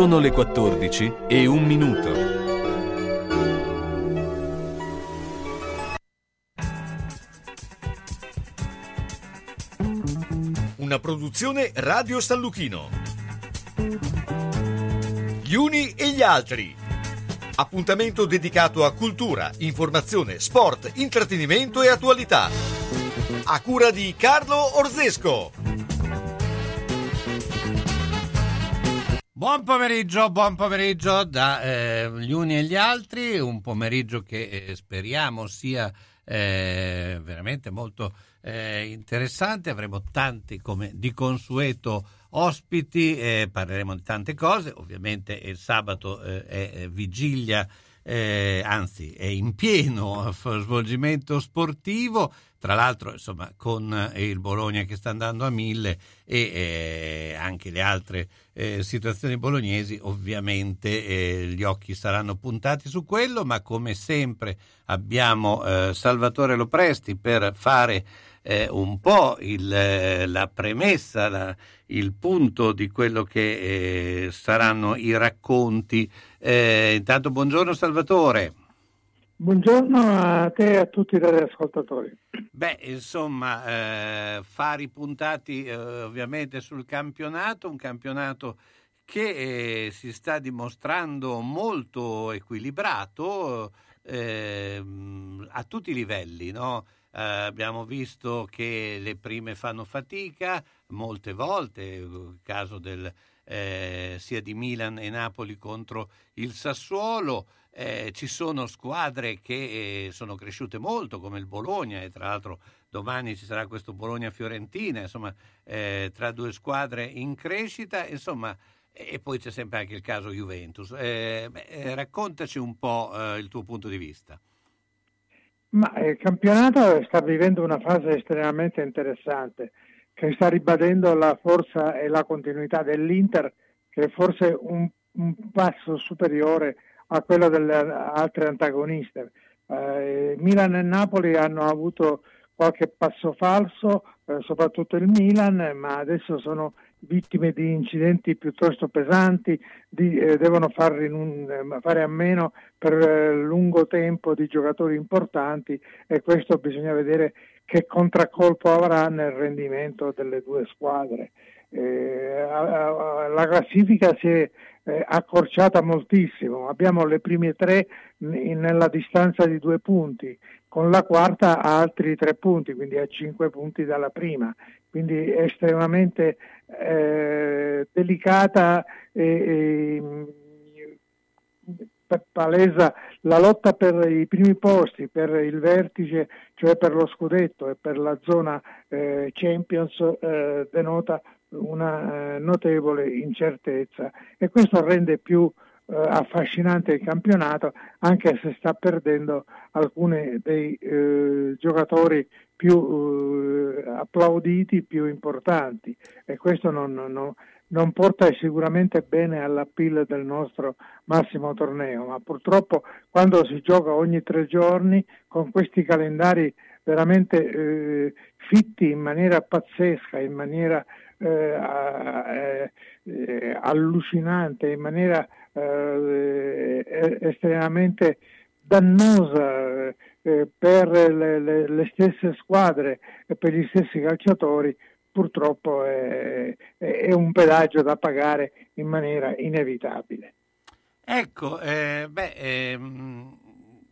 Sono le 14 e un minuto. Una produzione Radio San Lucchino. Gli uni e gli altri. Appuntamento dedicato a cultura, informazione, sport, intrattenimento e attualità. A cura di Carlo Orzesco. Buon pomeriggio, buon pomeriggio da eh, gli uni e gli altri, un pomeriggio che eh, speriamo sia eh, veramente molto eh, interessante, avremo tanti come di consueto ospiti, eh, parleremo di tante cose, ovviamente il sabato eh, è vigilia anzi è in pieno svolgimento sportivo, tra l'altro insomma con il Bologna che sta andando a mille e eh, anche le altre eh, situazioni bolognesi ovviamente eh, gli occhi saranno puntati su quello, ma come sempre abbiamo eh, Salvatore Lopresti per fare eh, un po' il, eh, la premessa, la, il punto di quello che eh, saranno i racconti. Eh, intanto buongiorno Salvatore. Buongiorno a te e a tutti gli ascoltatori. Beh, insomma, eh, fari puntati eh, ovviamente sul campionato, un campionato che eh, si sta dimostrando molto equilibrato eh, a tutti i livelli, no? Eh, abbiamo visto che le prime fanno fatica molte volte, il caso del, eh, sia di Milan e Napoli contro il Sassuolo. Eh, ci sono squadre che eh, sono cresciute molto come il Bologna e tra l'altro domani ci sarà questo Bologna-Fiorentina, insomma eh, tra due squadre in crescita, insomma e poi c'è sempre anche il caso Juventus. Eh, beh, raccontaci un po' il tuo punto di vista. Ma il campionato sta vivendo una fase estremamente interessante che sta ribadendo la forza e la continuità dell'Inter che è forse un, un passo superiore a quello delle altre antagoniste. Eh, Milan e Napoli hanno avuto qualche passo falso, eh, soprattutto il Milan, ma adesso sono vittime di incidenti piuttosto pesanti, di, eh, devono fare, un, eh, fare, a meno per eh, lungo tempo di giocatori importanti e questo bisogna vedere che contraccolpo avrà nel rendimento delle due squadre. Eh, la classifica si è eh, accorciata moltissimo, abbiamo le prime tre nella distanza di due punti, con la quarta a altri tre punti, quindi a cinque punti dalla prima, quindi è estremamente eh, delicata e, e palesa la lotta per i primi posti, per il vertice, cioè per lo scudetto e per la zona eh, Champions eh, denota una eh, notevole incertezza. E questo rende più eh, affascinante il campionato anche se sta perdendo alcuni dei eh, giocatori più eh, applauditi, più importanti. E questo non, non, non porta sicuramente bene all'appeal del nostro massimo torneo, ma purtroppo quando si gioca ogni tre giorni con questi calendari veramente eh, fitti in maniera pazzesca, in maniera eh, eh, allucinante, in maniera eh, estremamente dannosa eh, per le, le, le, stesse squadre e per gli stessi calciatori, purtroppo è, è un pedaggio da pagare in maniera inevitabile. Ecco, eh, beh, ehm,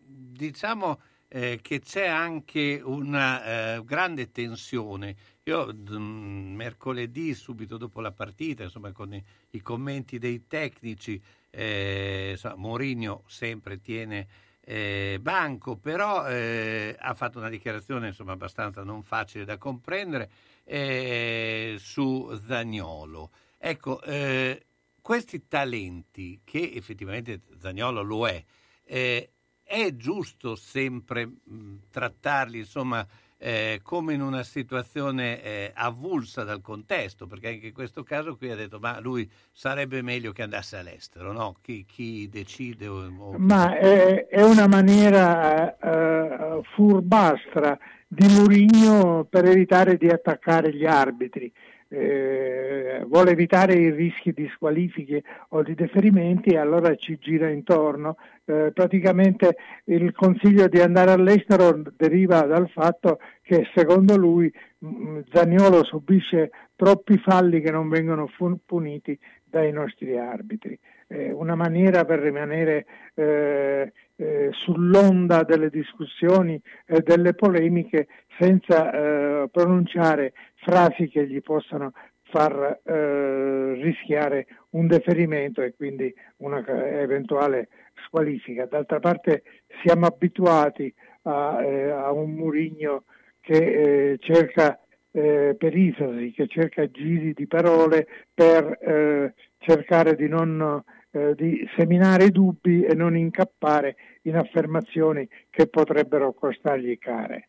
diciamo eh, che c'è anche una eh, grande tensione. Io mm, mercoledì, subito dopo la partita, insomma, con i, i commenti dei tecnici, eh, insomma, Mourinho sempre tiene eh, banco, però eh, ha fatto una dichiarazione insomma, abbastanza non facile da comprendere eh, su Zagnolo. Ecco, eh, questi talenti, che effettivamente Zagnolo lo è, eh, è giusto sempre mh, trattarli insomma, eh, come in una situazione eh, avulsa dal contesto, perché anche in questo caso qui ha detto ma lui sarebbe meglio che andasse all'estero, no? Chi, chi decide? O, o... Ma è, è, una maniera uh, furbastra di Murigno per evitare di attaccare gli arbitri. Eh, vuole evitare i rischi di squalifiche o di deferimenti e allora ci gira intorno. Eh, praticamente il consiglio di andare all'estero deriva dal fatto che secondo lui mh, mm, Zagnolo subisce troppi falli che non vengono puniti dai nostri arbitri. Eh, una maniera per rimanere eh, eh, sull'onda delle discussioni e delle polemiche senza eh, pronunciare frasi che gli possano far eh, rischiare un deferimento e quindi una eventuale squalifica. D'altra parte siamo abituati a, eh, a un Murigno che cerca eh, perifrasi, che cerca giri di parole per eh, cercare di non eh, di seminare dubbi e non incappare in affermazioni che potrebbero costargli care.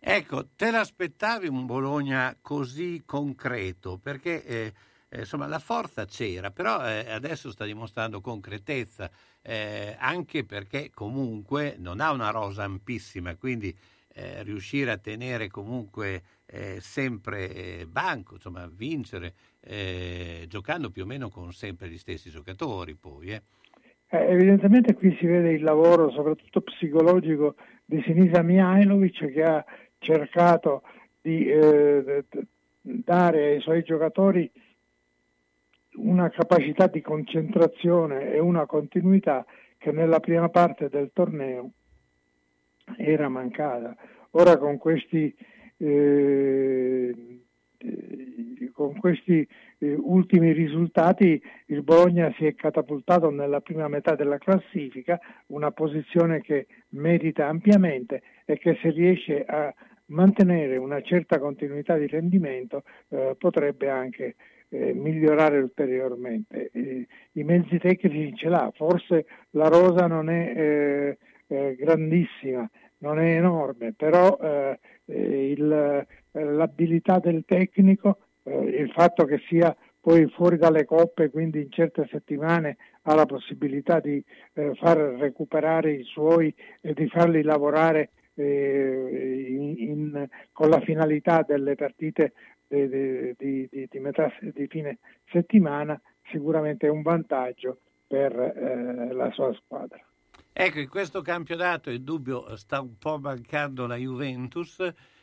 Ecco, te l'aspettavi un Bologna così concreto? Perché eh, eh, insomma la forza c'era, però eh, adesso sta dimostrando concretezza, eh, anche perché comunque non ha una rosa ampissima, quindi eh, riuscire a tenere comunque eh, sempre banco, insomma, vincere, giocando più o meno con sempre gli stessi giocatori poi. Evidentemente qui si vede il lavoro soprattutto psicologico di Sinisa Mihailovic che ha cercato di eh, dare ai suoi giocatori una capacità di concentrazione e una continuità che nella prima parte del torneo era mancata. Ora con questi eh, con questi eh, ultimi risultati il Bologna si è catapultato nella prima metà della classifica, una posizione che merita ampiamente e che se riesce a mantenere una certa continuità di rendimento eh, potrebbe anche eh, migliorare ulteriormente. Eh, I mezzi tecnici ce l'ha, forse la rosa non è eh, eh, grandissima, non è enorme, però eh, il, l'abilità del tecnico, il fatto che sia poi fuori dalle coppe, quindi in certe settimane ha la possibilità di eh, far recuperare i suoi e di farli lavorare eh, in, in, con la finalità delle partite di, di, di, di, metà, di fine settimana, sicuramente è un vantaggio per eh, la sua squadra. Ecco, in questo campionato il dubbio sta un po' mancando la Juventus,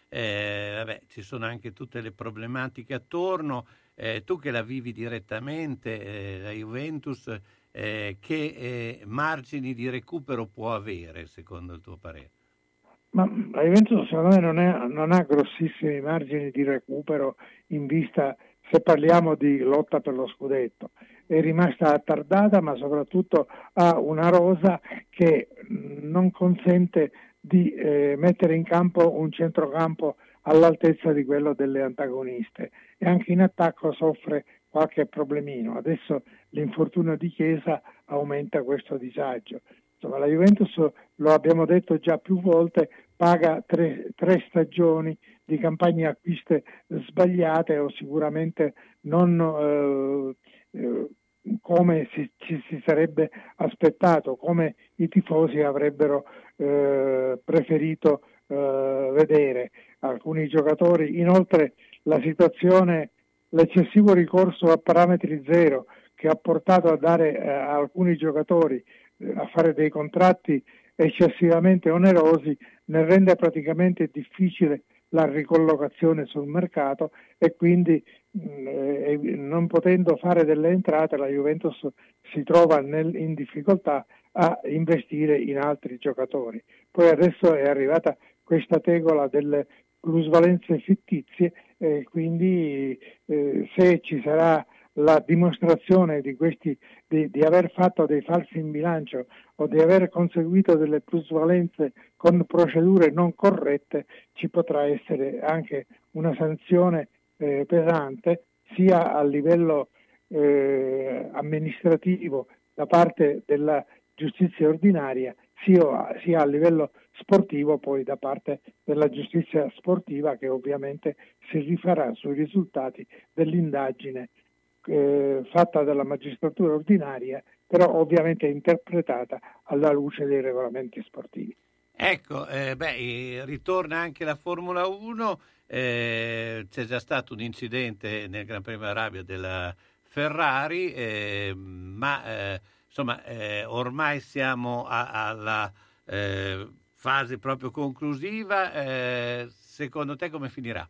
eh, vabbè, ci sono anche tutte le problematiche attorno, eh, tu che la vivi direttamente, eh, la Juventus, eh, che eh, margini di recupero può avere secondo il tuo parere? Ma la Juventus secondo me non, è, non ha grossissimi margini di recupero in vista se parliamo di lotta per lo scudetto è rimasta attardata ma soprattutto ha una rosa che non consente di eh, mettere in campo un centrocampo all'altezza di quello delle antagoniste e anche in attacco soffre qualche problemino. Adesso l'infortunio di Chiesa aumenta questo disagio. Insomma, la Juventus, lo abbiamo detto già più volte, paga tre, tre stagioni di campagne acquiste sbagliate o sicuramente non eh, eh, come si, ci si sarebbe aspettato, come i tifosi avrebbero eh, preferito eh, vedere alcuni giocatori. Inoltre la situazione, l'eccessivo ricorso a parametri zero che ha portato a dare eh, a alcuni giocatori eh, a fare dei contratti eccessivamente onerosi ne rende praticamente difficile la ricollocazione sul mercato e quindi mh, eh, non potendo fare delle entrate la Juventus si trova nel, in difficoltà a investire in altri giocatori. Poi adesso è arrivata questa tegola delle plusvalenze fittizie e quindi eh, se ci sarà la dimostrazione di, questi, di, di, aver fatto dei falsi in bilancio o di aver conseguito delle plusvalenze con procedure non corrette, ci potrà essere anche una sanzione eh, pesante sia a livello eh, amministrativo da parte della giustizia ordinaria sia, sia a livello sportivo poi da parte della giustizia sportiva che ovviamente si rifarà sui risultati dell'indagine eh, fatta dalla magistratura ordinaria, però ovviamente interpretata alla luce dei regolamenti sportivi. Ecco, eh, beh, ritorna anche la Formula 1, eh, c'è già stato un incidente nel Gran Premio Arabia della Ferrari, eh, ma eh, insomma eh, ormai siamo a, alla eh, fase proprio conclusiva. Secondo te come finirà?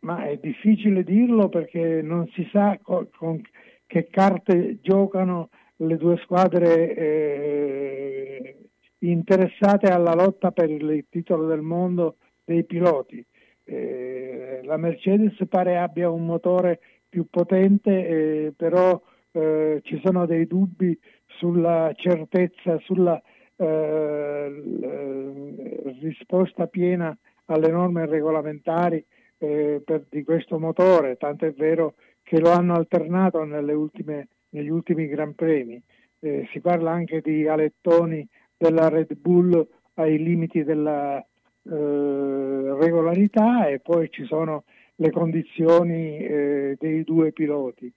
Ma è difficile dirlo perché non si sa con, con che carte giocano le due squadre eh, interessate alla lotta per il titolo del mondo dei piloti. Eh, la Mercedes pare abbia un motore più potente, eh, però eh, ci sono dei dubbi sulla certezza, sulla eh, risposta piena alle norme regolamentari eh, per, di questo motore, tanto è vero che lo hanno alternato ultime, negli ultimi Gran Premi. Eh, si parla anche di alettoni della Red Bull ai limiti della eh, regolarità e poi ci sono le condizioni eh, dei due piloti.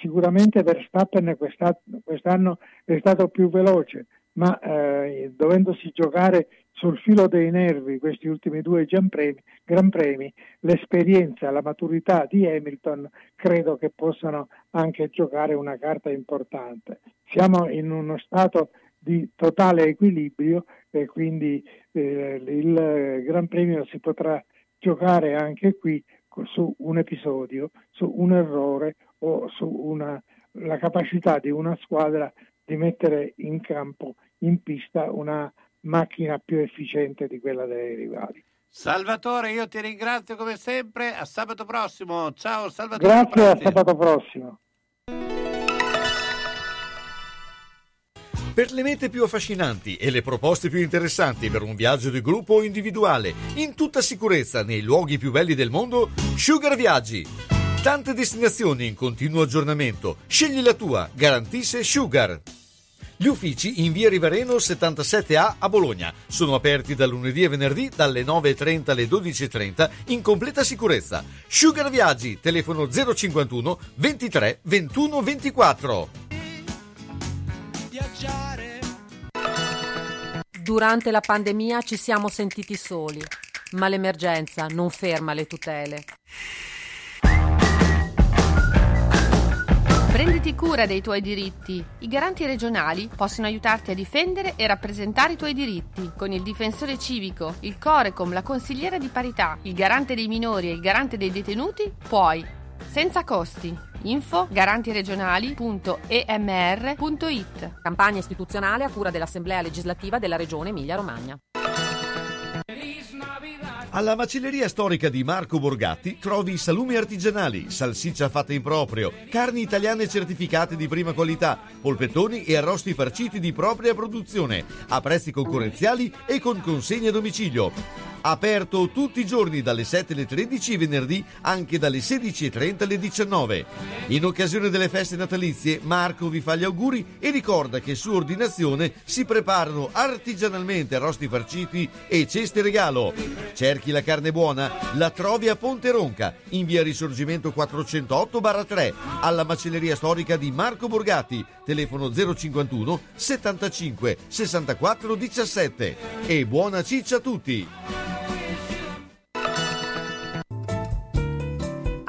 sicuramente Verstappen quest'anno è stato più veloce, ma eh, dovendosi giocare sul filo dei nervi questi ultimi due Gran Premi, Gran Premi, l'esperienza, la maturità di Hamilton credo che possano anche giocare una carta importante. Siamo in uno stato di totale equilibrio e quindi eh, il Gran Premio si potrà giocare anche qui su un episodio, su un errore o su una, la capacità di una squadra di mettere in campo, in pista, una macchina più efficiente di quella dei rivali. Salvatore, io ti ringrazio come sempre. A sabato prossimo. Ciao Salvatore. Grazie, a sabato prossimo. Per le mete più affascinanti e le proposte più interessanti per un viaggio di gruppo o individuale, in tutta sicurezza nei luoghi più belli del mondo, Sugar Viaggi. Tante destinazioni in continuo aggiornamento. Scegli la tua, garantisce Sugar. Gli uffici in via Rivareno 77A a Bologna sono aperti da lunedì e venerdì dalle 9.30 alle 12.30 in completa sicurezza. Sugar Viaggi, telefono 051 23 21 24. Durante la pandemia ci siamo sentiti soli, ma l'emergenza non ferma le tutele. Prenditi cura dei tuoi diritti. I garanti regionali possono aiutarti a difendere e rappresentare i tuoi diritti. Con il difensore civico, il Corecom, la consigliera di parità, il garante dei minori e il garante dei detenuti, puoi. Senza costi. Info garantiregionali.emr.it Campagna istituzionale a cura dell'Assemblea legislativa della Regione Emilia-Romagna. Alla macelleria storica di Marco Borgatti trovi salumi artigianali, salsiccia fatta in proprio, carni italiane certificate di prima qualità, polpettoni e arrosti farciti di propria produzione, a prezzi concorrenziali e con consegna a domicilio. Aperto tutti i giorni dalle 7 alle 13 e venerdì anche dalle 16.30 alle 19. In occasione delle feste natalizie Marco vi fa gli auguri e ricorda che su ordinazione si preparano artigianalmente arrosti farciti e ceste regalo. Cerchi la carne buona? La trovi a Ponte Ronca, in via Risorgimento 408-3, alla macelleria storica di Marco Borgatti, telefono 051 75 64 17. E buona ciccia a tutti!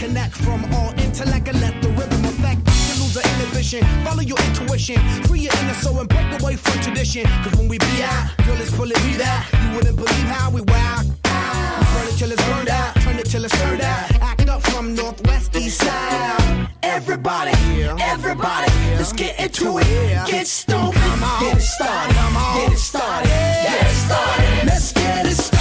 Disconnect from all intellect and let the rhythm affect. To inhibition, follow your intuition, free your inner soul and break away from tradition. Cause when we be out, girl, it's pulling me back. You wouldn't believe how we wow. Burn it till it's burned out, turn it till it's turned out. Act up from northwest east side. Everybody, everybody, let's get into it. Get stoked, get it started, get it started, get it started. Let's get it started.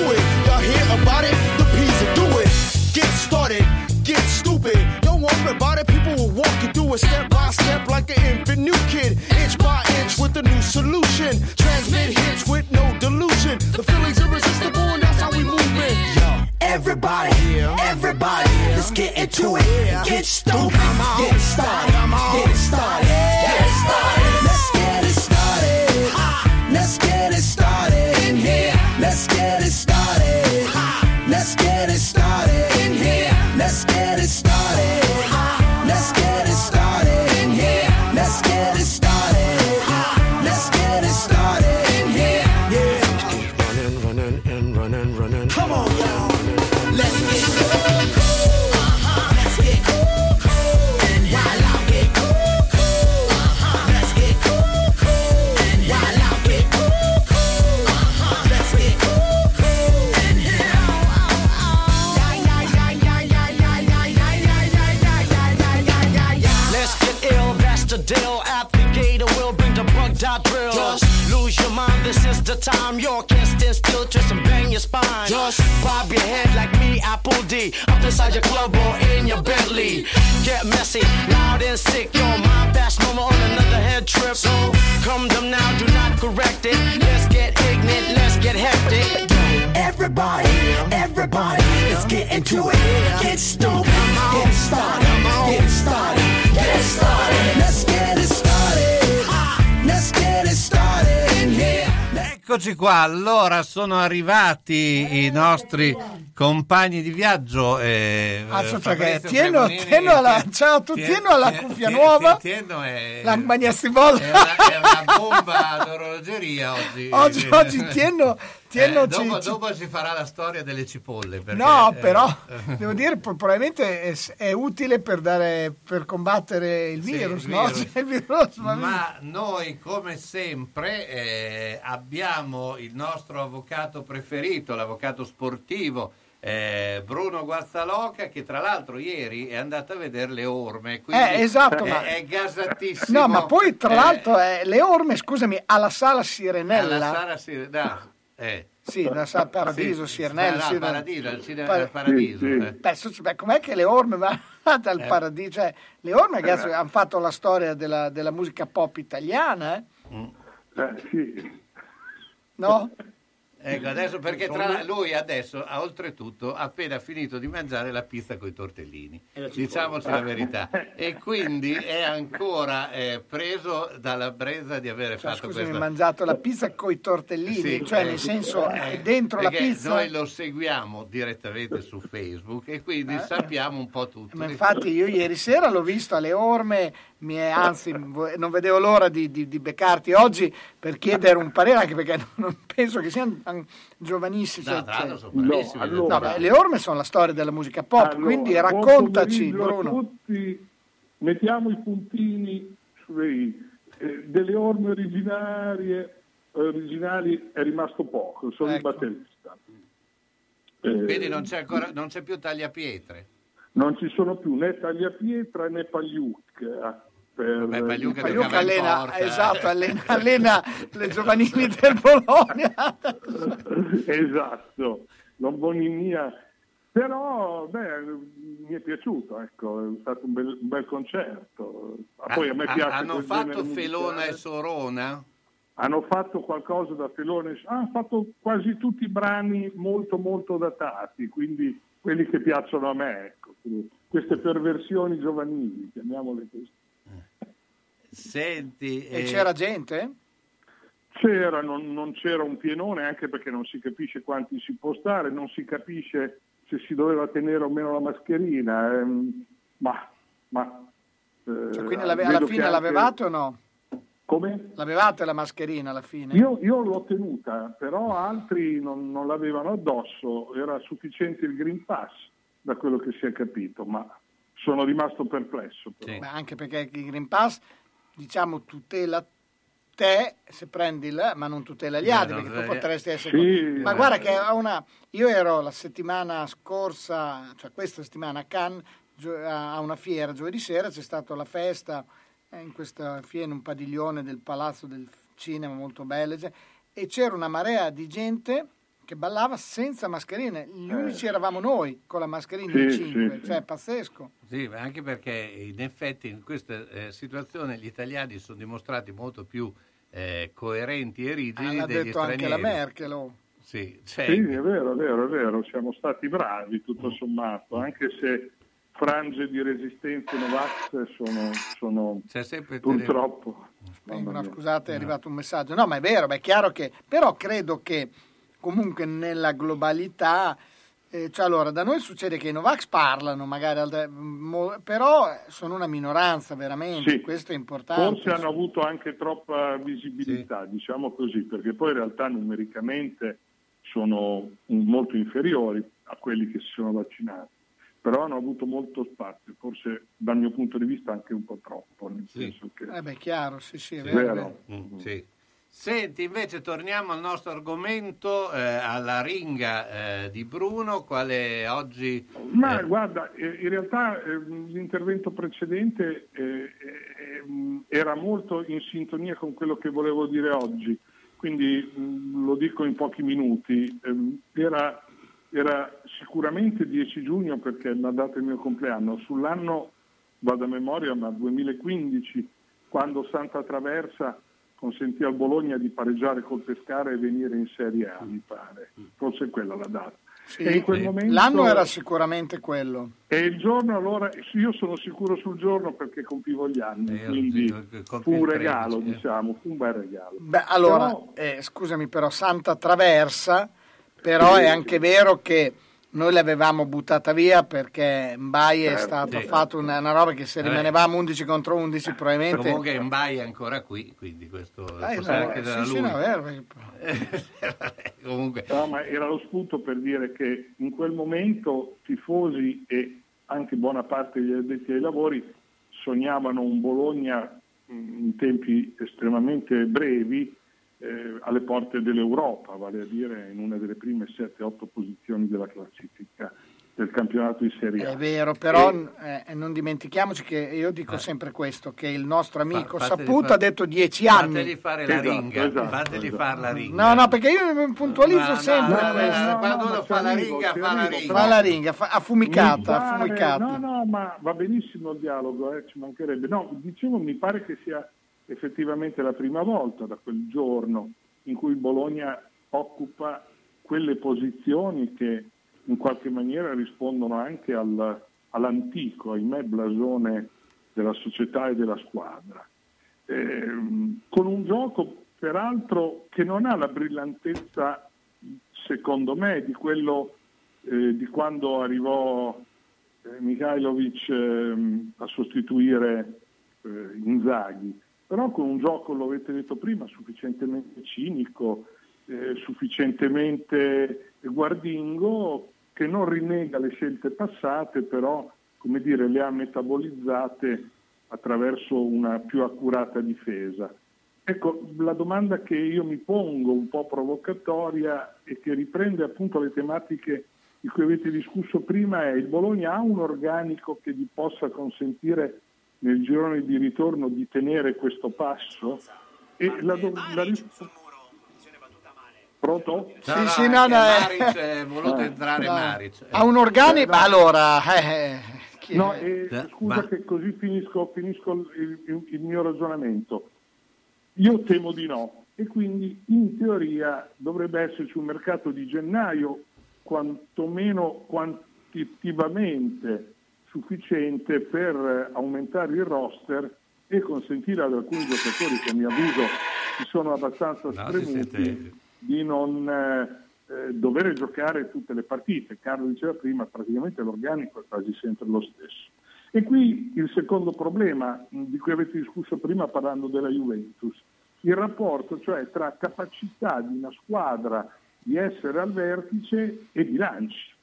Into it. Y'all hear about it? The P's will do it. Get started, get stupid. Don't worry about it, people will walk you through it step by step like an infant new kid. Inch by inch with a new solution. Transmit hits with no delusion. The feeling's irresistible and that's how we move it. Yo. Everybody, everybody, let's get into it. Get stupid, get started, get started, Eccoci qua, allora sono arrivati i nostri compagni di viaggio. Eh, Fabrizio che tieno, tieno alla, ciao, tu tie- tieno alla cuffia nuova, tieno è, la magnastibola. è una, è una bomba d'orologeria oggi. oggi, oggi tieno, Eh, dopo, ci- dopo si farà la storia delle cipolle. perché, No, eh, però eh, devo dire, pro- probabilmente è, è utile per, dare, per combattere il Sì, virus, il no? virus. Cioè, il virus, bene. Ma noi, come sempre, eh, abbiamo il nostro avvocato preferito, l'avvocato sportivo. eh, Bruno Guazzaloca che tra l'altro ieri è andato a vedere le orme quindi Eh, esatto, è, ma- è gasatissimo No, ma poi tra Eh, l'altro eh, le orme, scusami, alla sala Sirenella. alla Sara Sir- no, eh. Sì, la sala Paradiso, Sì, Sirenella. no, sì, Paradiso, il cinema Par- del Paradiso eh. Beh, so- beh, com'è che le orme vanno dal Eh. paradiso? Cioè, le orme ragazzi, hanno fatto la storia della, della musica pop italiana, eh? Eh, sì. no? Ecco, adesso perché tra lui adesso ha oltretutto appena finito di mangiare la pizza con i tortellini, diciamoci la verità, e quindi è ancora eh, preso dalla brezza di avere Cioè, fatto scusami, questa... mangiato la pizza con i tortellini, Sì, cioè eh, nel senso eh, è dentro la pizza. Noi lo seguiamo direttamente su Facebook e quindi sappiamo un po' tutto. Eh. Ma infatti io ieri sera l'ho visto alle orme, mi è- anzi non vedevo l'ora di, di- di beccarti oggi per chiedere un parere, anche perché non, penso che siano an- giovanissimi. No, cioè- l'altro sono No, allora- No, beh, le orme sono la storia della musica pop, Allora, quindi raccontaci Bruno. tutti. Mettiamo i puntini sui eh, delle orme originarie originali è rimasto poco, solo il Ecco. batterista. Eh, Quindi non c'è, ancora, non c'è più tagliapietre. non ci sono più né tagliapietra né pagliucca. Per, Beh, Pagliuca Pagliuca allena, porta. esatto, allena, allena le giovanili del Bologna. esatto, non Bonimia. Però beh, mi è piaciuto, ecco, è stato un bel, un bel concerto. Ma poi a me Ah, piace hanno fatto Felona musicale. e Sorona? hanno fatto qualcosa da filone, hanno fatto quasi tutti i brani molto molto datati, quindi quelli che piacciono a me, ecco, queste perversioni giovanili, chiamiamole così. Senti, E eh, c'era gente? C'era, non, non c'era un pienone anche perché non si capisce quanti si può stare, non si capisce se si doveva tenere o meno la mascherina, ehm, ma... ma eh, Cioè, quindi alla che fine anche- l'avevate o no? Come? L'avevate la mascherina alla fine? Io, io l'ho tenuta, però altri non, non l'avevano addosso, era sufficiente il Green Pass, da quello che si è capito, ma sono rimasto perplesso. però. Beh, anche perché il Green Pass, diciamo, tutela te se prendi il, ma non tutela gli altri, non perché tu potresti essere... Sì, ma eh. guarda che ho una... Io ero la settimana scorsa, cioè questa settimana a Cannes, a una fiera, giovedì sera c'è stata la festa eh, in questa fiera, in un padiglione del Palazzo del Cinema, molto bella, e c'era una marea di gente che ballava senza mascherine. Gli unici eravamo noi con la mascherina in Sì, cinque, sì, cioè sì. è pazzesco. Sì, ma anche perché in effetti in questa eh, situazione gli italiani sono dimostrati molto più eh, coerenti e rigidi L'ha degli detto anche stranieri. la Merkel. oh. Sì, cioè, Sì, è vero, è vero, è vero, siamo stati bravi tutto sommato, anche se frange di resistenza Novax sono, sono purtroppo... Vengono, mamma mia. scusate, è arrivato un messaggio. No, ma è vero, beh, è chiaro che... Però credo che comunque nella globalità... eh, cioè allora, da noi succede che i Novax parlano, magari, però sono una minoranza veramente, Sì. questo è importante. Forse hanno avuto anche troppa visibilità, diciamo così, perché poi in realtà numericamente sono molto inferiori a quelli che si sono vaccinati, però hanno avuto molto spazio, forse dal mio punto di vista anche un po' troppo, nel senso che... Eh beh, chiaro, sì, sì, è Vero. vero. è vero. Mm, sì. Senti, invece torniamo al nostro argomento, eh, alla ringa eh, di Bruno, quale oggi... Ma eh, guarda, eh, in realtà eh, l'intervento precedente eh, eh, ehm, era molto in sintonia con quello che volevo dire oggi, quindi mh, lo dico in pochi minuti. Ehm, Era, era sicuramente 10 giugno perché è la data del mio compleanno, sull'anno, vado a memoria, ma 2015, quando Santa Traversa consentì al Bologna di pareggiare col Pescara e venire in Serie A, mi pare. Forse è quella la data. Sì, e in quel momento... L'anno era sicuramente quello. E il giorno allora, io sono sicuro sul giorno perché compivo gli anni, Eh, quindi oddio, compi fu un il 13, regalo, eh. diciamo, fu un bel regalo. Beh, allora, Però- eh, scusami però, Santa Traversa, però è anche vero che noi l'avevamo buttata via perché Mbai è Certo, stato sì. fatto una, una roba che se Vabbè. rimanevamo 11 contro 11 probabilmente... Comunque Mbai è ancora qui, quindi questo Eh, possiamo no, chiedere a sì, lui. sì, no, è vero, perché- Comunque, No, ma era lo spunto per dire che in quel momento tifosi e anche buona parte degli addetti ai lavori sognavano un Bologna in tempi estremamente brevi eh, alle porte dell'Europa, vale a dire in una delle prime 7-8 posizioni della classifica del campionato di Serie A. È vero, però E- eh, non dimentichiamoci che io dico sempre questo, che il nostro amico Fa- fateli Saputo fare- ha detto 10 anni. Fategli fare la Esatto, ringa, esatto, fategli esatto. fare la ringa. No, no, perché io puntualizzo No, sempre no, no, questo. no, quando uno ma fa la arrivo, ringa, fa la ringa. Fa la ringa, fa- affumicata, pare- affumicata. No, no, ma va benissimo il dialogo, eh, ci mancherebbe. No, dicevo, mi pare che sia effettivamente la prima volta da quel giorno in cui Bologna occupa quelle posizioni che in qualche maniera rispondono anche al- all'antico, ahimè, blasone della società e della squadra. Ehm, con un gioco peraltro che non ha la brillantezza, secondo me, di quello eh, di quando arrivò eh, Mihailovic ehm, a sostituire eh, Inzaghi, però con un gioco, lo avete detto prima, sufficientemente cinico, eh, sufficientemente guardingo, che non rinnega le scelte passate, però come dire, le ha metabolizzate attraverso una più accurata difesa. Ecco, la domanda che io mi pongo, un po' provocatoria e che riprende appunto le tematiche di cui avete discusso prima è il Bologna ha un organico che gli possa consentire nel girone di ritorno di tenere questo passo? E la, do- la ris- Pronto? Sì, sì, no, no, eh. Maric è voluto Eh. entrare No. Maric. Ha un organico, ma allora... eh, chi- No, eh, Eh, scusa ma- che così finisco, finisco il, il- il mio ragionamento. Io temo di no e quindi in teoria dovrebbe esserci un mercato di gennaio quantomeno quantitativamente sufficiente per aumentare il roster e consentire ad alcuni giocatori che a mio avviso si sono abbastanza No, spremuti di non eh, eh, dover giocare tutte le partite. Carlo diceva prima, praticamente l'organico è quasi sempre lo stesso. E qui il secondo problema di cui avete discusso prima parlando della Juventus, il rapporto cioè tra capacità di una squadra di essere al vertice e bilanci,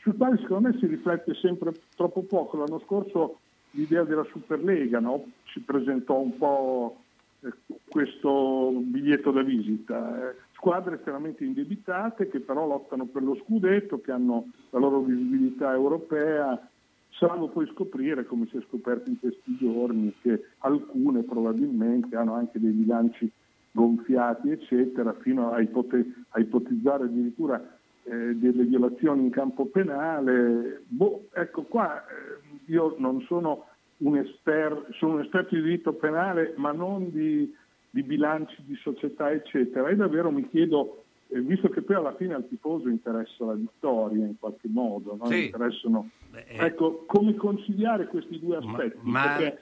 sul quale secondo me si riflette sempre troppo poco. L'anno scorso l'idea della Superlega no? ci presentò un po' eh, questo biglietto da visita. eh, squadre estremamente indebitate che però lottano per lo scudetto, che hanno la loro visibilità europea, salvo poi scoprire, come si è scoperto in questi giorni, che alcune probabilmente hanno anche dei bilanci gonfiati, eccetera, fino a, ipote- a ipotizzare addirittura eh, delle violazioni in campo penale. Boh, ecco qua eh, io non sono un esperto, sono un esperto di diritto penale, ma non di, di bilanci di società, eccetera. E davvero mi chiedo, eh, visto che poi alla fine al tifoso interessa la vittoria in qualche modo, no? Sì. interessano. eh. Ecco, come conciliare questi due aspetti? ma- Perché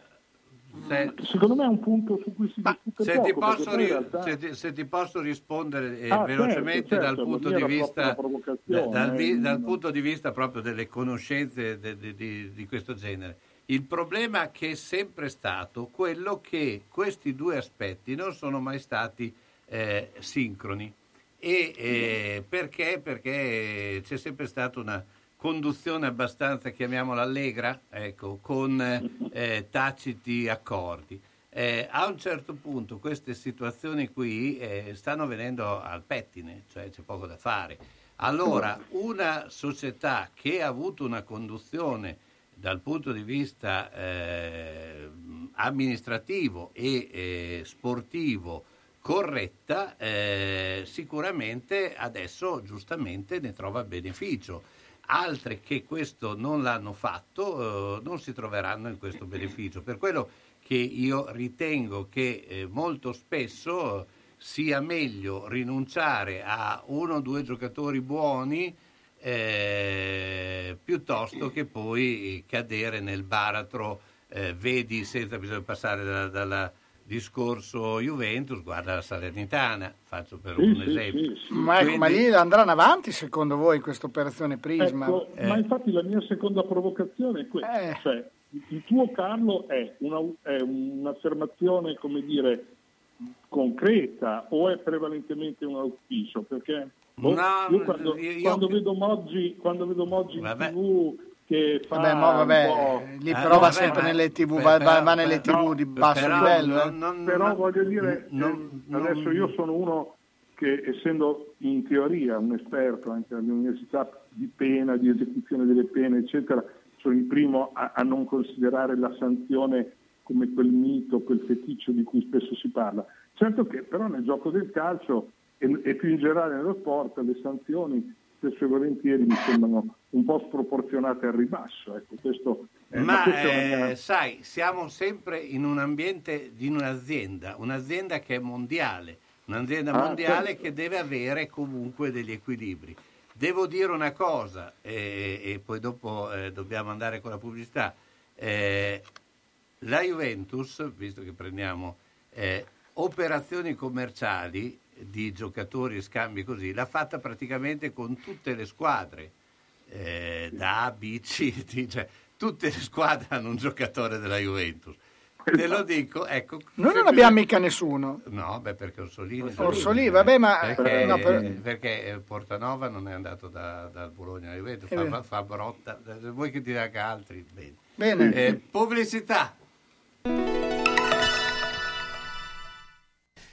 Se- secondo me è un punto su cui si discute Se poco. ti, posso, ri- realtà- se ti- se ti posso rispondere eh, Ah, velocemente certo, dal, certo, punto la di vista, dal, vi- dal no. punto di vista proprio delle conoscenze de- de- di, di questo genere. Il problema che è sempre stato quello che questi due aspetti non sono mai stati eh, sincroni. E, eh, perché? Perché c'è sempre stata una conduzione abbastanza, chiamiamola allegra, ecco, con eh, taciti accordi. Eh, a un certo punto queste situazioni qui eh, stanno venendo al pettine, cioè c'è poco da fare. Allora, una società che ha avuto una conduzione dal punto di vista eh, amministrativo e eh, sportivo corretta, eh, sicuramente adesso giustamente ne trova beneficio. Altre che questo non l'hanno fatto eh, non si troveranno in questo beneficio. Per quello che io ritengo che eh, molto spesso sia meglio rinunciare a uno o due giocatori buoni eh, piuttosto che poi cadere nel baratro, eh, vedi senza bisogno di passare dalla, dalla discorso Juventus, guarda la Salernitana, faccio per Sì, un sì, esempio. sì, sì. Ma, ecco, ma Quindi- lì andranno avanti secondo voi in questa operazione Prisma? Ecco, Eh. Ma infatti la mia seconda provocazione è questa, Eh. cioè il- tuo Carlo è, una- è un'affermazione, come dire, concreta o è prevalentemente un auspicio? Perché boh, No, io quando, io- io- quando vedo Moggi, quando vedo Moggi in tv che fa Vabbè, mo, vabbè, un po'... lì Eh, però va vabbè, sempre ma- nelle tv, per- va, va- però- va nelle però- tv di basso però livello. eh. non- non- Però non- voglio dire, non- eh, adesso non- io sono uno che essendo in teoria un esperto anche all'università di pena, di esecuzione delle pene, eccetera, sono il primo a, a non considerare la sanzione come quel mito, quel feticcio di cui spesso si parla. Certo che però nel gioco del calcio e, e più in generale nello sport le sanzioni spesso e volentieri mi sembrano un po' sproporzionate al ribasso. Ecco, questo, eh, Ma è una mia- eh, sai, siamo sempre in un ambiente di un'azienda, un'azienda che è mondiale, un'azienda Ah, mondiale certo. che deve avere comunque degli equilibri. Devo dire una cosa, eh, e poi dopo eh, dobbiamo andare con la pubblicità. Eh, la Juventus, visto che prendiamo eh, operazioni commerciali di giocatori e scambi così, l'ha fatta praticamente con tutte le squadre, eh, da A, B, C, D, cioè tutte le squadre hanno un giocatore della Juventus. Te lo dico, ecco. Noi non abbiamo mica nessuno. No, beh, perché Orsolini. Orsolini, vabbè, ma- Perché, no, per- perché, eh, Portanova non è andato da- dal Bologna alla Juventus, È fa, fa brotta. Eh, Vuoi che ti dica anche altri? Bene. Bene. Eh, pubblicità.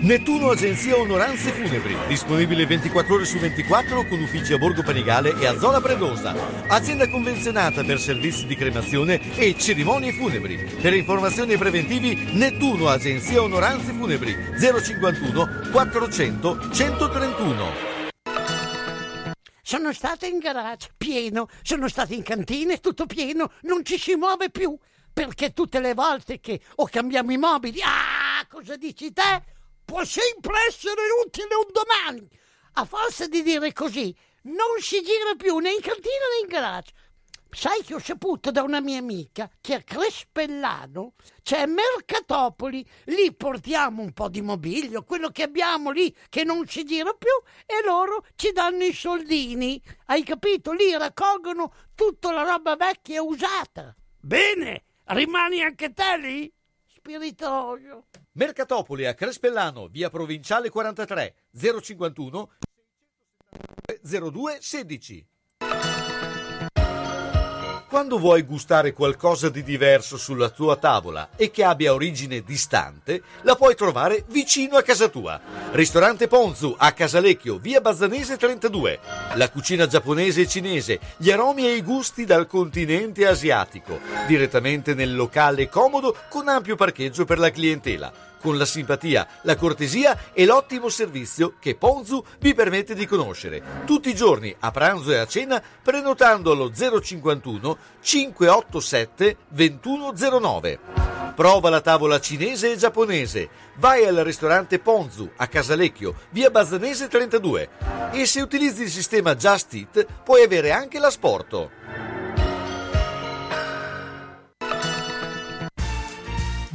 Nettuno Agenzia Onoranze Funebri, disponibile 24 ore su 24 con uffici a Borgo Panigale e a Zola Predosa. Azienda convenzionata per servizi di cremazione e cerimonie funebri. Per informazioni e preventivi Nettuno Agenzia Onoranze Funebri 051 400 131. Sono stata in garage, pieno, sono stata in cantina, tutto pieno, non ci si muove più. Perché tutte le volte che o cambiamo i mobili, ah, cosa dici te? Può sempre essere utile un domani. A forza di dire così, non si gira più né in cantina né in garage. Sai che ho saputo da una mia amica che a Crespellano c'è Mercatopoli, lì portiamo un po' di mobilio, quello che abbiamo lì che non si gira più e loro ci danno i soldini. Hai capito? Lì raccolgono tutta la roba vecchia e usata. Bene, rimani anche te lì? Spiritoso. Mercatopoli a Crespellano, via Provinciale 43 051 02 16. Quando vuoi gustare qualcosa di diverso sulla tua tavola e che abbia origine distante, la puoi trovare vicino a casa tua. Ristorante Ponzu a Casalecchio, via Bazzanese 32. La cucina giapponese e cinese, gli aromi e i gusti dal continente asiatico. Direttamente nel locale comodo con ampio parcheggio per la clientela con la simpatia, la cortesia e l'ottimo servizio che Ponzu vi permette di conoscere. Tutti i giorni, a pranzo e a cena, prenotando allo 051 587 2109. Prova la tavola cinese e giapponese. Vai al ristorante Ponzu a Casalecchio, via Bazzanese 32. E se utilizzi il sistema Just Eat, puoi avere anche l'asporto.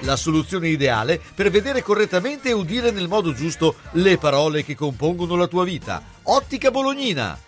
La soluzione ideale per vedere correttamente e udire nel modo giusto le parole che compongono la tua vita. Ottica Bolognina.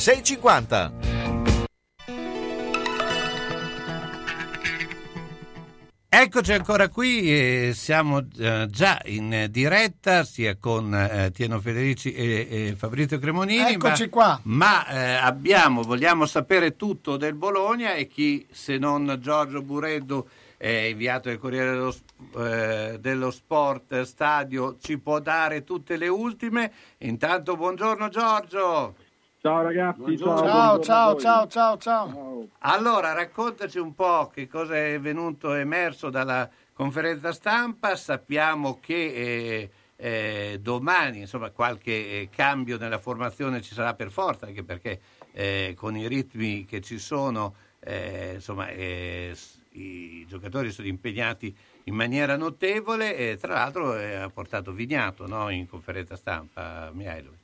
650. Eccoci ancora qui, eh, siamo eh, già in diretta sia con eh, Tieno Federici e, e, Fabrizio Cremonini. Eccoci ma, qua. Ma eh, abbiamo, vogliamo sapere tutto del Bologna e chi se non Giorgio Bureddu, inviato del Corriere dello, eh, dello Sport Stadio, ci può dare tutte le ultime. Intanto buongiorno Giorgio. Ciao ragazzi, ciao, ciao, ciao, ciao, ciao, ciao. Allora, raccontaci un po' che cosa è venuto emerso dalla conferenza stampa. Sappiamo che eh, eh, domani, insomma, qualche eh, cambio nella formazione ci sarà per forza, anche perché eh, con i ritmi che ci sono, eh, insomma, eh, i giocatori sono impegnati in maniera notevole e tra l'altro ha portato Vignato no? in conferenza stampa, Mihailovic.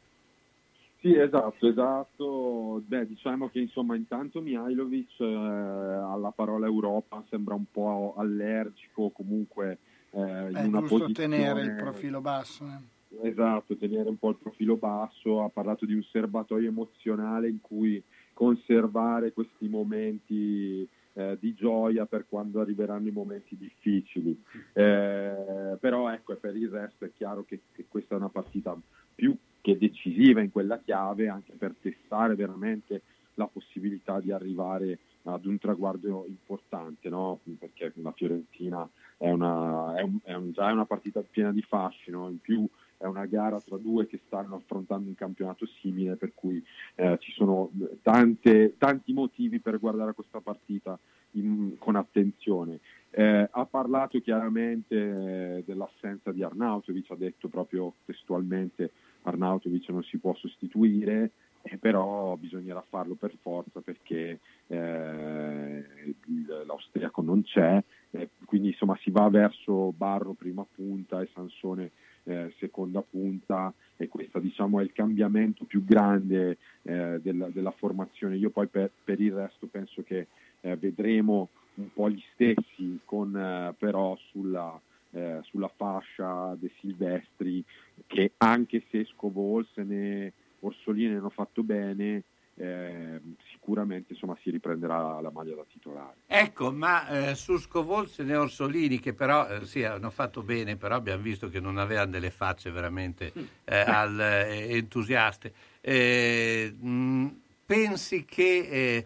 Sì, esatto, esatto. Beh, diciamo che insomma intanto Mihailovic eh, alla parola Europa sembra un po' allergico, comunque eh, È in una giusto posizione... tenere il profilo basso. eh. Esatto, tenere un po' il profilo basso, ha parlato di un serbatoio emozionale in cui conservare questi momenti eh, di gioia per quando arriveranno i momenti difficili. Eh, però ecco, per il resto è chiaro che, che questa è una partita più che decisiva in quella chiave anche per testare veramente la possibilità di arrivare ad un traguardo importante, no? perché la Fiorentina è, una, è, un, è un, già una partita piena di fascino, in più è una gara tra due che stanno affrontando un campionato simile, per cui eh, ci sono tante, tanti motivi per guardare questa partita in- con attenzione. Eh, ha parlato chiaramente eh, dell'assenza di Arnautovic, ha detto proprio testualmente Arnautovic non si può sostituire, eh, però bisognerà farlo per forza perché eh, l'austriaco non c'è, eh, quindi insomma si va verso Barro prima punta e Sansone eh, seconda punta e questo diciamo è il cambiamento più grande eh, della, della formazione. Io poi per, per il resto penso che eh, vedremo un po' gli stessi con però sulla, eh, sulla fascia dei Silvestri che anche se Scovolsen e Orsolini hanno fatto bene eh, sicuramente insomma, si riprenderà la maglia da titolare. Ecco, ma eh, su Scovolsen e Orsolini, che però eh, sì, hanno fatto bene, però abbiamo visto che non avevano delle facce veramente eh, al- eh, entusiaste. Mh, pensi che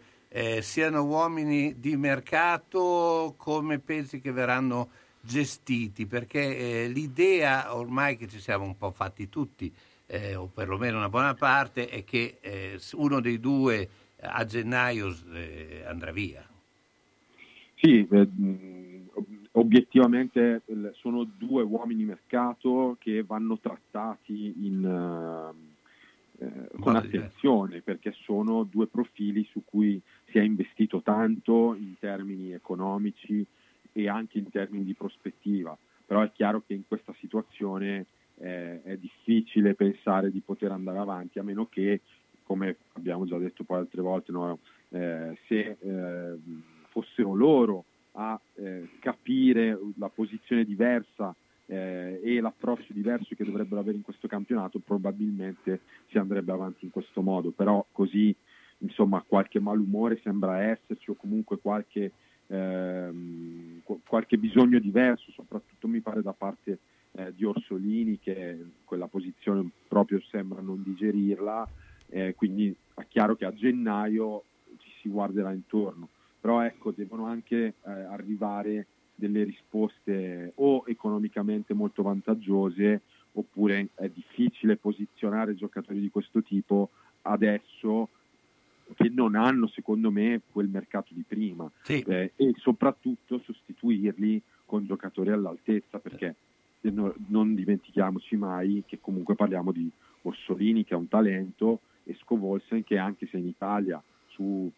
siano uomini di mercato? Come pensi che verranno gestiti? Perché eh, l'idea ormai che ci siamo un po' fatti tutti, eh, o perlomeno una buona parte, è che eh, uno dei due a gennaio eh, andrà via. Sì, eh, obiettivamente eh, sono due uomini mercato che vanno trattati in, con attenzione perché sono due profili su cui si è investito tanto in termini economici e anche in termini di prospettiva. Però è chiaro che in questa situazione eh, è difficile pensare di poter andare avanti a meno che, come abbiamo già detto poi altre volte, no, eh, se eh, fossero loro a eh, capire la posizione diversa eh, e l'approccio diverso che dovrebbero avere in questo campionato, probabilmente si andrebbe avanti in questo modo. Però così, insomma, qualche malumore sembra esserci o comunque qualche, ehm, qu- qualche bisogno diverso, soprattutto mi pare da parte eh, di Orsolini che quella posizione proprio sembra non digerirla, eh, quindi è chiaro che a gennaio ci si guarderà intorno, però ecco devono anche eh, arrivare delle risposte o economicamente molto vantaggiose oppure è difficile posizionare giocatori di questo tipo adesso che non hanno secondo me quel mercato di prima Eh, e soprattutto sostituirli con giocatori all'altezza perché no- non dimentichiamoci mai che comunque parliamo di Orsolini che è un talento e Scovolsen che anche se in Italia su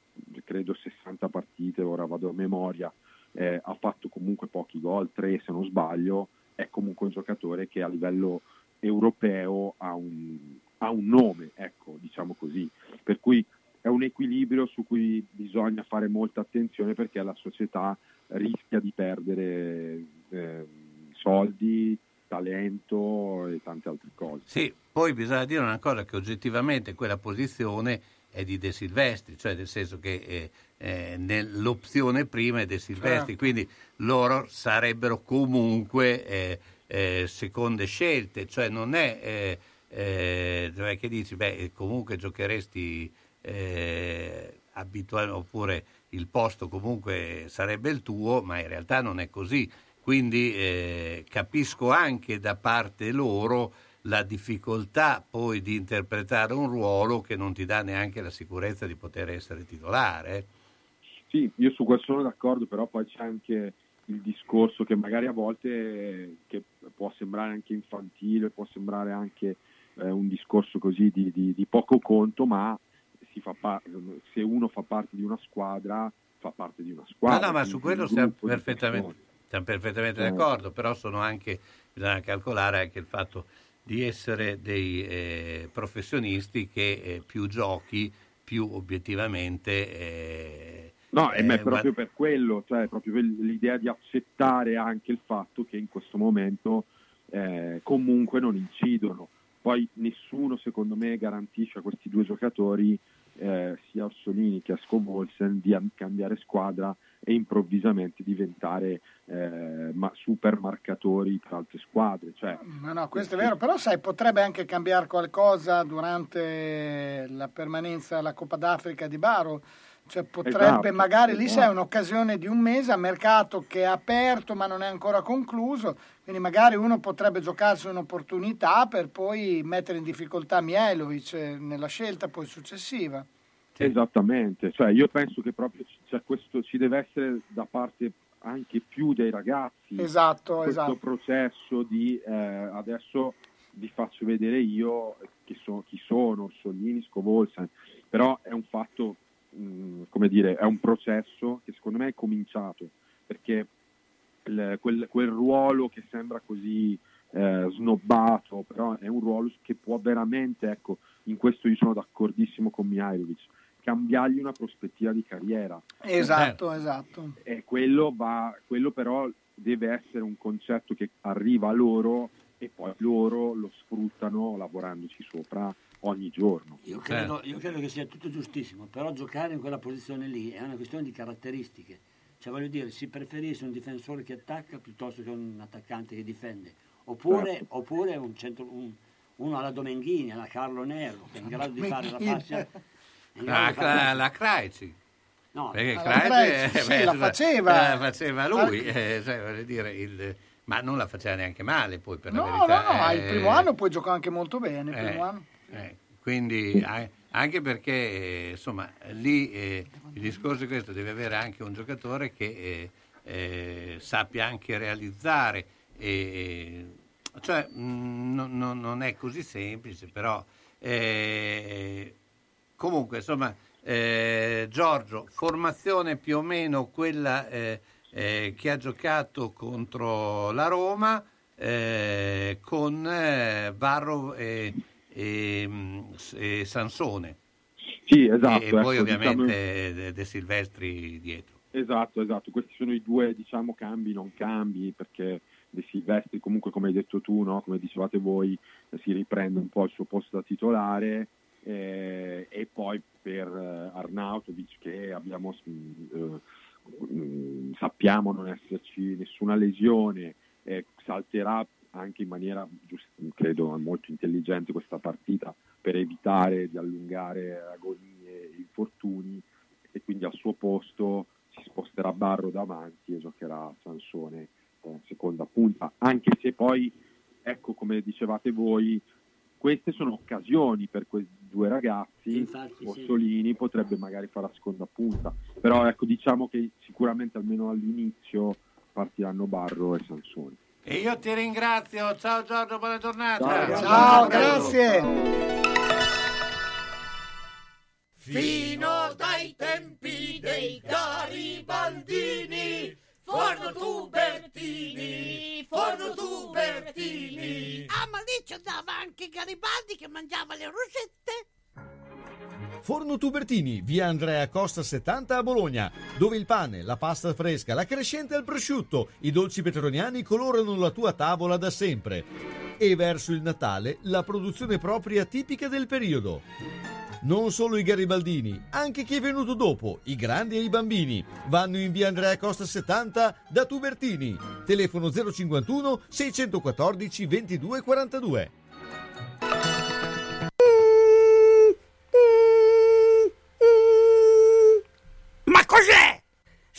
credo 60 partite, ora vado a memoria, eh, ha fatto comunque pochi gol, tre se non sbaglio, è comunque un giocatore che a livello europeo ha un, ha un nome, ecco, diciamo così. Per cui è un equilibrio su cui bisogna fare molta attenzione perché la società rischia di perdere eh, soldi, talento e tante altre cose. Sì, poi bisogna dire una cosa che oggettivamente quella posizione è di De Silvestri, cioè nel senso che eh, eh, nell'opzione prima è De Silvestri, Certo. quindi loro sarebbero comunque eh, eh, seconde scelte, cioè non è, eh, eh, dov'è che dici, beh comunque giocheresti eh, abitualmente oppure il posto comunque sarebbe il tuo, ma in realtà non è così. Quindi eh, capisco anche da parte loro la difficoltà poi di interpretare un ruolo che non ti dà neanche la sicurezza di poter essere titolare. eh. Sì, io su questo sono d'accordo, però poi c'è anche il discorso che magari a volte eh, può sembrare anche infantile, può sembrare anche eh, un discorso così di, di- di poco conto, ma par- se uno fa parte di una squadra, fa parte di una No, squadra. no, ma quindi su quello siamo perfettamente, siamo perfettamente Eh. d'accordo, però sono anche, bisogna calcolare anche il fatto di essere dei eh, professionisti che eh, più giochi, più obiettivamente... eh, No, e ma è eh, proprio guad- per quello, cioè proprio l'idea di accettare anche il fatto che in questo momento eh, comunque non incidono. Poi nessuno, secondo me, garantisce a questi due giocatori, eh, sia Orsolini che a Scovolsen, di am- cambiare squadra e improvvisamente diventare eh, ma- super marcatori per altre squadre. Cioè, Ma no, questo è vero, però sai, potrebbe anche cambiare qualcosa durante la permanenza alla Coppa d'Africa di Baro. Cioè potrebbe Esatto. magari lì è Esatto. un'occasione di un mese a mercato che è aperto ma non è ancora concluso, quindi magari uno potrebbe giocarsi un'opportunità per poi mettere in difficoltà Mihailovic eh, nella scelta poi successiva. Esattamente, cioè io penso che proprio c- c'è questo, ci deve essere da parte anche più dei ragazzi Esatto, questo esatto. processo di eh, adesso vi faccio vedere io chi, so- chi sono, Orsolini, Scovolsen, però è un fatto, mh, come dire, è un processo che secondo me è cominciato, perché il- quel, quel ruolo che sembra così eh, snobbato, però è un ruolo che può veramente, ecco, in questo io sono d'accordissimo con Mihailovic, cambiargli una prospettiva di carriera. Esatto, esatto. E quello, va, quello però deve essere un concetto che arriva a loro e poi loro lo sfruttano lavorandoci sopra ogni giorno. Io credo, io credo che sia tutto giustissimo, però giocare in quella posizione lì è una questione di caratteristiche. Cioè voglio dire, si preferisce un difensore che attacca piuttosto che un attaccante che difende. Oppure, Certo. oppure un centro, un- uno alla Domenghini, alla Carlo Nero, che è in grado di fare la Domenghini. fascia. La, fare- la, la Krajci. No, Perché eh, sì, beh, la faceva. la faceva lui, Ah. eh, cioè, voglio dire, il- ma non la faceva neanche male poi per No, la no, verità. no, ma il eh, primo anno poi giocò anche molto bene, il eh, primo anno. Eh, quindi anche perché insomma lì eh, il discorso è questo, deve avere anche un giocatore che eh, eh, sappia anche realizzare, e, cioè mh, non- non- non è così semplice, però eh, comunque insomma Giorgio, formazione più o meno quella che ha giocato contro la Roma con Barro e, e, s- e Sansone. Sì, esatto. E ecco, poi ovviamente diciamo- De, Silvestri dietro. Esatto, esatto, questi sono i due diciamo cambi non cambi perché De Silvestri comunque come hai detto tu, no? come dicevate voi, si riprende un po' il suo posto da titolare eh, e poi per eh, Arnautovic che abbiamo mh, eh, mh, sappiamo non esserci nessuna lesione, eh, salterà anche in maniera credo molto intelligente questa partita per evitare di allungare agonie e infortuni e quindi al suo posto si sposterà Barro davanti e giocherà Sansone eh, seconda punta, anche se poi, ecco come dicevate voi, queste sono occasioni per quei due ragazzi, Infatti, sì. Potrebbe magari fare la seconda punta, però ecco diciamo che sicuramente almeno all'inizio partiranno Barro e Sansone. E io ti ringrazio, ciao Giorgio, buona giornata. Ciao, Ciao, grazie. Fino dai tempi dei Garibaldini, forno tubertini, forno tubertini. Ah, ma lì ci andava anche Garibaldi che mangiava le rosette. Forno Tubertini, via Andrea Costa 70 a Bologna, dove il pane, la pasta fresca, la crescente al prosciutto, i dolci petroniani colorano la tua tavola da sempre. E verso il Natale la produzione propria tipica del periodo. Non solo i garibaldini, anche chi è venuto dopo, i grandi e i bambini, vanno in via Andrea Costa 70 da Tubertini. Telefono 051 614 2242.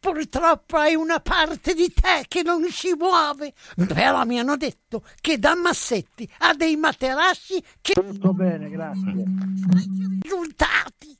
purtroppo hai una parte di te che non si muove. Però mi hanno detto che da Massetti ha dei materassi che... Tutto bene, grazie. Risultati!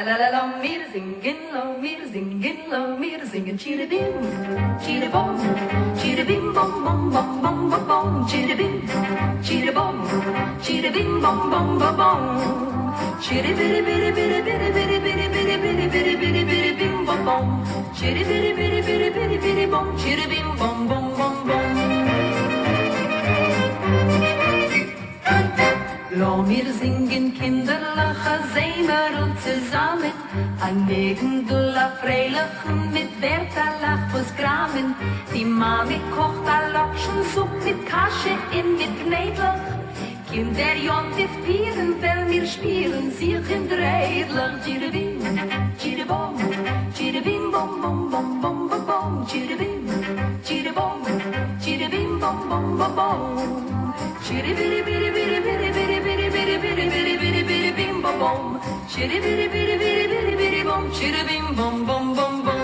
Lom mir singen, lom mir singen, lom mir singen, chiribim, chiribom, chiribim bom bom bom bom bom bom, chiribim, chiribom, chiribim bom bom bom bom, chiribiri biri biri biri biri biri biri biri biri biri biri bim bom bom, chiribiri biri biri biri biri bom, chiribim bom bom bom bom. Lo mir singen kinderlache Sämerl zusammen, an Negendulla Freilachen mit Bertha Lachbus Gramen. Die Mami kocht a Lokschensupp mit Kasche in mit Knädlach. Kinder jontif pieren, weil wir spielen sich in Dreidlach. Chiribim, chiribom, chiribim bom bom bom bom bom bom, chiribim, chiribom, chiribim bom bom bom bom. Chiribiri biri biri biri biri biri biri biri biri biri biri bim bom bom. Chiribiri biri biri biri biri bom. Chiribim bom bom bom bom.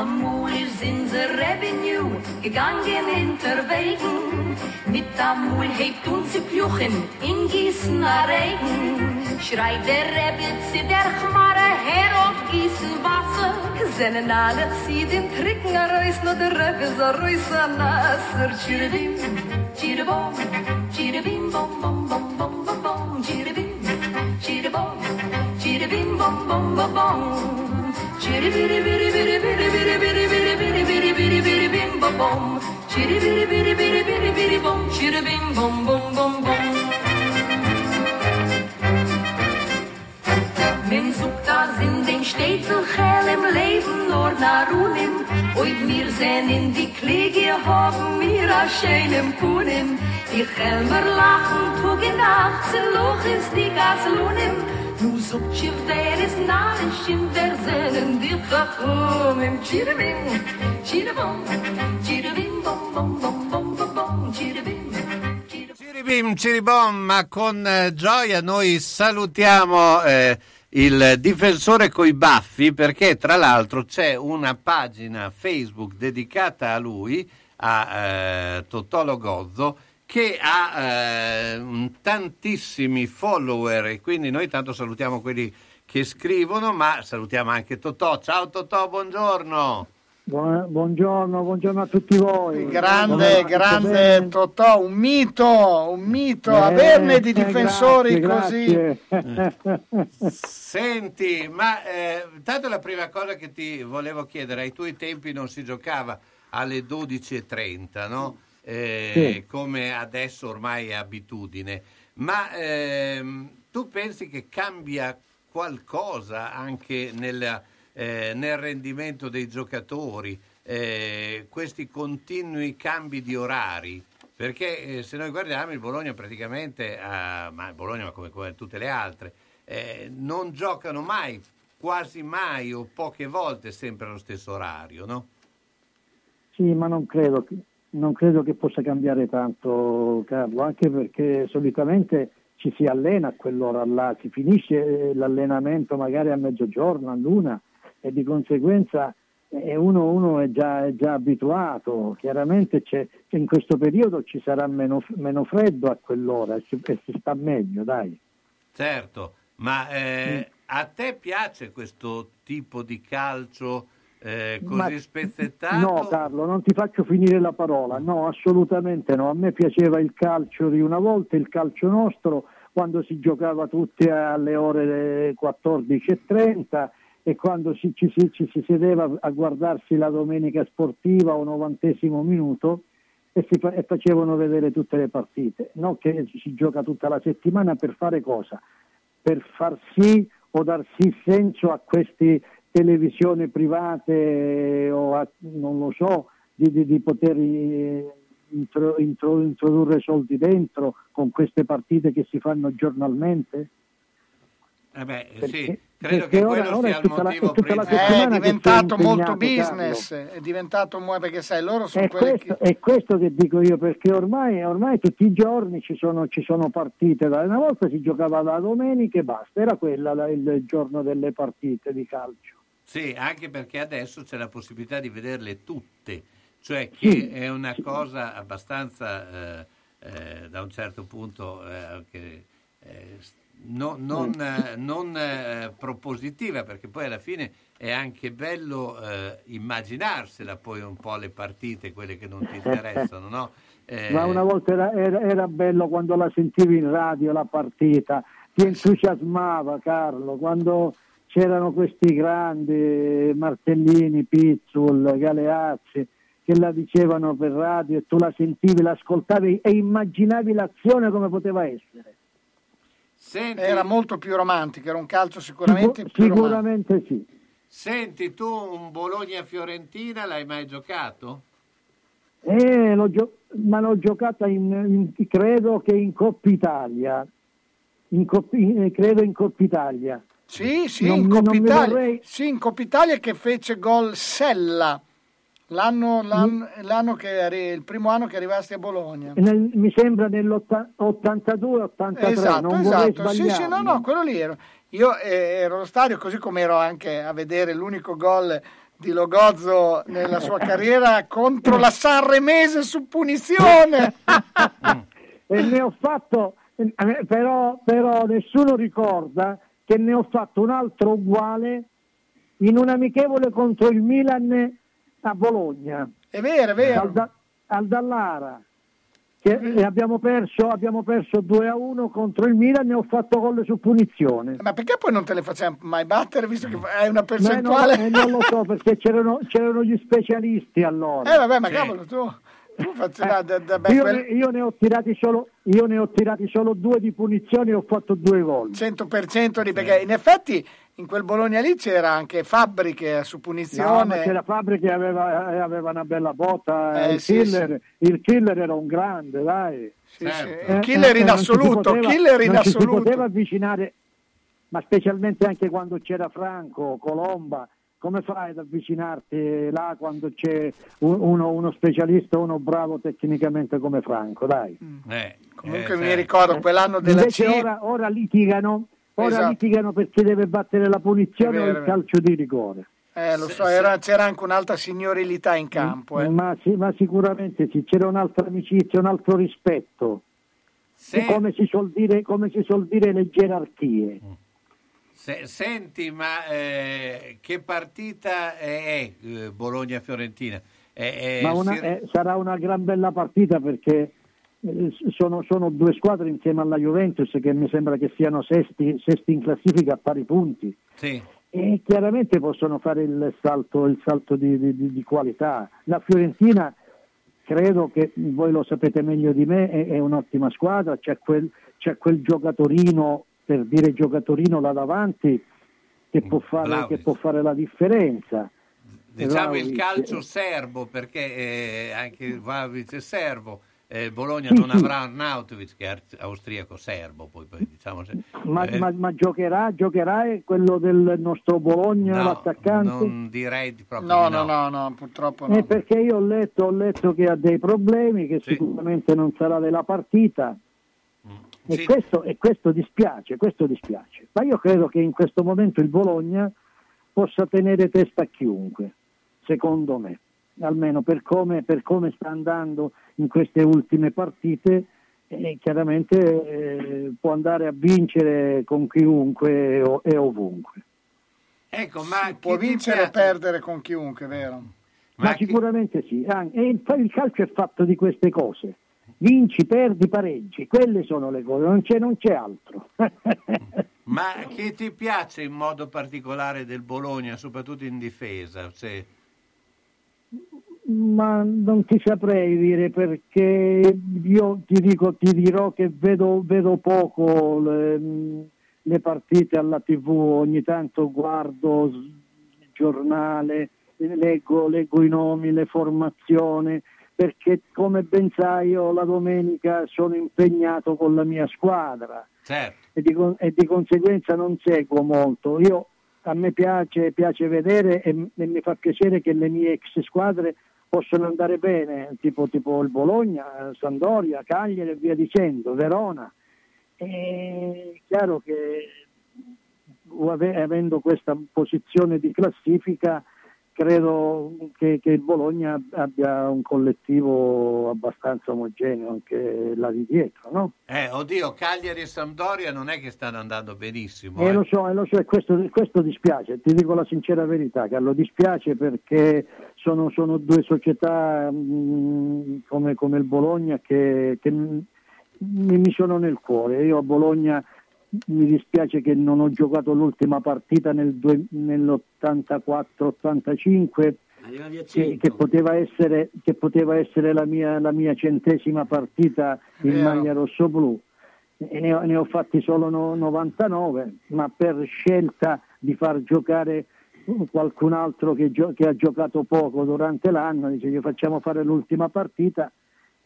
Amul sind sie Revenue gegangen hinterwegen. Mit Amul hebt uns die Pluchen in Gießen a Regen. Schreit der Rebbe zu der Chmare her auf Gießen Wasser. Gesehnen alle sie den Tricken a Reus, no der Rebbe so Reus a Nasser. Chiribim, chiribom, chiribim bom bom bom bom bom bom. Chiribim, chiribom, chiribim bom bom bom bom. Chiribiri Chiri biri biri biri biri biri bom, chiri bim bom bom bom bom. Men sucht da in den Städtel gel im Leben nur na ruhnim. Oib mir sen in die Kliege haben mir a schönem Kuhnim. Die Chelmer lachen, tug in Nacht, ze loch ins die Gaslunim. Nu sucht schiff der ist nanisch in der Sennen, die Chachum im Chiribim, Chiribom, Chiribim. Ciribim, ciribom, ma con eh, gioia noi salutiamo eh, il difensore coi baffi perché tra l'altro c'è una pagina Facebook dedicata a lui, a eh, Totò Gozzo, che ha eh, tantissimi follower e quindi noi tanto salutiamo quelli che scrivono, ma salutiamo anche Totò. Ciao Totò, buongiorno. Buon- buongiorno, buongiorno a tutti voi. Grande, grande? Totò, un mito, un mito, Eh, averne di eh, difensori grazie, così. Senti, ma eh, tanto la prima cosa che ti volevo chiedere, ai tuoi tempi non si giocava alle 12.30, no? Eh, Sì. Come adesso ormai è abitudine, ma ehm, tu pensi che cambia qualcosa anche nel, eh, nel rendimento dei giocatori, eh, questi continui cambi di orari? Perché eh, se noi guardiamo il Bologna praticamente, ha- ma Bologna come, come tutte le altre, eh, non giocano mai, quasi mai o poche volte sempre allo stesso orario, no? Sì, ma non credo, che- non credo che possa cambiare tanto, Carlo, anche perché solitamente ci si allena a quell'ora là, si finisce eh, l'allenamento magari a mezzogiorno, a luna e di conseguenza eh, uno, uno è, già, è già abituato. Chiaramente c'è, in questo periodo ci sarà meno, meno freddo a quell'ora e si, e si sta meglio, dai. Certo, ma eh, Mm. a te piace questo tipo di calcio eh, così Ma- spezzettato? No, Carlo, non ti faccio finire la parola. No, assolutamente no. A me piaceva il calcio di una volta, il calcio nostro, quando si giocava tutti alle ore 14.30 e quando ci, si, ci si sedeva a guardarsi la domenica sportiva o novantesimo minuto e, si e facevano vedere tutte le partite. Non che si gioca tutta la settimana per fare cosa? Per far sì o dar sì senso a questi televisioni private o a- non lo so, di, di- di poter eh, intro- intro- introdurre soldi dentro con queste partite che si fanno giornalmente? Eh beh, sì, Perché- credo perché che ora- quello ora sia è il tutta la- motivo principale. È che diventato molto business, è diventato perché sai, loro sono È quelli questo, è questo che dico io, perché ormai, ormai tutti i giorni ci sono, ci sono partite. Da- Una volta si giocava la domenica e basta, era quella la- il giorno delle partite di calcio. Sì, anche perché adesso c'è la possibilità di vederle tutte, cioè che Sì, è una cosa abbastanza, eh, eh, da un certo punto, eh, che, eh, no- non, Mm. eh, non, eh, propositiva, perché poi alla fine è anche bello eh, immaginarsela poi un po' le partite, quelle che non ti interessano, no? Eh, Ma una volta era, era- era bello quando la sentivi in radio la partita, ti entusiasmava Carlo, quando c'erano questi grandi Martellini, Pizzul, Galeazzi che la dicevano per radio e tu la sentivi, l'ascoltavi e immaginavi l'azione come poteva essere. Senti, era molto più romantico, era un calcio sicuramente Sicu- più romantico. sicuramente sì. senti, tu un Bologna-Fiorentina l'hai mai giocato? Eh, l'ho gio- ma l'ho giocata in, in- credo che in Coppa Italia, in Coppa- in- credo in Coppa Italia. Sì, sì, Non in Coppa Italia, vorrei- sì, in Coppa Italia che fece gol Sella, l'anno, l'anno- l'anno che il primo anno che arrivasti a Bologna. Nel- mi sembra nell'82-83, Esatto, esatto. Sì, sì, no, no, quello lì ero. Io eh, ero allo stadio così come ero anche a vedere l'unico gol di Logozzo nella sua carriera contro la Sanremese su punizione. E ne ho fatto, però, però nessuno ricorda che ne ho fatto un altro uguale in un amichevole contro il Milan a Bologna. È vero, è vero. Al, Da- al Dallara. Che e abbiamo perso, abbiamo perso 2 a 1 contro il Milan e ho fatto gol su punizione. Ma perché poi non te le facciamo mai battere visto che hai una Ma percentuale? non, eh, non lo so perché c'erano, c'erano gli specialisti allora. Eh vabbè, ma cavolo, tu, tu facci da, da, da- beh, io, quel- ne, io ne ho tirati solo, io ne ho tirati solo due di punizioni e ho fatto due gol. 100% di perché in effetti in quel Bologna lì c'era anche Fabbriche su No, punizione. ma c'era Fabri che aveva, eh, aveva una bella botta, Eh, il, sì, killer, il killer era un grande, dai. Sì, sì. Eh, Il killer eh, in assoluto, poteva- killer in non ci si assoluto. poteva avvicinare, ma specialmente anche quando c'era Franco, Colomba, come fai ad avvicinarti là quando c'è un- uno, uno specialista, uno bravo tecnicamente come Franco, dai. Eh, Comunque eh, mi sai. ricordo quell'anno della Invece C. ora, ora litigano, ora Esatto. litigano perché deve battere la punizione È o vero, il è vero. calcio di rigore. Eh, lo so, era- c'era anche un'alta signorilità in campo. eh. Ma, sì, ma sicuramente sì, c'era un'altra amicizia, un altro rispetto. Se- Come, si suol dire, come si suol dire le gerarchie. Se- senti, ma eh, che partita è, eh, Bologna-Fiorentina? È- è- Ma una- si- eh, sarà una gran bella partita perché sono, sono due squadre insieme alla Juventus che mi sembra che siano sesti, sesti in classifica a pari punti. sì. E chiaramente possono fare il salto, il salto di, di- di- qualità. La Fiorentina, credo che voi lo sapete meglio di me, è, è un'ottima squadra, c'è quel, c'è quel giocatorino, per dire giocatorino là davanti, che può fare, Vlahovic. che può fare la differenza. Diciamo il calcio serbo, perché eh, anche il Vlahovic è serbo, eh, il Bologna Sì, non sì. avrà Arnautovic che è ar- austriaco-serbo, poi, poi diciamo... se- Ma, eh, ma- ma giocherà, giocherà è quello del nostro Bologna, no, l'attaccante? non direi di proprio No, no, no. no, no, purtroppo Eh, no. perché io ho letto, ho letto che ha dei problemi, che Sì. sicuramente non sarà della partita. E, Sì. questo, e questo dispiace, questo dispiace. Ma io credo che in questo momento il Bologna possa tenere testa a chiunque, secondo me, almeno per come, per come sta andando in queste ultime partite. E chiaramente eh, può andare a vincere con chiunque o- e ovunque. Ecco, ma Si può vincere e piace? perdere con chiunque, vero? Ma, Ma chi- sicuramente sì, e il, il calcio è fatto di queste cose. Vinci, perdi, pareggi, quelle sono le cose, non c'è, non c'è altro. Ma chi ti piace in modo particolare del Bologna, soprattutto in difesa? Se- Ma non ti saprei dire perché io ti, dico, ti dirò che vedo, vedo poco le, le partite alla tv, ogni tanto guardo s- giornale, leggo, leggo i nomi, le formazioni, perché come ben sai io la domenica sono impegnato con la mia squadra Certo. e di, e di conseguenza non seguo molto. Io, a me piace, piace vedere e, e mi fa piacere che le mie ex squadre possano andare bene, tipo, tipo il Bologna, Sandoria, Cagliari e via dicendo, Verona. È chiaro che ave- avendo questa posizione di classifica credo che, che il Bologna abbia un collettivo abbastanza omogeneo anche là di dietro, no? Eh, oddio, Cagliari e Sampdoria non è che stanno andando benissimo. E eh. lo so, lo so, questo, questo dispiace, ti dico la sincera verità, Carlo, dispiace perché sono, sono due società mh, come, come il Bologna che, che mi, mi sono nel cuore. Io a Bologna mi dispiace che non ho giocato l'ultima partita nel due- nell'84-85 Arrivavi a che, 100. che poteva essere, che poteva essere la, mia, la mia centesima partita in maglia rossoblu e ne ho, ne ho fatti solo no- 99, ma per scelta di far giocare qualcun altro che, gio- che ha giocato poco durante l'anno, dice gli facciamo fare l'ultima partita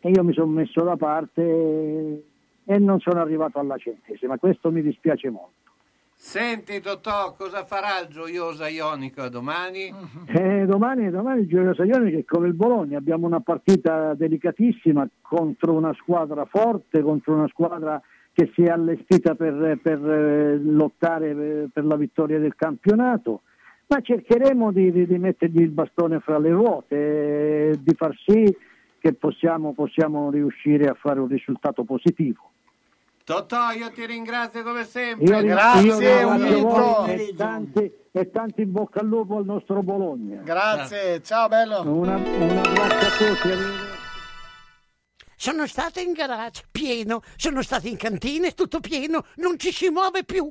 e io mi sono messo da parte e, e non sono arrivato alla centesima, questo mi dispiace molto. Senti Totò, cosa farà il gioiosa Ionica domani? Eh, domani, domani Giulio Saglioni che come il Bologna abbiamo una partita delicatissima contro una squadra forte, contro una squadra che si è allestita per, per, eh, lottare per, per la vittoria del campionato, ma cercheremo di, di- di mettergli il bastone fra le ruote, e di far sì che possiamo, possiamo riuscire a fare un risultato positivo. Totò, io ti ringrazio come sempre. Io, ri- io mito. e tanti, e tanti in bocca al lupo al nostro Bologna. Grazie, ciao bello. Una- un abbraccio a tutti. Sono stato in garage, pieno, sono stato in cantina, tutto pieno, non ci si muove più,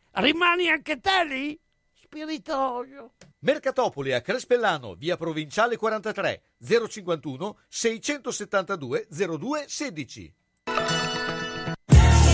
rimani anche te lì? Spiritoso. Mercatopoli a Crespellano, via Provinciale 43, 051 672 02 16.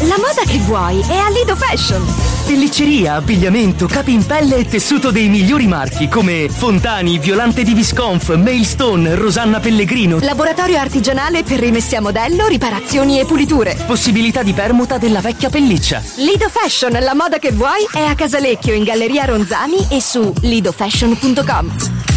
La moda che vuoi è a Lido Fashion. Pellicceria, abbigliamento, capi in pelle e tessuto dei migliori marchi come Fontani, Violante di Visconf, Mailstone, Rosanna Pellegrino. Laboratorio artigianale per rimessi a modello, riparazioni e puliture. Possibilità di permuta della vecchia pelliccia. Lido Fashion, la moda che vuoi è a Casalecchio in Galleria Ronzani e su lidofashion.com.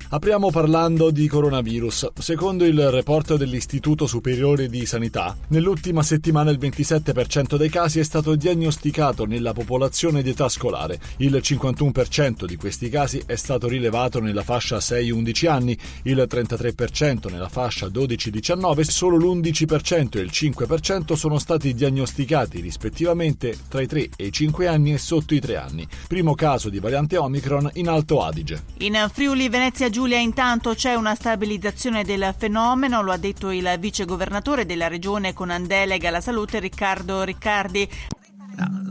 Apriamo parlando di coronavirus. Secondo il report dell'Istituto Superiore di Sanità, nell'ultima settimana il 27% dei casi è stato diagnosticato nella popolazione di età scolare. Il 51% di questi casi è stato rilevato nella fascia 6-11 anni, il 33% nella fascia 12-19, solo l'11% e il 5% sono stati diagnosticati rispettivamente tra i 3 e i 5 anni e sotto i 3 anni. Primo caso di variante Omicron in Alto Adige. In Friuli Venezia Giulia intanto c'è una stabilizzazione del fenomeno, lo ha detto il vice governatore della regione con delega alla salute Riccardo Riccardi.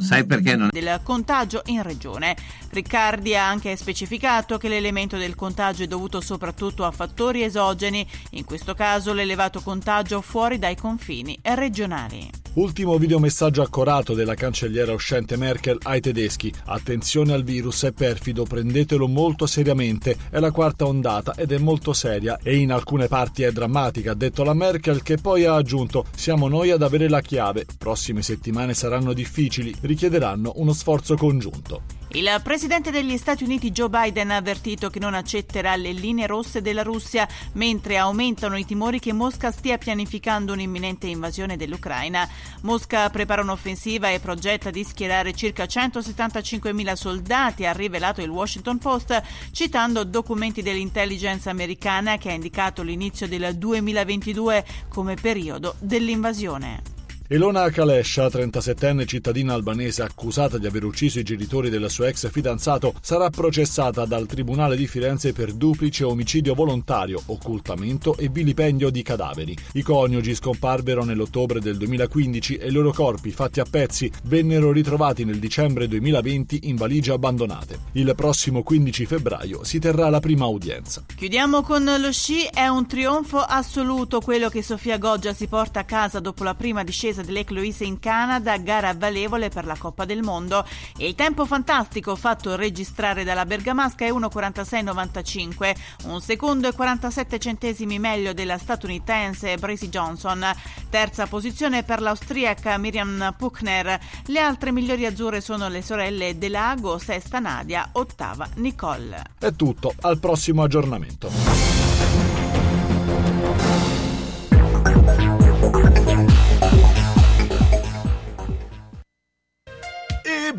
Sai perché non del contagio in regione. Riccardi ha anche specificato che l'elemento del contagio è dovuto soprattutto a fattori esogeni, in questo caso l'elevato contagio fuori dai confini regionali. Ultimo videomessaggio accorato della cancelliera uscente Merkel ai tedeschi. Attenzione al virus, è perfido, prendetelo molto seriamente. È la quarta ondata ed è molto seria e in alcune parti è drammatica, ha detto la Merkel che poi ha aggiunto siamo noi ad avere la chiave. Prossime settimane saranno difficili, richiederanno uno sforzo congiunto. Il presidente degli Stati Uniti Joe Biden ha avvertito che non accetterà le linee rosse della Russia, mentre aumentano i timori che Mosca stia pianificando un'imminente invasione dell'Ucraina. Mosca prepara un'offensiva e progetta di schierare circa 175.000 soldati, ha rivelato il Washington Post, citando documenti dell'intelligence americana che ha indicato l'inizio del 2022 come periodo dell'invasione. Ilona Kalesha, 37enne cittadina albanese accusata di aver ucciso i genitori del suo ex fidanzato, sarà processata dal Tribunale di Firenze per duplice omicidio volontario, occultamento e vilipendio di cadaveri. I coniugi scomparvero nell'ottobre del 2015 e i loro corpi, fatti a pezzi, vennero ritrovati nel dicembre 2020 in valigie abbandonate. Il prossimo 15 febbraio si terrà la prima udienza. Chiudiamo con lo sci, è un trionfo assoluto quello che Sofia Goggia si porta a casa dopo la prima discesa dell'Ec Louise in Canada, gara valevole per la Coppa del Mondo. E il tempo fantastico fatto registrare dalla bergamasca è 1.46.95, un secondo e 47 centesimi meglio della statunitense Bracy Johnson. Terza posizione per l'austriaca Miriam Puchner. Le altre migliori azzurre sono le sorelle Delago, sesta Nadia, ottava Nicole. È tutto, al prossimo aggiornamento.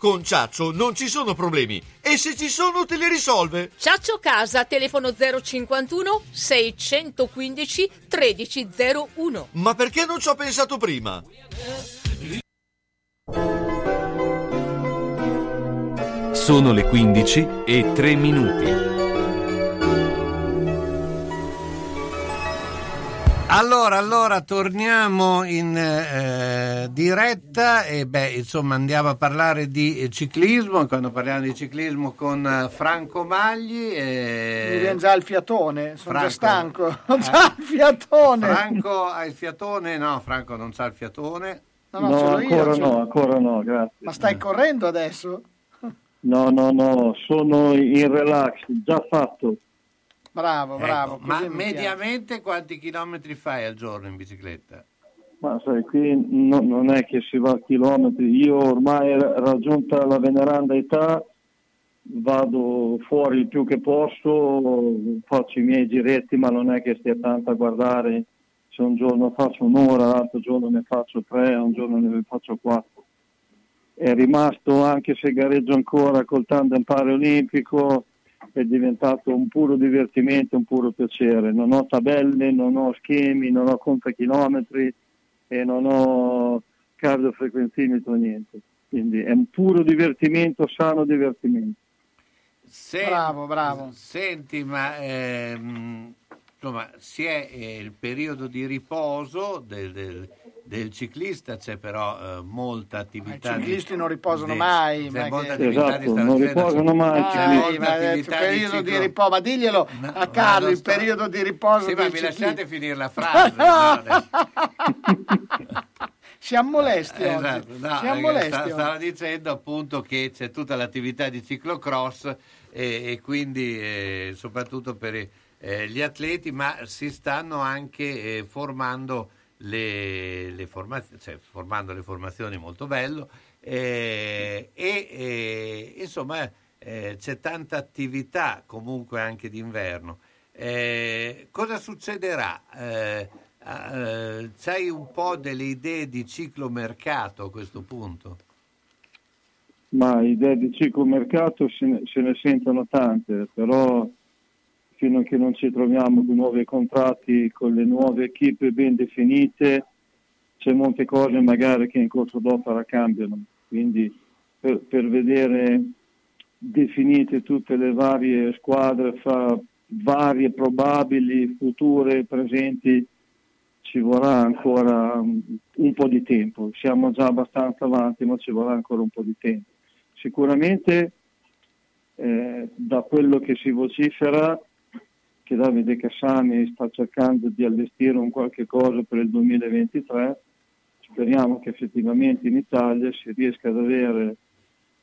Con Ciaccio non ci sono problemi e se ci sono te li risolve. Ciaccio Casa, telefono 051 615 1301. Ma perché non ci ho pensato prima? Sono le 15 e 3 minuti. Allora, allora torniamo in eh, diretta e beh, insomma andiamo a parlare di ciclismo, quando parliamo di ciclismo con eh, Franco Magli. E... Mi viene già il fiatone, sono Franco. già stanco, ho già il fiatone. Franco ha il fiatone? No, Franco non sa il fiatone. No, no, No, ce l'ho io, ancora l'ho. no, ancora no, grazie. Ma stai correndo adesso? No, no, no, sono in relax, già fatto. Bravo, bravo. Ecco, ma così mi piace. mediamente quanti chilometri fai al giorno in bicicletta? Ma sai, qui no- non è che si va a chilometri. Io ormai ra- raggiunta la veneranda età vado fuori il più che posso, faccio i miei giretti, ma non è che stia tanto a guardare. Se un giorno faccio un'ora, l'altro giorno ne faccio tre, un giorno ne faccio quattro. È rimasto, anche se gareggio ancora col tandem paraolimpico, è diventato un puro divertimento, un puro piacere. Non ho tabelle, non ho schemi, non ho contachilometri e non ho cardiofrequenzimetro, niente. Quindi è un puro divertimento, sano divertimento. Se- Bravo, bravo. Senti, ma ehm, insomma, si è eh, il periodo di riposo del, del- del ciclista, c'è però eh, molta attività. I ciclisti non riposano di- mai, c'è ma molta che- attività Esatto, di non riposano mai C'è ma il di periodo di ciclo- riposo, ma diglielo a Carlo, il sto- periodo di riposo Sì, ma mi lasciate finire la frase. no. Siamo molesti Esatto, oggi. no, Siamo perché molesti sta- oggi. stava dicendo appunto che c'è tutta l'attività di ciclocross e, e quindi eh, soprattutto per eh, gli atleti, ma si stanno anche eh, formando le, le formazioni, cioè formando le formazioni molto bello eh, e eh, insomma eh, c'è tanta attività comunque anche d'inverno. Eh, cosa succederà? Eh, eh, c'hai un po' delle idee di ciclomercato a questo punto? Ma idee di ciclomercato se ne, se ne sentono tante, però fino a che non ci troviamo con nuovi contratti, con le nuove equipe ben definite, c'è molte cose magari che in corso d'opera cambiano. Quindi per, per vedere definite tutte le varie squadre fra varie probabili, future, presenti, ci vorrà ancora un po' di tempo. Siamo già abbastanza avanti, ma ci vorrà ancora un po' di tempo. Sicuramente eh, da quello che si vocifera che Davide Cassani sta cercando di allestire un qualche cosa per il 2023, speriamo che effettivamente in Italia si riesca ad avere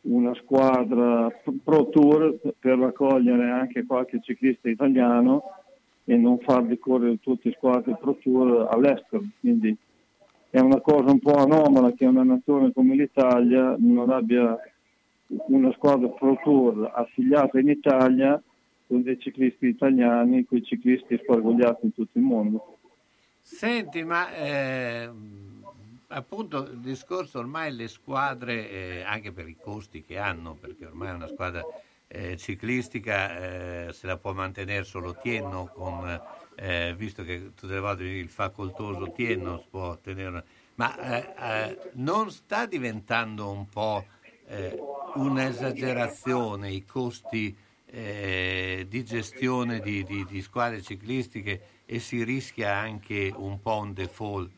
una squadra pro tour per raccogliere anche qualche ciclista italiano e non farli correre tutte squadre pro tour all'estero. Quindi è una cosa un po' anomala che una nazione come l'Italia non abbia una squadra pro tour affiliata in Italia con dei ciclisti italiani, con i ciclisti spargogliati in tutto il mondo. Senti, ma eh, appunto il discorso ormai le squadre, eh, anche per i costi che hanno, perché ormai una squadra eh, ciclistica eh, se la può mantenere solo Tienno, con, eh, visto che tutte le volte il facoltoso Tienno può tenere... Ma eh, non sta diventando un po' un'esagerazione i costi eh, di gestione di, di, di, squadre ciclistiche e si rischia anche un po' un default?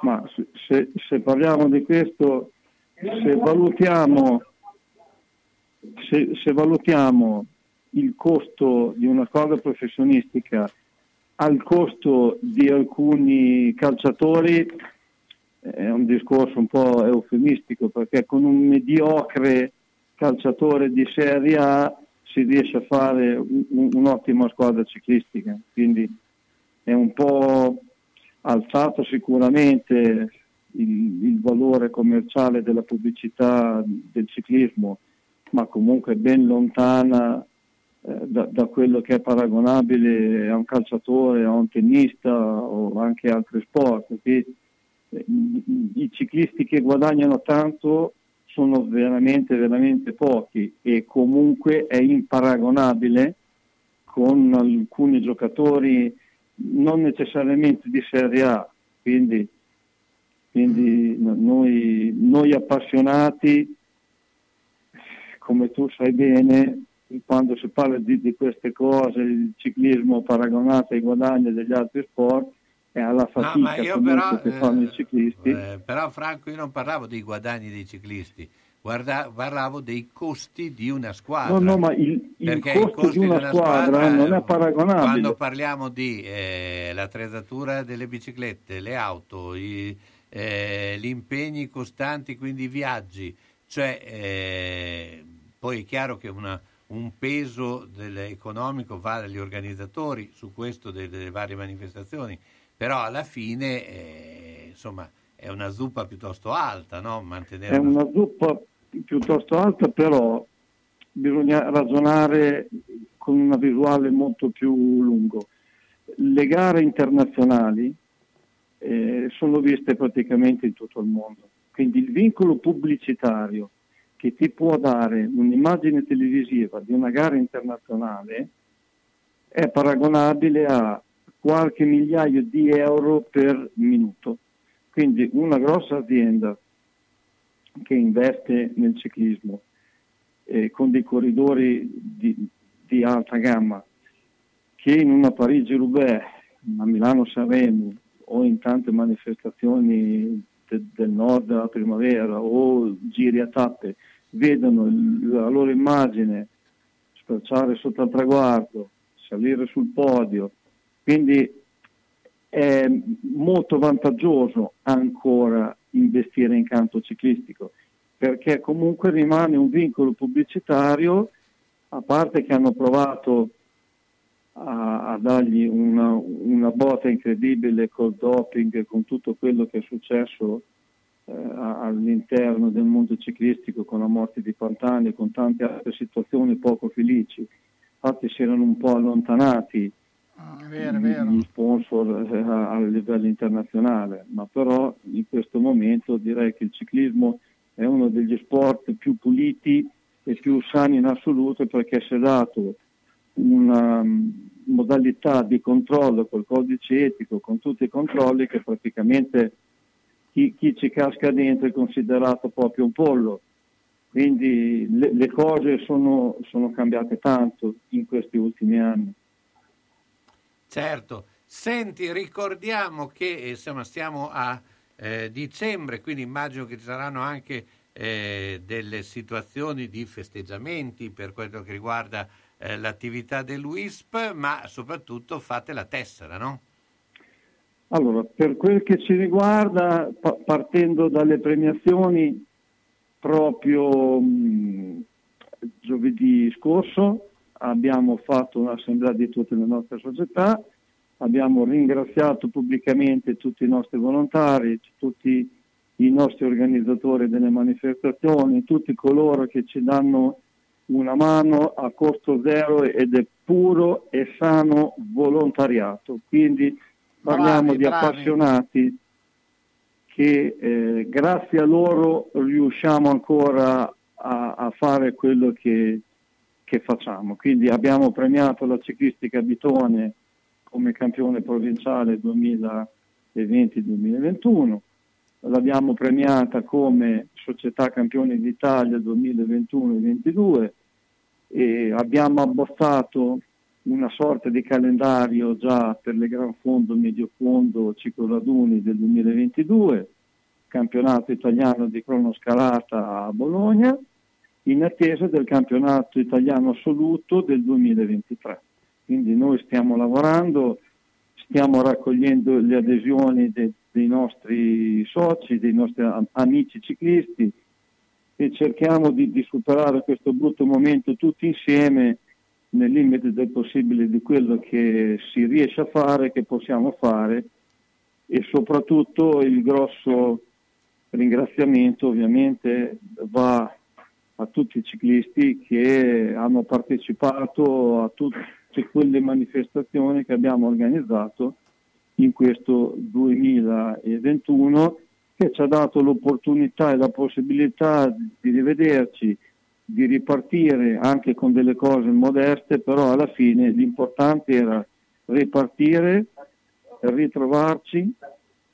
Ma se, se parliamo di questo, se valutiamo, se, se valutiamo il costo di una squadra professionistica al costo di alcuni calciatori è un discorso un po' eufemistico perché con un mediocre calciatore di Serie A si riesce a fare un, un'ottima squadra ciclistica, quindi è un po' alzato sicuramente il, il valore commerciale della pubblicità del ciclismo, ma comunque ben lontana eh, da, da, quello che è paragonabile a un calciatore, a un tennista o anche altri sport. Quindi, eh, i, i ciclisti che guadagnano tanto sono veramente, veramente pochi e comunque è imparagonabile con alcuni giocatori non necessariamente di Serie A, quindi, quindi noi, noi appassionati, come tu sai bene, quando si parla di, di, queste cose, il ciclismo paragonato ai guadagni degli altri sport, e alla fatica no, però, che fanno i eh, ciclisti. Eh, però Franco io non parlavo dei guadagni dei ciclisti, guarda, parlavo dei costi di una squadra. No, no, ma il, il costo di una, di una squadra, squadra, non è paragonabile. Quando parliamo di eh, l'attrezzatura delle biciclette, le auto, i, eh, gli impegni costanti, quindi i viaggi, cioè eh, poi è chiaro che una, un peso economico va dagli organizzatori su questo delle, delle varie manifestazioni, però alla fine eh, insomma è una zuppa piuttosto alta, no? Mantenere è una zuppa piuttosto alta, però bisogna ragionare con una visuale molto più lungo. Le gare internazionali eh, sono viste praticamente in tutto il mondo, quindi il vincolo pubblicitario che ti può dare un'immagine televisiva di una gara internazionale è paragonabile a qualche migliaio di euro per minuto. Quindi una grossa azienda che investe nel ciclismo eh, con dei corridori di, di, alta gamma, che in una Parigi-Roubaix, a Milano-Sanremo o in tante manifestazioni de, del nord della primavera o giri a tappe, vedono la loro immagine sperciare sotto il traguardo, salire sul podio, quindi è molto vantaggioso ancora investire in campo ciclistico perché comunque rimane un vincolo pubblicitario a parte che hanno provato a, a dargli una, una, botta incredibile col doping con tutto quello che è successo eh, all'interno del mondo ciclistico con la morte di Pantani e con tante altre situazioni poco felici. Infatti si erano un po' allontanati vero, vero. gli sponsor eh, a, a, livello internazionale, ma però in questo momento direi che il ciclismo è uno degli sport più puliti e più sani in assoluto perché si è dato una mm, modalità di controllo col codice etico, con tutti i controlli che praticamente chi, chi ci casca dentro è considerato proprio un pollo. Quindi le, le cose sono, sono cambiate tanto in questi ultimi anni. Certo. Senti, ricordiamo che insomma, siamo a eh, dicembre, quindi immagino che ci saranno anche eh, delle situazioni di festeggiamenti per quello che riguarda eh, l'attività dell'UISP, ma soprattutto fate la tessera, no? Allora, per quel che ci riguarda, pa- partendo dalle premiazioni, proprio mh, giovedì scorso abbiamo fatto un'assemblea di tutte le nostre società, abbiamo ringraziato pubblicamente tutti i nostri volontari, tutti i nostri organizzatori delle manifestazioni, tutti coloro che ci danno una mano a costo zero ed è puro e sano volontariato. Quindi parliamo Bravi, di bravi. appassionati che eh, grazie a loro riusciamo ancora a, a fare quello che, che facciamo. Quindi abbiamo premiato la ciclistica Bitone come campione provinciale 2020-2021, l'abbiamo premiata come società campione d'Italia 2021-2022 e abbiamo abbozzato una sorta di calendario già per le Gran Fondo, Medio Fondo, Ciclo Raduni del 2022, campionato italiano di cronoscalata a Bologna, in attesa del campionato italiano assoluto del 2023. Quindi noi stiamo lavorando, stiamo raccogliendo le adesioni de- dei nostri soci, dei nostri am- amici ciclisti e cerchiamo di, di superare questo brutto momento tutti insieme nel limite del possibile di quello che si riesce a fare, che possiamo fare e soprattutto il grosso ringraziamento ovviamente va a tutti i ciclisti che hanno partecipato a tutte quelle manifestazioni che abbiamo organizzato in questo 2021 che ci ha dato l'opportunità e la possibilità di rivederci, di ripartire anche con delle cose modeste, però alla fine l'importante era ripartire, ritrovarci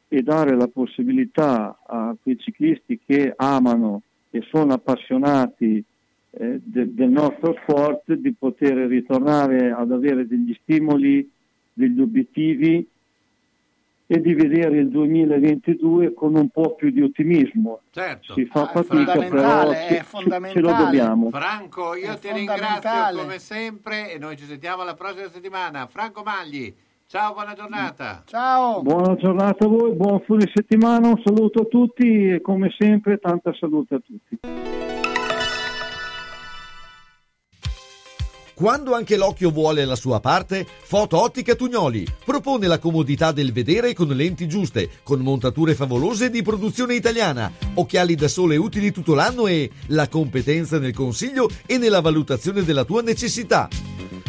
e dare la possibilità a quei ciclisti che amano e sono appassionati eh, de- del nostro sport di poter ritornare ad avere degli stimoli, degli obiettivi e di vedere il 2022 con un po' più di ottimismo. Certo. Si fa Ah, fatica, però fondamentale, ce, è ce- ce lo dobbiamo. Franco, io È ti ringrazio come sempre e noi ci sentiamo la prossima settimana. Franco Magli, ciao, buona giornata. Ciao. Buona giornata a voi, buon fine settimana, un saluto a tutti e come sempre tanta salute a tutti. Quando anche l'occhio vuole la sua parte, Foto Ottica Tugnoli propone la comodità del vedere con lenti giuste, con montature favolose di produzione italiana, occhiali da sole utili tutto l'anno e la competenza nel consiglio e nella valutazione della tua necessità.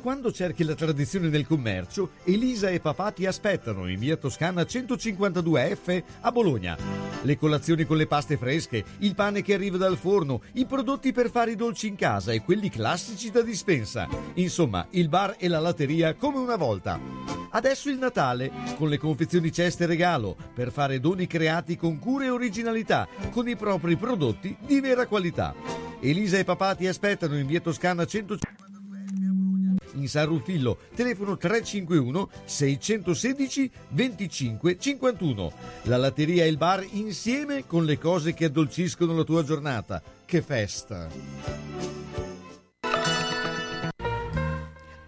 Quando cerchi la tradizione nel commercio, Elisa e papà ti aspettano in via Toscana 152F a Bologna. Le colazioni con le paste fresche, il pane che arriva dal forno, i prodotti per fare i dolci in casa e quelli classici da dispensa. Insomma, il bar e la latteria come una volta. Adesso il Natale, con le confezioni ceste regalo, per fare doni creati con cura e originalità, con i propri prodotti di vera qualità. Elisa e papà ti aspettano in via Toscana 152 in San Rufillo, telefono 351 616 25 51. La latteria e il bar insieme con le cose che addolciscono la tua giornata. Che festa!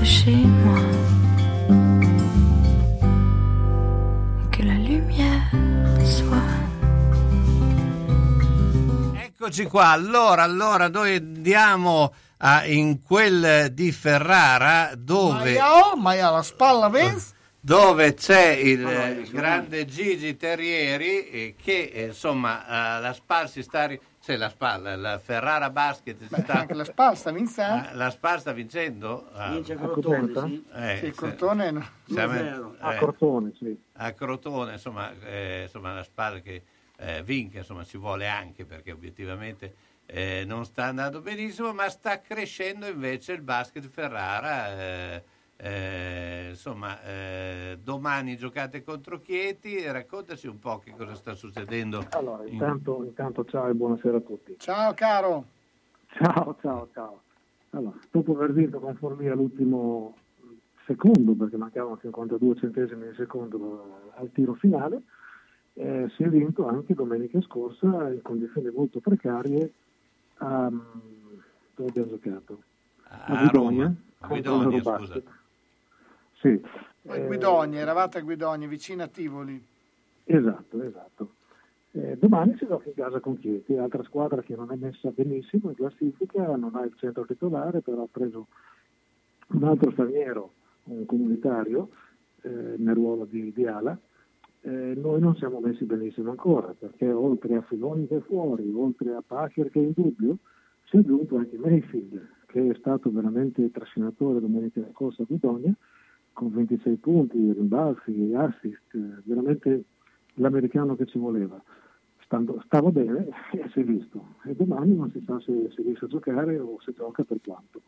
De chez moi. Que la lumière soit. Eccoci qua, allora, allora noi andiamo a- in quel di Ferrara dove, Maia, Maia la spalla, vedi? dove c'è il eh, grande Gigi Terrieri eh, che eh, insomma eh, la SPAL si sta... ri- c'è la SPAL, la Ferrara Basket si sta... Anche la spalla sta vincendo. Ah, la SPAL sta vincendo? Ah. Vince Crotone, sì. Eh, Sì, il sì. Crotone no. Siamo- 1-0. A eh, Crotone, sì. a Crotone, insomma, eh, insomma la SPAL che eh, vinca, insomma, ci vuole anche perché obiettivamente eh, non sta andando benissimo, ma sta crescendo invece il basket Ferrara. Eh, insomma, eh, domani giocate contro Chieti, raccontaci un po' che cosa sta succedendo. Allora, in- intanto, intanto ciao e buonasera a tutti. Ciao caro. Ciao, ciao, ciao. Allora, dopo aver vinto con Forlì all'ultimo secondo, perché mancavano 52 centesimi di secondo al tiro finale, eh, si è vinto anche domenica scorsa in condizioni molto precarie a, dove abbiamo giocato? A Roma. A contro Guidonia, l'Eurobasket. scusa. Sì, Poi Eh, Guidogna, eravate a Guidogna, vicino a Tivoli. Esatto, esatto. Eh, domani si gioca in casa con Chieti, altra squadra che non è messa benissimo in classifica, non ha il centro titolare, però ha preso un altro straniero, un comunitario, eh, nel ruolo di, di ala. Eh, noi non siamo messi benissimo ancora, perché oltre a Filoni che è fuori, oltre a Pacher che è in dubbio, si è aggiunto anche Mayfield, che è stato veramente trascinatore domenica scorsa a Guidogna, con 26 punti, rimbalzi, assist, eh, veramente l'americano che ci voleva. Stando- stava bene e si è visto. E domani non si sa se, se riesce a giocare o se gioca per quanto.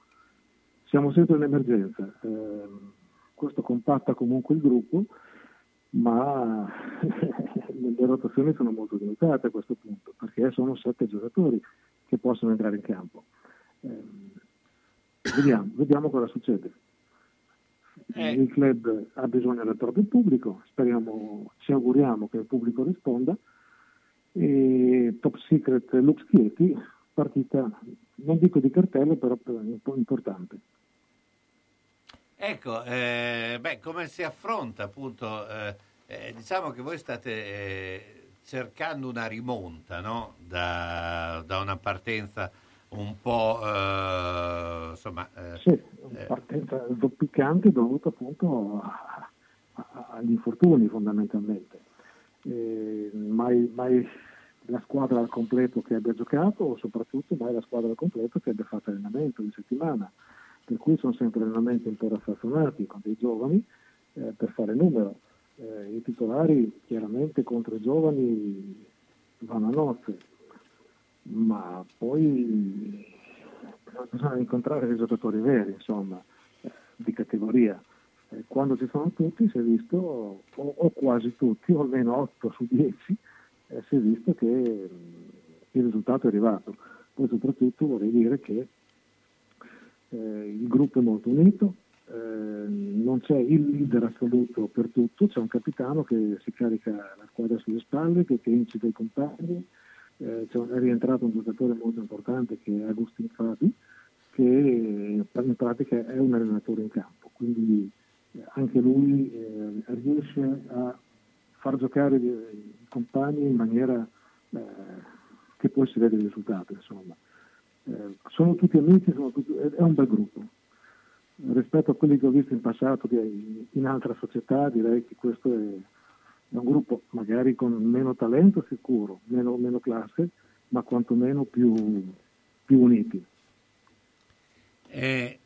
Siamo sempre in emergenza. Ehm, questo compatta comunque il gruppo, ma le rotazioni sono molto limitate a questo punto, perché sono sette giocatori che possono entrare in campo. Ehm, vediamo, vediamo cosa succede. Il club ha bisogno del proprio pubblico, speriamo, ci auguriamo che il pubblico risponda. E Top Secret Lux Chieti, partita, non dico di cartello, però un po' importante. Ecco, eh, beh, come si affronta appunto, eh, eh, diciamo che voi state eh, cercando una rimonta no? da, da una partenza un po' eh, insomma... eh, Sì, partenza zoppicante dovuta appunto a- a- agli infortuni fondamentalmente. Eh, mai, mai la squadra al completo che abbia giocato o soprattutto mai la squadra al completo che abbia fatto allenamento in settimana. Per cui sono sempre allenamenti un po' raffazzonati con dei giovani eh, per fare numero. Eh, I titolari chiaramente contro i giovani vanno a nozze, ma poi bisogna incontrare dei giocatori veri, insomma, eh, di categoria. Eh, Quando ci sono tutti si è visto, o, o quasi tutti, o almeno 8 su 10, eh, si è visto che mm, il risultato è arrivato. Poi soprattutto vorrei dire che eh, il gruppo è molto unito, eh, non c'è il leader assoluto per tutto, c'è un capitano che si carica la squadra sulle spalle, che, che incita i compagni, eh, un- è rientrato un giocatore molto importante che è Agustin Fabi, che in pratica è un allenatore in campo, quindi eh, anche lui eh, riesce a far giocare i, i compagni in maniera eh, che poi si vede il risultato. Insomma. Eh, sono tutti amici, sono tutti- è un bel gruppo. Rispetto a quelli che ho visto in passato in altre società, direi che questo è, è un gruppo magari con meno talento sicuro, meno, meno classe, ma quantomeno più, più uniti. Eh,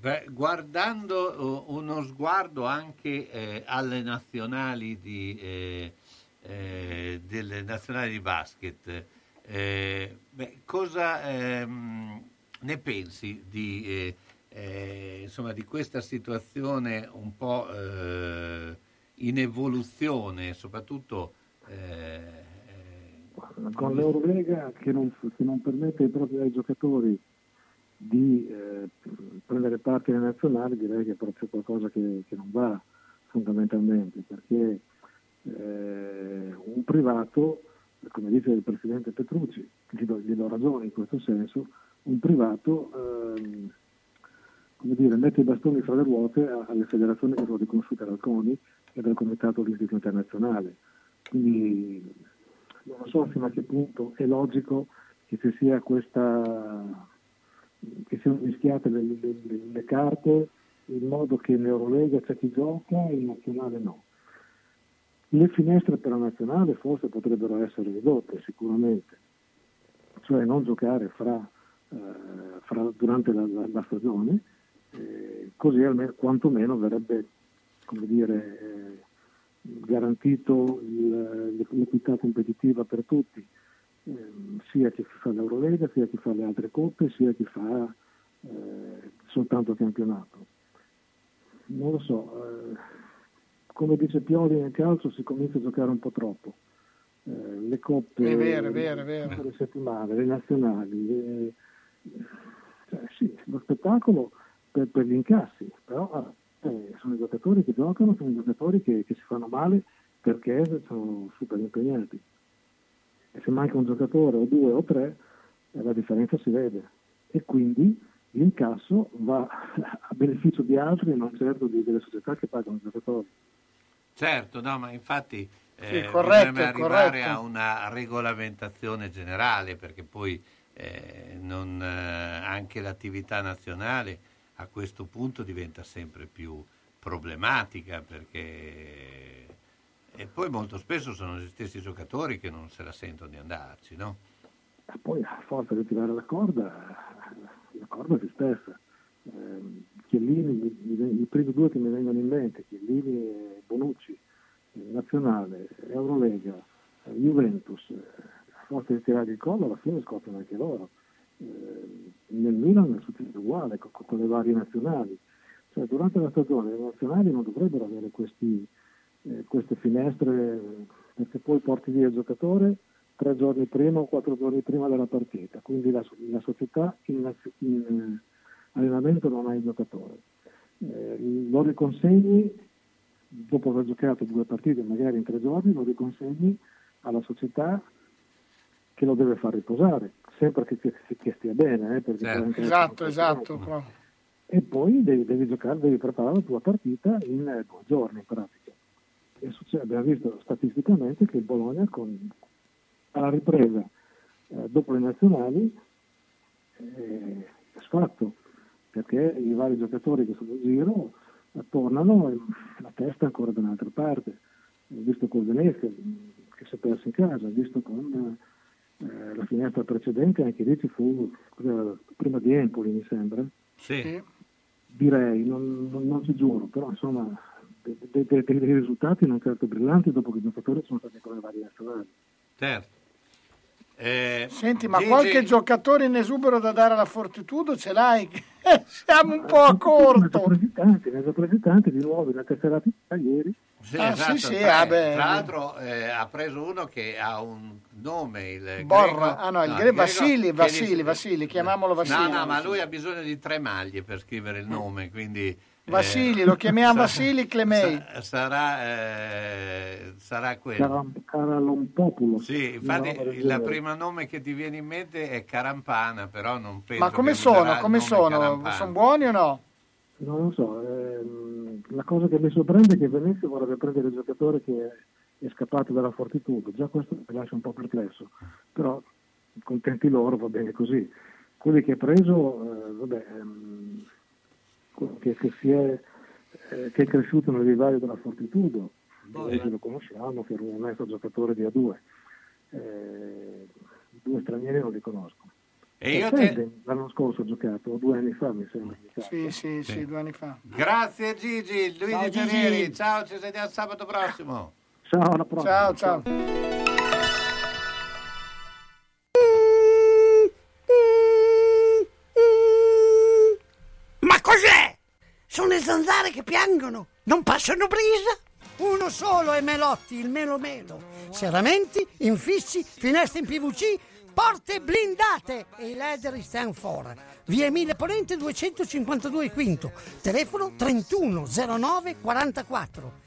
beh, guardando uno sguardo anche eh, alle nazionali di, eh, eh, delle nazionali di basket, eh, beh, cosa ehm, ne pensi di, eh, insomma, di questa situazione un po' in evoluzione, soprattutto eh, Con l'Eurolega che non, che non permette ai giocatori di eh, prendere parte alle nazionali, direi che è proprio qualcosa che, che non va fondamentalmente, perché eh, un privato, come dice il Presidente Petrucci, gli do, gli do ragione in questo senso, un privato come dire, mette i bastoni fra le ruote alle federazioni che sono riconosciute dal CONI e dal Comitato Olimpico Internazionale. Quindi non so fino a che punto è logico che ci sia questa che siano mischiate le, le- le- le carte in modo che in Eurolega c'è chi gioca e in nazionale no. Le finestre per la nazionale forse potrebbero essere ridotte sicuramente, cioè non giocare fra, eh, fra- durante la, la- la stagione, eh, così almeno, quantomeno verrebbe come dire, eh, garantito il- l'equità competitiva per tutti, ehm, sia chi fa l'Eurolega, sia chi fa le altre coppe, sia chi fa eh, soltanto il campionato. Non lo so, eh, come dice Pioli nel calcio si comincia a giocare un po' troppo. Eh, le coppe, È vero, è vero, è vero. le settimane, le nazionali, le- cioè, sì, lo spettacolo per, per gli incassi, però eh, sono i giocatori che giocano, sono i giocatori che, che si fanno male perché sono super impegnati. E se manca un giocatore o due o tre, eh, la differenza si vede. E quindi l'incasso va a beneficio di altri e non certo di, delle società che pagano i giocatori. Certo, no, ma infatti eh, Sì, corretto, bisogna arrivare corretto. a una regolamentazione generale perché poi eh, non, eh, anche l'attività nazionale a questo punto diventa sempre più problematica perché e poi molto spesso sono gli stessi giocatori che non se la sentono di andarci, no? E poi a forza di tirare la corda, la corda si spessa. Eh, Chiellini, i primi due che mi vengono in mente, Chiellini e Bonucci, eh, Nazionale, Eurolega, eh, Juventus, eh, a forza di tirare il collo alla fine scoppiano anche loro. Eh, nel Milan è successo uguale con, con le varie nazionali. Cioè, durante la stagione le nazionali non dovrebbero avere questi, eh, queste finestre perché poi porti via il giocatore tre giorni prima o quattro giorni prima della partita, quindi la, la società in, in, eh, allenamento non ha il giocatore. Eh, lo riconsegni dopo aver giocato due partite, magari in tre giorni, lo riconsegni alla società che lo deve far riposare, sempre che, che- che stia bene. eh, anche- Esatto, esatto. e poi devi, devi giocare, devi preparare la tua partita in eh, due giorni in pratica. E succede- abbiamo visto statisticamente che il Bologna con, alla ripresa eh, dopo le nazionali eh, è sfatto perché i vari giocatori che sono in giro eh, tornano e la testa è ancora da un'altra parte. Ho visto con Venezia che si è perso in casa, ho visto con eh, la finestra precedente, anche lì ci fu prima di Empoli mi sembra Sì. direi, non, non, non ci giuro, però insomma de- de- de- dei risultati non certo brillanti dopo che i giocatori sono stati con le varie nazionali. Certo. Eh, Senti, ma Gigi- qualche giocatore in esubero da dare alla Fortitudo ce l'hai? Siamo un po' a corto. Tanti, ne ho presi tanti di nuovo, ne ha tesserati ieri. Sì, Ah, esatto, sì, sì, tra, ah, beh. tra l'altro eh, ha preso uno che ha un nome, il Borra, greco- ah no, il no, Gre- Vasili, Vasili, Vasili, chiamiamolo Vasili. No, no, ma lui ha bisogno di tre maglie per scrivere il nome, quindi... eh, Vasili, lo chiamiamo sa- Vasili Clemei. sa- sarà, eh, sarà quello. Caram- Caralompopulo. Sì, infatti il primo nome che ti viene in mente è Carampana, però non penso Ma come sono? Come sono? Carampana. Sono buoni o no? Non lo so, ehm, la cosa che mi sorprende è che Venezia vorrebbe prendere il giocatore che è scappato dalla Fortitudo, già questo mi lascia un po' perplesso, però contenti loro, va bene così. Quelli che ha preso, eh, vabbè, ehm, che, che si è, eh, che è cresciuto nel vivaio della Fortitudo, oggi lo conosciamo, che era un onesto giocatore di A2, eh, due stranieri non li conosco. E io Fede, te- L'anno scorso ho giocato, due anni fa mi sembra. Sì, sì, sì, due anni fa. Grazie Gigi, Luigi Ciao, Gigi. Guerrieri, ciao, ci vediamo sabato prossimo. Ciao, alla prossima. Ciao, ciao. Ma cos'è? Sono le zanzare che piangono, non passano brisa. Uno solo è Melotti, il Melo Melo. Serramenti, infissi, finestre in PVC, porte blindate e i leder stand for. Via Emile Ponente 252 Quinto, telefono 3109 44.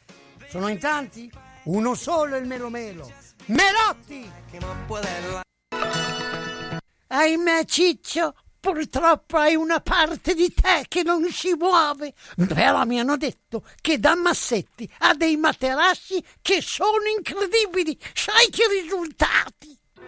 Sono in tanti? Uno solo il Melo Melo. Melotti! Ahimè Ciccio, purtroppo hai una parte di te che non si muove. Però mi hanno detto che da Massetti ha dei materassi che sono incredibili. Sai che risultati?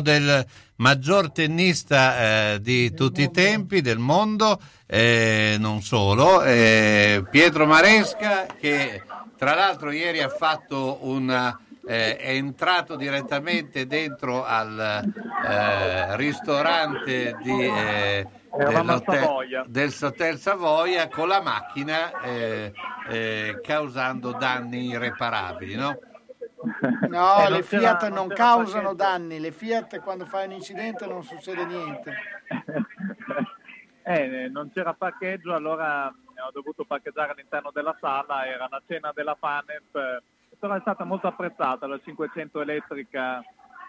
Del maggior tennista eh, di tutti i tempi del mondo, eh, non solo, eh, Pietro Maresca che tra l'altro ieri ha fatto una... eh, è entrato direttamente dentro al eh, ristorante di, eh, Savoia. del Hotel Savoia con la macchina eh, eh, causando danni irreparabili, no? No, Eh, le Fiat non non causano danni, le Fiat quando fai un incidente non succede niente. Eh, non c'era parcheggio, allora ho dovuto parcheggiare all'interno della sala, era una cena della FANEP, eh, però è stata molto apprezzata la 500 elettrica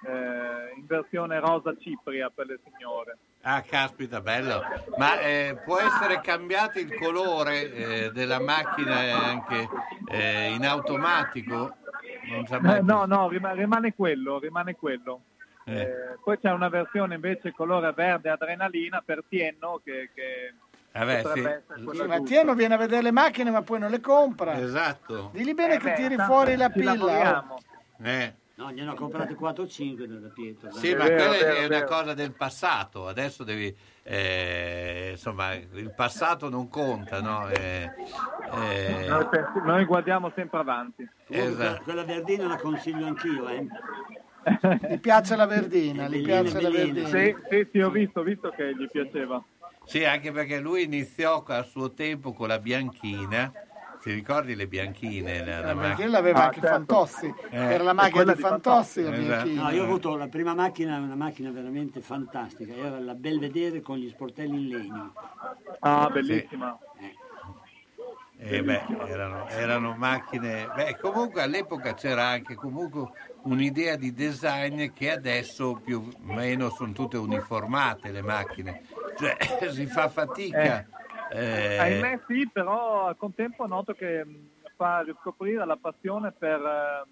eh, in versione rosa cipria per le signore. Ah, caspita, bello. Ma eh, può essere cambiato il colore eh, della macchina anche eh, in automatico? Non sa mai Eh, no, no, rima- rimane quello, rimane quello. Eh. Eh, poi c'è una versione invece colore verde adrenalina per Tienno che, che Vabbè, potrebbe sì. Sì, ma. Tieno viene a vedere le macchine ma poi non le compra. Esatto. Digli bene Eh che beh, tiri fuori la pilla. oh. Eh. No, gliene ho comprate 4 o 5 da Pietro. Sì, ma vero, quella vero, è una cosa del passato, adesso devi, eh, insomma, il passato non conta, no? Eh, eh, Noi, noi guardiamo sempre avanti. Esatto. Quella verdina la consiglio anch'io, eh. Gli piace la verdina, gli piace la verdina. Sì, sì, sì, ho visto, ho visto che gli piaceva. Sì, anche perché lui iniziò a suo tempo con la bianchina, ti ricordi le bianchine? La, la macchina? Bianchina l'aveva Ah, anche certo. Fantozzi, Eh, era la macchina di Fantozzi. la Esatto. No, io ho avuto la prima macchina, una macchina veramente fantastica, era la Belvedere con gli sportelli in legno. Ah, bellissima. Eh, beh, erano, erano macchine. Beh, comunque all'epoca c'era anche comunque un'idea di design che adesso più o meno sono tutte uniformate le macchine. Cioè si fa fatica. Eh, Ahimè sì, però al contempo noto che mh, fa riscoprire la passione per eh,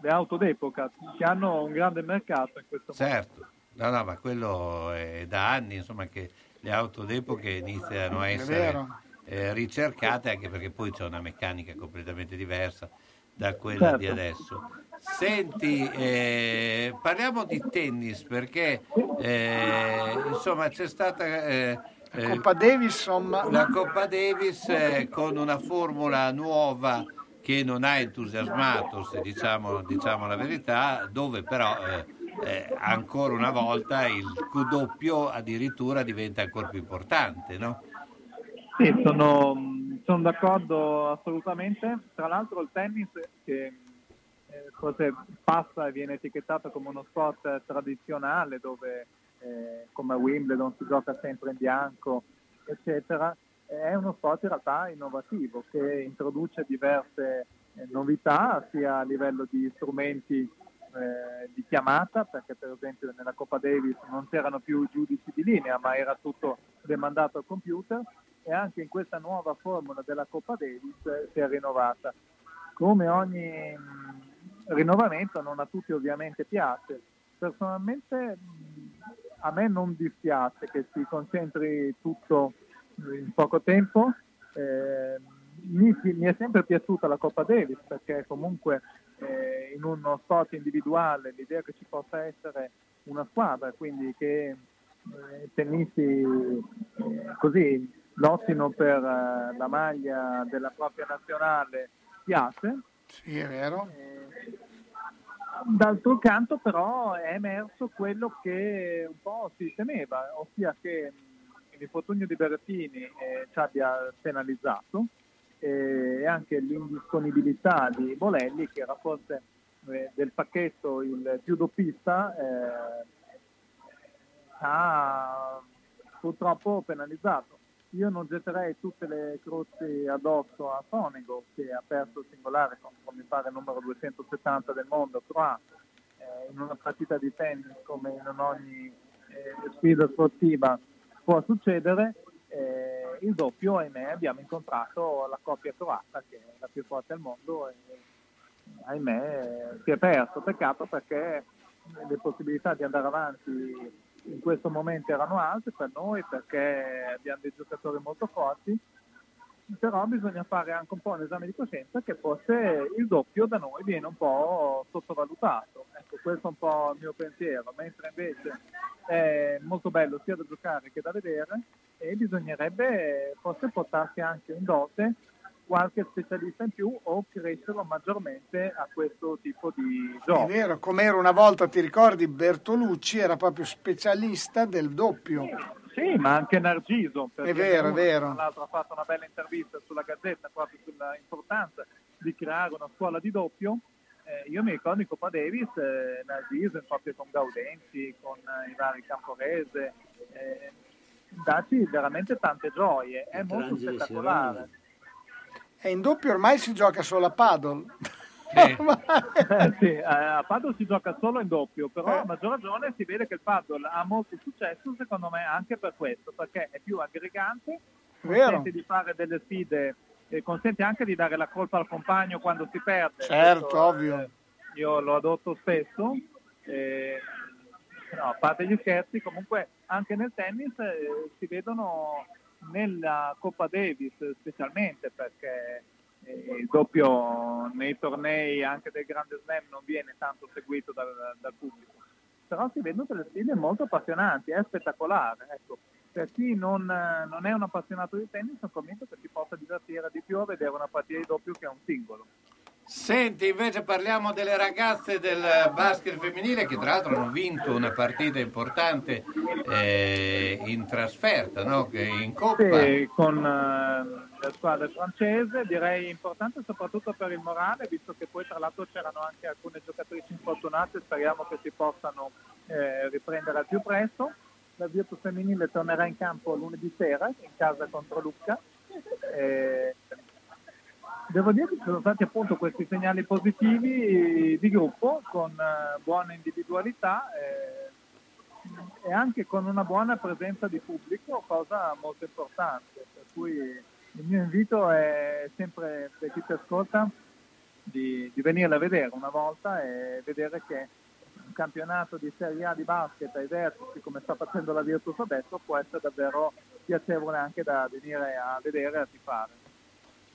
le auto d'epoca, che hanno un grande mercato in questo Certo, no, no, ma quello è da anni insomma, che le auto d'epoca iniziano a essere eh, ricercate anche perché poi c'è una meccanica completamente diversa da quella di Certo. adesso. Senti, eh, parliamo di tennis perché eh, insomma c'è stata eh, La eh, Coppa Davis, insomma. la Coppa Davis eh, con una formula nuova che non ha entusiasmato, se diciamo, diciamo la verità, dove però eh, eh, ancora una volta il Q doppio addirittura diventa ancora più importante, no? Sì, sono, sono d'accordo assolutamente. Tra l'altro il tennis, che eh, forse passa e viene etichettato come uno sport tradizionale dove eh, come a Wimbledon si gioca sempre in bianco, eccetera, è uno sport in realtà innovativo che introduce diverse eh, novità sia a livello di strumenti eh, di chiamata, perché per esempio nella Coppa Davis non c'erano più giudici di linea, ma era tutto demandato al computer e anche in questa nuova formula della Coppa Davis eh, si è rinnovata. Come ogni mh, rinnovamento non a tutti ovviamente piace. Personalmente mh, a me non dispiace che si concentri tutto in poco tempo. Eh, mi, mi è sempre piaciuta la Coppa Davis perché comunque eh, in uno sport individuale l'idea che ci possa essere una squadra, quindi che eh, tennisti eh, così lottino per eh, la maglia della propria nazionale piace. Sì, è vero. D'altro canto però è emerso quello che un po' si temeva, ossia che mh, l'infortunio di Berrettini eh, ci abbia penalizzato eh, e anche l'indisponibilità di Bolelli, che era forse eh, del pacchetto il più doppista, eh, ha purtroppo penalizzato. Io non getterei tutte le croci addosso a Sonego che ha perso il singolare con, mi pare il numero 270 del mondo, Croà, eh, in una partita di tennis come in ogni eh, sfida sportiva può succedere. Eh, il doppio, ahimè, abbiamo incontrato la coppia croata che è la più forte al mondo e ahimè si è perso. Peccato perché le possibilità di andare avanti in questo momento erano alte per noi perché abbiamo dei giocatori molto forti, però bisogna fare anche un po' un esame di coscienza che forse il doppio da noi viene un po' sottovalutato. Ecco, questo è un po' il mio pensiero, mentre invece è molto bello sia da giocare che da vedere e bisognerebbe forse portarsi anche in dote qualche specialista in più o crescerlo maggiormente a questo tipo di È gioco. vero, come era una volta, ti ricordi, Bertolucci era proprio specialista del doppio. Sì, ma anche Nargiso. perché È vero, è vero. Tra l'altro ha fatto una bella intervista sulla Gazzetta proprio sull'importanza di creare una scuola di doppio. Eh, io mi ricordo in Coppa Davis, eh, Nargiso proprio con Gaudenzi, con eh, i vari Camporese, eh, darci veramente tante gioie. È molto spettacolare. E in doppio ormai si gioca solo a paddle. Eh, sì, eh, a paddle si gioca solo in doppio, però Eh. a maggior ragione si vede che il paddle ha molto successo, secondo me, anche per questo, perché è più aggregante, Vero. consente di fare delle sfide e consente anche di dare la colpa al compagno quando si perde. Certo, Questo, ovvio. eh, io lo adotto spesso. eh, no, a parte gli scherzi, comunque anche nel tennis eh, si vedono nella Coppa Davis specialmente perché eh, il doppio nei tornei anche del Grande Slam non viene tanto seguito dal, dal pubblico però si vedono delle sfide molto appassionanti è spettacolare ecco. per chi non, non è un appassionato di tennis sono convinto che si possa divertire di più a vedere una partita di doppio che un singolo Senti, invece parliamo delle ragazze del basket femminile che tra l'altro hanno vinto una partita importante eh, in trasferta, no? In Coppa. Sì, con eh, la squadra francese, direi importante soprattutto per il morale, visto che poi tra l'altro c'erano anche alcune giocatrici infortunate, speriamo che si possano eh, riprendere al più presto. La Virtus femminile tornerà in campo lunedì sera in casa contro Lucca. Eh, devo dire che ci sono stati appunto questi segnali positivi di gruppo con eh, buona individualità eh, e anche con una buona presenza di pubblico, cosa molto importante. Per cui il mio invito è sempre per chi ci ascolta di, di venirla a vedere una volta e vedere che un campionato di Serie A di basket ai vertici come sta facendo la Virtus adesso può essere davvero piacevole anche da venire a vedere e a tifare.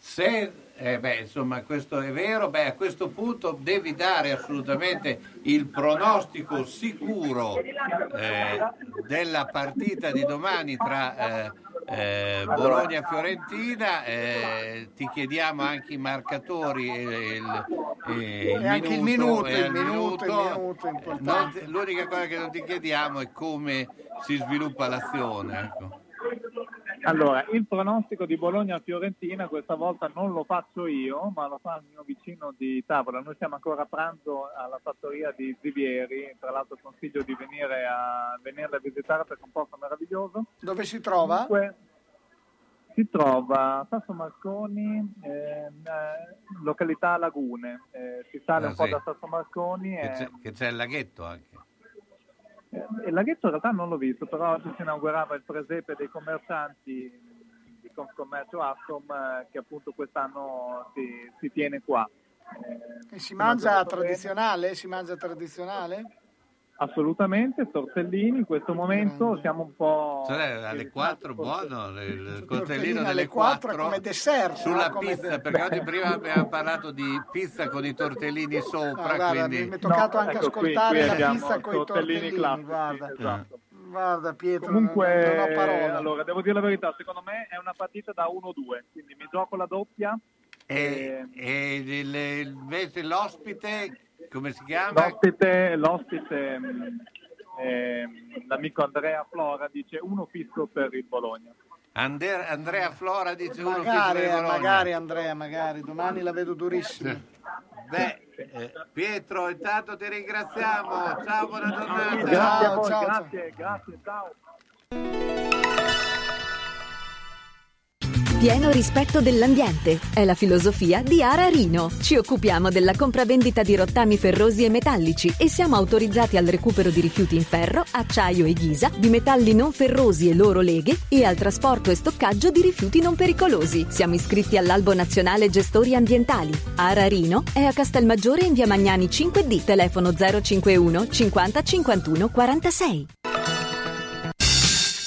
Se, eh, beh, insomma, questo è vero, beh, a questo punto devi dare assolutamente il pronostico sicuro eh, della partita di domani tra eh, eh, Bologna e Fiorentina. eh, ti chiediamo anche i marcatori e il, e il anche il minuto. il minuto, minuto. minuto. Non l'unica cosa che non ti chiediamo è come si sviluppa l'azione. Ecco. Allora, il pronostico di Bologna-Fiorentina questa volta non lo faccio io, ma lo fa il mio vicino di tavola. Noi siamo ancora a pranzo alla fattoria di Zivieri, tra l'altro consiglio di venire a, venirla a visitare perché è un posto meraviglioso. Dove si trova? Comunque, si trova a Sasso Marconi, ehm, eh, località Lagune. Eh, si sale Ah, un po' sì. da Sasso Marconi Che e, c'è, che c'è il laghetto anche. Eh, il laghetto in realtà non l'ho visto, però oggi si inaugurava il presepe dei commercianti di Confcommercio Ascom eh, che appunto quest'anno si, si tiene qua. Eh, E si si mangia molto bene. tradizionale? Si mangia tradizionale? Assolutamente, tortellini in questo momento siamo un po'... Cioè, alle 4 buono, il coltellino alle delle 4 4 come dessert, sulla no? Come pizza, de- perché oggi prima abbiamo parlato di pizza con i tortellini sopra, Ah, guarda, quindi... mi è toccato anche ecco, qui- ascoltare qui la abbiamo pizza con i tortellini tortellini, classici, guarda. esatto. Guarda Pietro, Comunque, non, ho parole. allora, devo dire la verità, secondo me è una partita da 1-2, quindi mi gioco la doppia. E, e il- invece l'ospite, come si chiama? L'ospite, l'ospite ehm, l'amico Andrea Flora dice uno fisso per il Bologna. Ander- Andrea Flora dice uno Magari, figlio di eh, Bologna. magari Andrea, magari, domani la vedo durissima. Beh, eh, Pietro, intanto ti ringraziamo. Ciao, buona giornata. Grazie a voi, ciao, grazie, grazie, ciao. Pieno rispetto dell'ambiente è la filosofia di Ara Rino. Ci occupiamo della compravendita di rottami ferrosi e metallici e siamo autorizzati al recupero di rifiuti in ferro, acciaio e ghisa, di metalli non ferrosi e loro leghe e al trasporto e stoccaggio di rifiuti non pericolosi. Siamo iscritti all'Albo Nazionale Gestori Ambientali. Ara Rino è a Castelmaggiore in via Magnani 5D, telefono 051 50 51 46.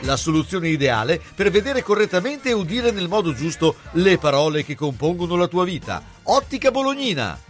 La soluzione ideale per vedere correttamente e udire nel modo giusto le parole che compongono la tua vita. Ottica Bolognina.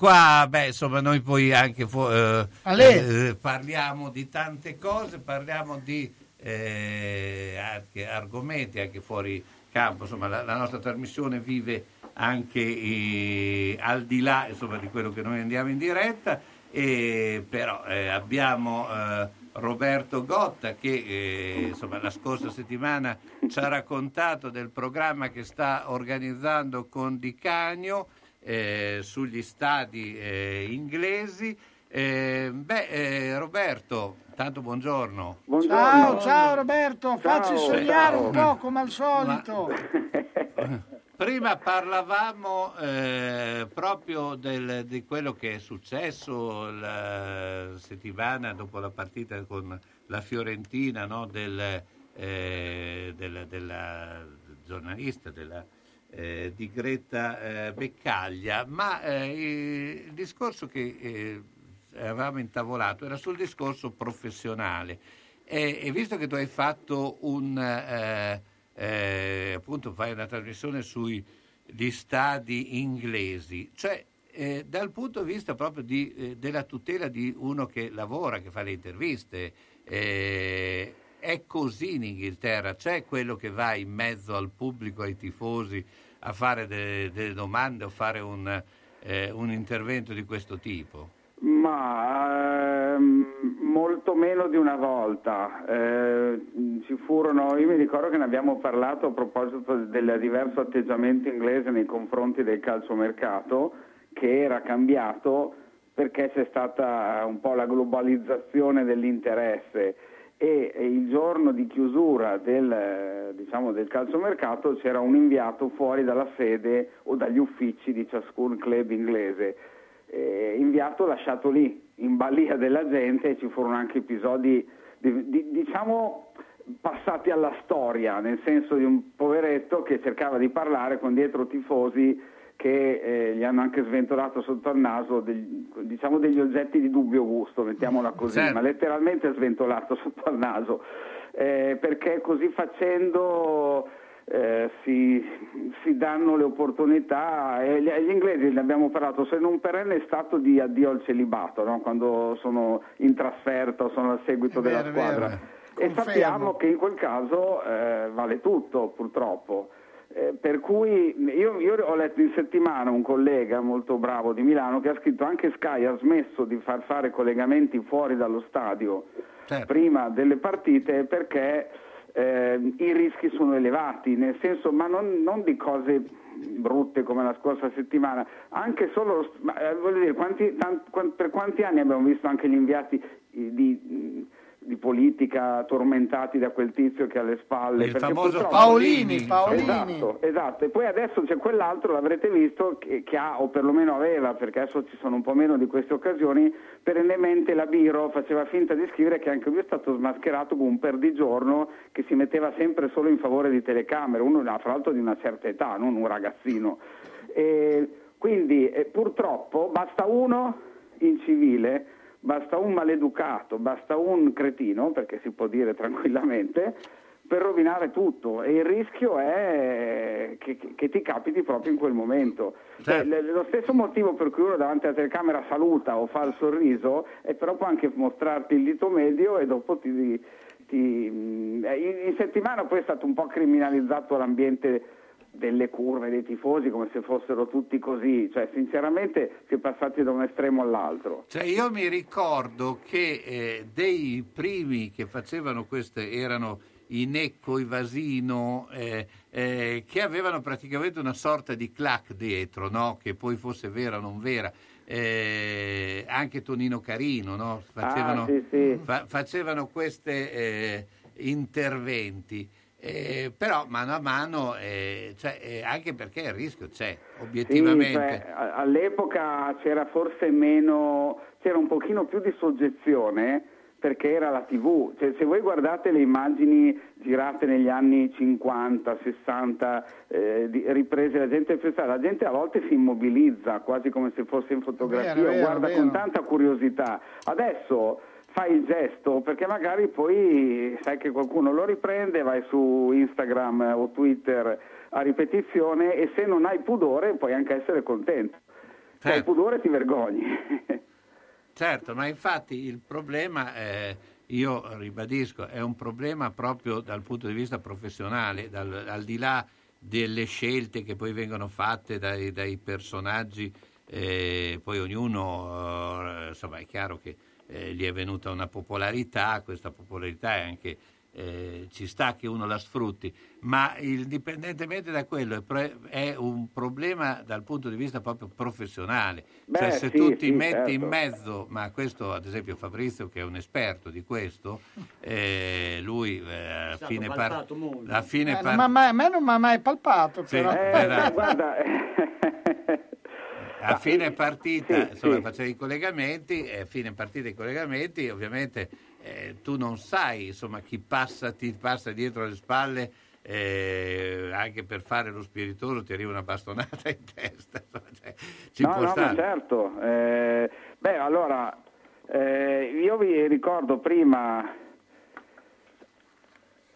Qua, beh, insomma, noi poi anche fu- eh, eh, parliamo di tante cose, parliamo di eh, anche argomenti anche fuori campo, insomma, la, la nostra trasmissione vive anche eh, al di là insomma, di quello che noi andiamo in diretta, e, però eh, abbiamo eh, Roberto Gotta che eh, insomma, la scorsa settimana ci ha raccontato del programma che sta organizzando con Di Canio eh, sugli stadi eh, inglesi. Eh, beh, eh, Roberto, tanto buongiorno. Ciao, ciao Roberto, facci sognare un Ciao. po' come al solito. Prima parlavamo eh, proprio del- di quello che è successo la settimana dopo la partita con la Fiorentina, no? del, eh, della, della giornalista, della eh, di Greta eh, Beccaglia, ma eh, il discorso che eh, avevamo intavolato era sul discorso professionale. E, e visto che tu hai fatto un, eh, eh, appunto, fai una trasmissione sugli stadi inglesi, cioè dal punto di vista proprio di, della tutela di uno che lavora, che fa le interviste, è così in Inghilterra? C'è quello che va in mezzo al pubblico, ai tifosi, a fare delle, delle domande o fare un, eh, un intervento di questo tipo? Ma ehm, molto meno di una volta. Eh, ci furono, io mi ricordo che ne abbiamo parlato a proposito del diverso atteggiamento inglese nei confronti del calciomercato, che era cambiato perché c'è stata un po' la globalizzazione dell'interesse e il giorno di chiusura del, diciamo, del calciomercato c'era un inviato fuori dalla sede o dagli uffici di ciascun club inglese. Eh, inviato lasciato lì, in balia della gente, ci furono anche episodi, di, di, diciamo, passati alla storia, nel senso di un poveretto che cercava di parlare con dietro tifosi che eh, gli hanno anche sventolato sotto al naso degli, diciamo degli oggetti di dubbio gusto, mettiamola così, Certo. ma letteralmente sventolato sotto al naso, eh, perché così facendo eh, si, si danno le opportunità e gli, gli inglesi ne abbiamo parlato sono in un perenne stato di addio al celibato no? quando sono in trasferta o sono al seguito della vero, è squadra. E sappiamo che in quel caso eh, vale tutto purtroppo Eh, per cui io, io ho letto in settimana un collega molto bravo di Milano che ha scritto anche Sky ha smesso di far fare collegamenti fuori dallo stadio prima delle partite perché eh, i rischi sono elevati, nel senso, ma non, non di cose brutte come la scorsa settimana, anche solo, ma, eh, voglio dire, quanti- tan- quan- per quanti anni abbiamo visto anche gli inviati di, di politica tormentati da quel tizio che ha alle spalle. Il perché famoso purtroppo- Paolini, Paolini. Esatto, esatto. E poi adesso c'è quell'altro, l'avrete visto, che, che ha, o perlomeno aveva, perché adesso ci sono un po' meno di queste occasioni, perennemente la Biro faceva finta di scrivere che anche lui è stato smascherato con un perdigiorno che si metteva sempre solo in favore di telecamere, uno fra l'altro di una certa età, non un ragazzino. E quindi eh, purtroppo basta uno in civile, basta un maleducato, basta un cretino, perché si può dire tranquillamente, per rovinare tutto e il rischio è che, che- ti capiti proprio in quel momento. Cioè, l- lo stesso motivo per cui uno davanti alla telecamera saluta o fa il sorriso è però può anche mostrarti il dito medio e dopo ti... ti- in, in settimana poi è stato un po' criminalizzato l'ambiente delle curve dei tifosi come se fossero tutti così, cioè sinceramente si è passati da un estremo all'altro. Cioè io mi ricordo che eh, dei primi che facevano queste erano i Necco, i Vasino, eh, eh, che avevano praticamente una sorta di clac dietro, no? che poi fosse vera o non vera. Eh, anche Tonino Carino no? facevano, Ah, sì, sì. fa- facevano questi interventi. Eh, però mano a mano, eh, cioè, eh, anche perché il rischio c'è, Sì, obiettivamente. cioè, a- all'epoca c'era forse meno, c'era un pochino più di soggezione perché era la tv, cioè, se voi guardate le immagini girate negli anni 50, 60, eh, di- riprese la gente la gente a volte si immobilizza quasi come se fosse in fotografia, Vero, vero, guarda vero. con tanta curiosità. Adesso fai il gesto perché magari poi sai che qualcuno lo riprende, vai su Instagram o Twitter a ripetizione e se non hai pudore puoi anche essere contento. Se hai pudore ti vergogni. Certo, ma infatti il problema, eh, io ribadisco, è un problema proprio dal punto di vista professionale, dal- al di là delle scelte che poi vengono fatte dai, dai personaggi, eh, poi ognuno, eh, insomma è chiaro che eh, gli è venuta una popolarità, questa popolarità è anche, eh, ci sta che uno la sfrutti, ma indipendentemente da quello è, pre- è un problema dal punto di vista proprio professionale. Beh, cioè se sì, tu ti sì, metti in certo. mezzo, ma questo ad esempio Fabrizio che è un esperto di questo, eh, lui eh, a fine, molto. a fine Eh, par- mai- a me non mi ha mai palpato, Sì, però. Eh, guarda, a fine partita sì, insomma sì. facevi i collegamenti e a fine partita i collegamenti ovviamente eh, tu non sai insomma chi passa ti passa dietro le spalle eh, anche per fare lo spiritoso ti arriva una bastonata in testa. cioè, ci no, può no, stare. certo. Eh, beh, allora, eh, io vi ricordo prima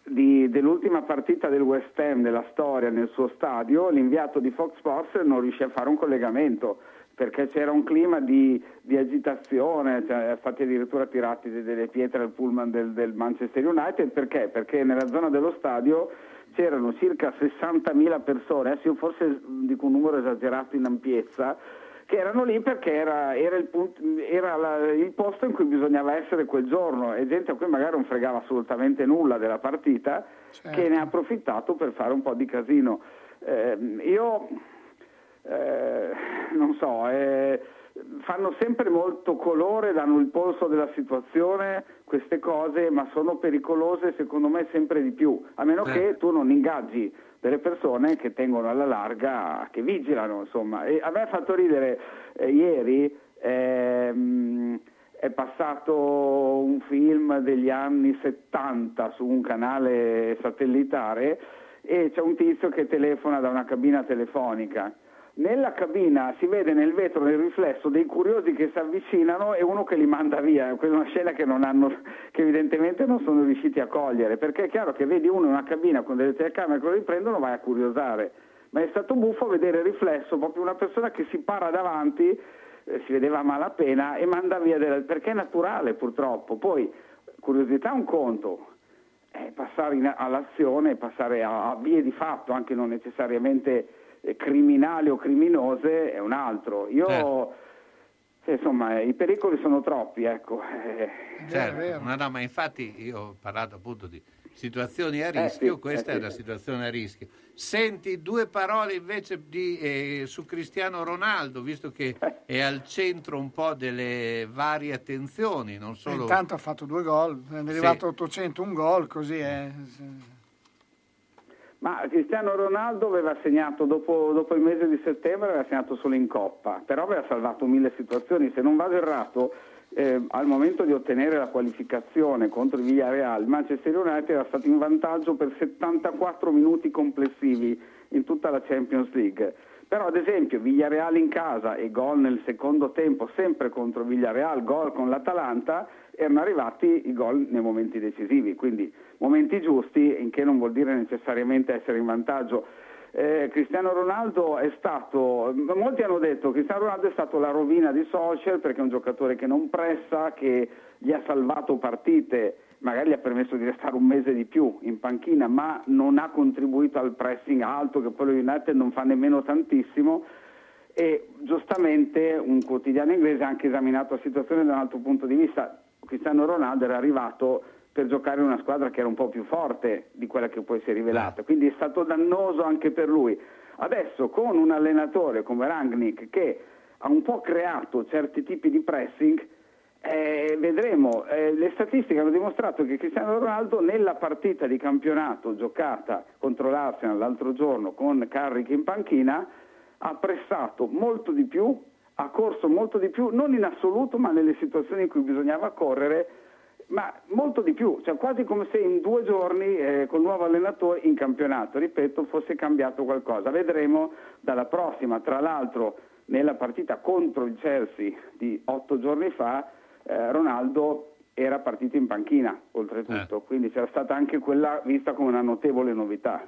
di- dell'ultima partita del West Ham della storia nel suo stadio, l'inviato di Fox Sports non riuscì a fare un collegamento perché c'era un clima di, di agitazione, cioè, infatti addirittura tirati de- delle pietre al pullman del, del Manchester United, perché? Perché nella zona dello stadio c'erano circa 60.000 persone, adesso io forse dico un numero esagerato in ampiezza, che erano lì perché era, era il, punt- era la- il posto in cui bisognava essere quel giorno. E gente a cui magari non fregava assolutamente nulla della partita che ne ha approfittato per fare un po' di casino. Eh, io eh, non so, eh, fanno sempre molto colore, danno il polso della situazione, queste cose, ma sono pericolose secondo me sempre di più, a meno che tu non ingaggi delle persone che tengono alla larga, che vigilano, insomma. E a me ha fatto ridere eh, ieri, ehm, è passato un film degli anni 70 su un canale satellitare e c'è un tizio che telefona da una cabina telefonica. Nella cabina si vede nel vetro nel riflesso dei curiosi che si avvicinano e uno che li manda via. Quella è una scena che, hanno, che evidentemente non sono riusciti a cogliere, perché è chiaro che vedi uno in una cabina con delle telecamere che lo riprendono, vai a curiosare. Ma è stato buffo vedere il riflesso, proprio una persona che si para davanti, eh, si vedeva a malapena e manda via, delle- perché è naturale purtroppo. Poi, curiosità è un conto, eh, passare in- all'azione, passare a, a vie di fatto, anche non necessariamente criminali o criminose, è un altro. Io, Certo. eh, insomma, i pericoli sono troppi, ecco. eh. Certo, no, no, ma infatti io ho parlato appunto di situazioni a Eh, rischio, sì, questa eh, è sì. una situazione a rischio. Senti due parole invece di, eh, su Cristiano Ronaldo, visto che Eh. è al centro un po' delle varie attenzioni, non solo... Intanto ha fatto due gol, è arrivato a 801 gol, così è. Ma Cristiano Ronaldo aveva segnato dopo, dopo il mese di settembre, aveva segnato solo in Coppa, però aveva salvato mille situazioni. Se non vado errato, eh, al momento di ottenere la qualificazione contro il Villarreal, il Manchester United era stato in vantaggio per 74 minuti complessivi in tutta la Champions League. Però ad esempio Villarreal in casa e gol nel secondo tempo sempre contro Villarreal, gol con l'Atalanta, erano arrivati i gol nei momenti decisivi, quindi momenti giusti, in che non vuol dire necessariamente essere in vantaggio. Eh, Cristiano Ronaldo è stato, molti hanno detto che Cristiano Ronaldo è stato la rovina di Social perché è un giocatore che non pressa, che gli ha salvato partite, magari gli ha permesso di restare un mese di più in panchina, ma non ha contribuito al pressing alto che poi lo United non fa nemmeno tantissimo e giustamente un quotidiano inglese ha anche esaminato la situazione da un altro punto di vista. Cristiano Ronaldo era arrivato per giocare in una squadra che era un po' più forte di quella che poi si è rivelata, quindi è stato dannoso anche per lui. Adesso con un allenatore come Rangnick che ha un po' creato certi tipi di pressing, eh, vedremo, Eh, le statistiche hanno dimostrato che Cristiano Ronaldo nella partita di campionato giocata contro l'Arsenal l'altro giorno con Carrick in panchina ha pressato molto di più, ha corso molto di più, non in assoluto ma nelle situazioni in cui bisognava correre, ma molto di più, cioè quasi come se in due giorni eh, col nuovo allenatore in campionato, ripeto, fosse cambiato qualcosa. Vedremo dalla prossima, tra l'altro nella partita contro il Chelsea di otto giorni fa, eh, Ronaldo era partito in panchina oltretutto, quindi c'era stata anche quella vista come una notevole novità.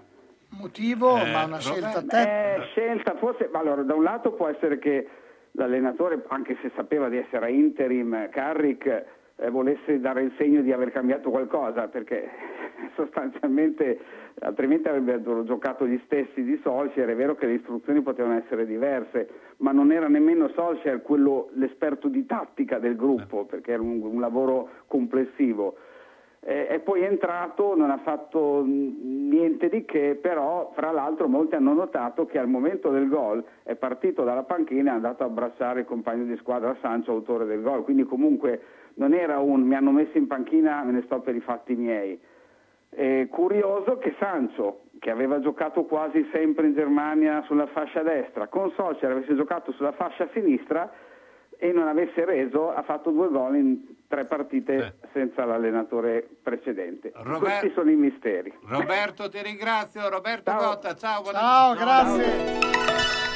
Motivo, Eh, ma una scelta eh, tecnica. scelta forse, ma allora da un lato può essere che l'allenatore, anche se sapeva di essere a interim, Carrick, eh, volesse dare il segno di aver cambiato qualcosa, perché sostanzialmente altrimenti avrebbero giocato gli stessi di Solskjaer, è vero che le istruzioni potevano essere diverse, ma non era nemmeno Solskjaer quello, l'esperto di tattica del gruppo, perché era un, un lavoro complessivo. Eh, è poi entrato, non ha fatto niente di che, però fra l'altro molti hanno notato che al momento del gol è partito dalla panchina e è andato a abbracciare il compagno di squadra Sancho, autore del gol, quindi comunque non era un mi hanno messo in panchina, me ne sto per i fatti miei. Eh, curioso che Sancho, che aveva giocato quasi sempre in Germania sulla fascia destra, con Solskjaer avesse giocato sulla fascia sinistra, e non avesse reso, ha fatto due gol in tre partite senza l'allenatore precedente. Robert- Questi sono i misteri. Roberto, ti ringrazio. Roberto Gotta, ciao. buona- Ciao, grazie.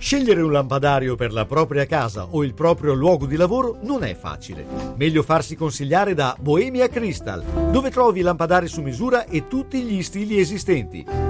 Scegliere un lampadario per la propria casa o il proprio luogo di lavoro non è facile. Meglio farsi consigliare da Bohemia Crystal, dove trovi lampadari su misura e tutti gli stili esistenti.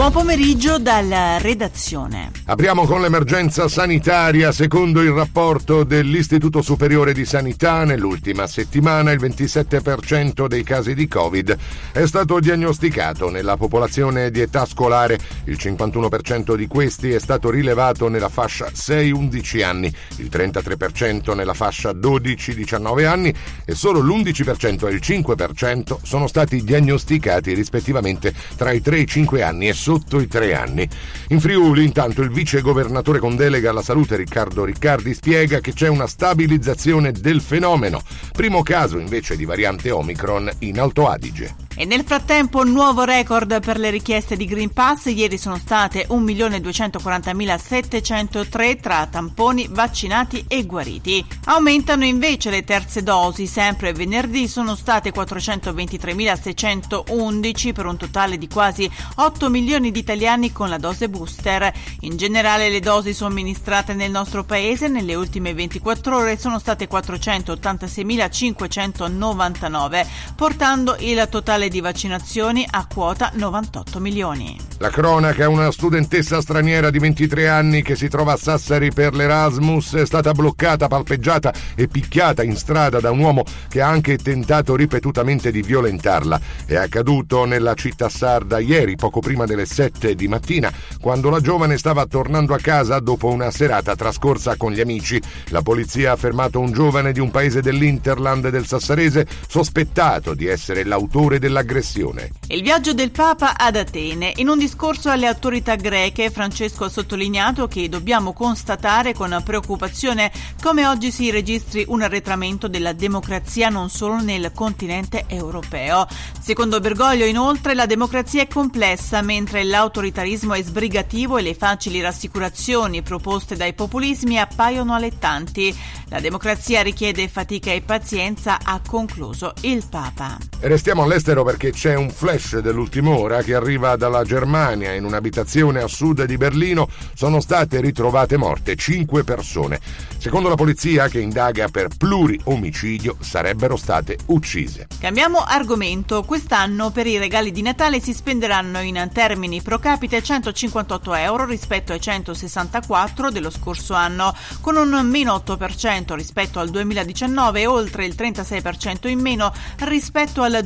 Buon pomeriggio dalla redazione. Apriamo con l'emergenza sanitaria. Secondo il rapporto dell'Istituto Superiore di Sanità, nell'ultima settimana il 27% dei casi di Covid è stato diagnosticato nella popolazione di età scolare. Il 51% di questi è stato rilevato nella fascia 6-11 anni, il 33% nella fascia 12-19 anni e solo l'11% e il 5% sono stati diagnosticati rispettivamente tra i 3 e i 5 anni e sotto i 3 anni. In Friuli, intanto, il vice governatore con delega alla salute Riccardo Riccardi spiega che c'è una stabilizzazione del fenomeno. Primo caso invece di variante Omicron in Alto Adige. E nel frattempo nuovo record per le richieste di Green Pass, ieri sono state 1.240.703 tra tamponi, vaccinati e guariti. Aumentano invece le terze dosi, sempre venerdì sono state 423.611 per un totale di quasi 8 milioni di italiani con la dose booster. In generale le dosi somministrate nel nostro paese nelle ultime 24 ore sono state 486.599, portando il totale di vaccinazioni a quota 98 milioni. La cronaca, una studentessa straniera di 23 anni che si trova a Sassari per l'Erasmus è stata bloccata, palpeggiata e picchiata in strada da un uomo che ha anche tentato ripetutamente di violentarla. È accaduto nella città sarda ieri, poco prima delle 7 di mattina, quando la giovane stava tornando a casa dopo una serata trascorsa con gli amici. La polizia ha fermato un giovane di un paese dell'Interland del Sassarese sospettato di essere l'autore dell'aggressione. Il viaggio del Papa ad Atene. In un discorso alle autorità greche, Francesco ha sottolineato che dobbiamo constatare con preoccupazione come oggi si registri un arretramento della democrazia non solo nel continente europeo. Secondo Bergoglio, inoltre, la democrazia è complessa, mentre l'autoritarismo è sbrigativo e le facili rassicurazioni proposte dai populismi appaiono allettanti. La democrazia richiede fatica e pazienza, ha concluso il Papa. Restiamo all'estero perché c'è un flash dell'ultima ora che arriva dalla Germania. In un'abitazione a sud di Berlino sono state ritrovate morte cinque persone. Secondo la polizia, che indaga per pluriomicidio, sarebbero state uccise. Cambiamo argomento. Quest'anno per i regali di Natale si spenderanno in termini pro capite 158 euro rispetto ai 164 dello scorso anno, con un meno 8% rispetto al 2019 e oltre il 36% in meno rispetto al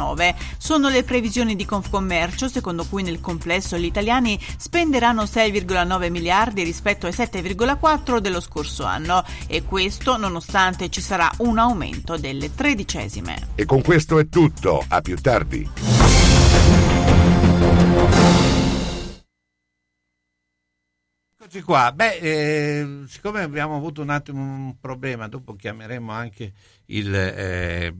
2009. Sono le previsioni di Confcommercio, secondo cui nel complesso gli italiani spenderanno 6,9 miliardi rispetto ai 7,4 dello scorso anno e questo nonostante ci sarà un aumento delle tredicesime. E con questo è tutto. A più tardi. Eccoci qua. Beh, eh, siccome abbiamo avuto un attimo un problema, dopo chiameremo anche il, eh,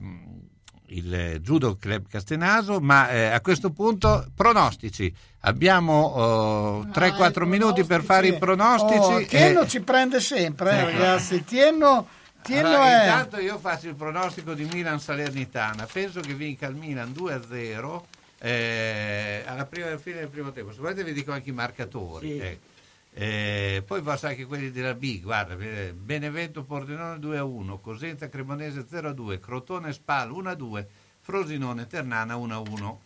il Judo Club Castenaso, ma eh, a questo punto pronostici. Abbiamo 3-4 minuti per fare i pronostici. Oh, Tienno e- ci prende sempre, eh, Sì. ragazzi. Tienno, Tienno Allora, è... Intanto io faccio il pronostico di Milan Salernitana. Penso che vinca il Milan 2-0 eh, alla prima fine del primo tempo. Se volete vi dico anche i marcatori. ecco. Eh, poi basta anche quelli della B, guarda, eh, Benevento Pordenone 2-1, Cosenza Cremonese 0-2, Crotone Spal 1-2, Frosinone Ternana 1-1.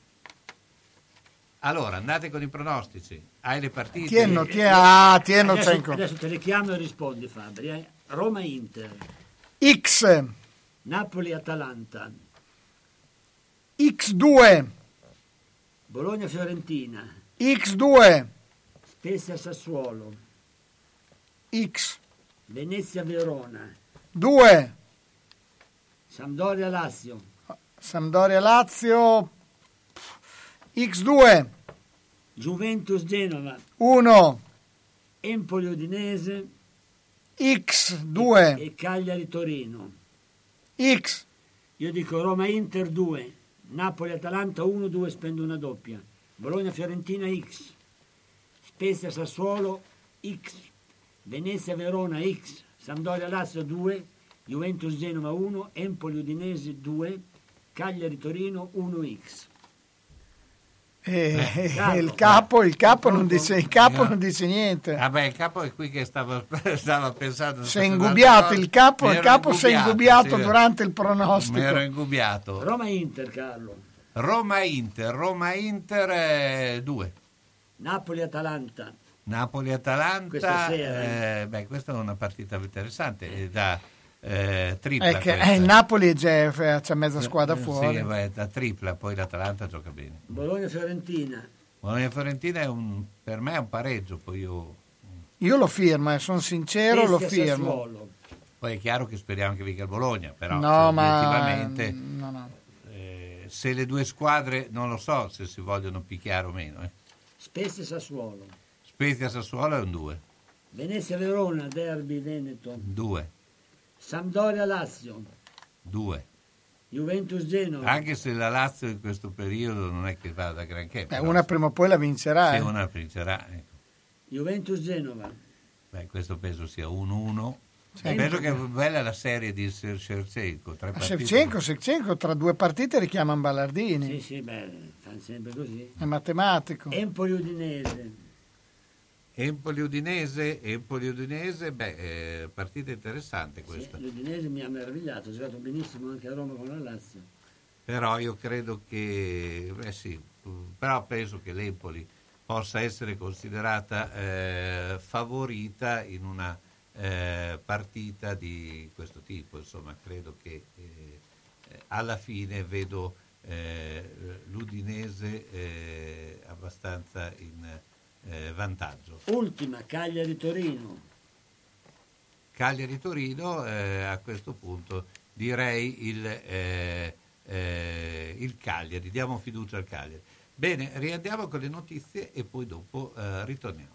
Allora, andate con i pronostici. Hai le partite? Tienno, tie- ah, Tienno adesso, co- adesso te le chiamo e rispondi Fabri. eh. Roma-Inter, X, Napoli-Atalanta, X2, Bologna-Fiorentina, X2, Spezia-Sassuolo, X, Venezia-Verona, 2, Sampdoria-Lazio, Sampdoria-Lazio, X2, Juventus-Genova, 1, Empoli-Udinese X2, e Cagliari-Torino. X, Io dico Roma-Inter 2, Napoli-Atalanta 1-2, spendo una doppia. Bologna-Fiorentina X, Spezia-Sassuolo X, Venezia-Verona X, Sampdoria-Lazio 2, Juventus-Genova 1, Empoli-Udinese 2, Cagliari-Torino 1X. E, Eh, e Carlo. il capo, il capo, non dice, il capo non dice niente. Vabbè, il capo è qui che stava, stava pensando. Si è ingubbiato il capo, il capo si è ingubbiato sì. durante il Mi ero pronostico. ingubbiato. Roma-Inter, Carlo. Roma-Inter, Roma-Inter 2. Napoli-Atalanta. Napoli-Atalanta. Questa sera, eh, beh, questa è una partita interessante. È da eh, tripla. È che questa. eh, il Napoli c'è, c'è mezza squadra Eh, fuori. Sì, beh, da tripla, poi l'Atalanta gioca bene. Bologna-Fiorentina. Bologna-Fiorentina è un, per me è un pareggio, poi io... Io lo firmo, eh, sono sincero, lo Spezia, firmo. Sassuolo. Poi è chiaro che speriamo che vinca il Bologna, però No, se ma- no, no. eh, se le due squadre non lo so se si vogliono picchiare o meno. Eh. Spezia-Sassuolo. Spezia-Sassuolo è un 2, Venezia-Verona, Derby Veneto. 2, Sampdoria-Lazio. 2. Juventus-Genova. Anche se la Lazio in questo periodo non è che vada granché. Eh, però una prima o poi la vincerà. se eh. una vincerà, ecco. Juventus-Genova. Beh, questo penso sia 1-1. Sì. E penso che è bella la serie di Shevchenko. Tre. Shevchenko, Shevchenko tra due partite richiama Ballardini. Sì, sì, beh, fanno sempre così. È matematico. Empoli-Udinese. Empoli-Udinese, Empoli-Udinese, beh, eh, partita interessante questa. L'Udinese mi ha meravigliato, ha giocato benissimo anche a Roma con la Lazio. Però io credo che, beh sì, però penso che l'Empoli possa essere considerata eh, favorita in una eh, partita di questo tipo. Insomma, credo che eh, alla fine vedo eh, l'Udinese eh, abbastanza in eh, vantaggio. Ultima, Cagliari-Torino. Cagliari-Torino, a questo punto direi il, il Cagliari, diamo fiducia al Cagliari. Bene, riandiamo con le notizie e poi dopo ritorniamo.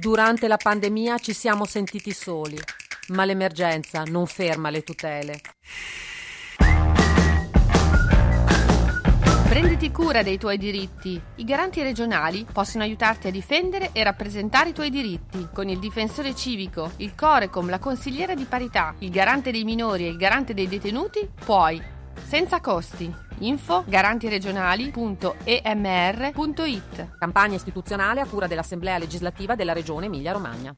Durante la pandemia ci siamo sentiti soli, ma l'emergenza non ferma le tutele. Prenditi cura dei tuoi diritti. I garanti regionali possono aiutarti a difendere e rappresentare i tuoi diritti. Con il difensore civico, il Corecom, la consigliera di parità, il garante dei minori e il garante dei detenuti, puoi. Senza costi. Info garantiregionali.emr.it Campagna istituzionale a cura dell'Assemblea legislativa della Regione Emilia-Romagna.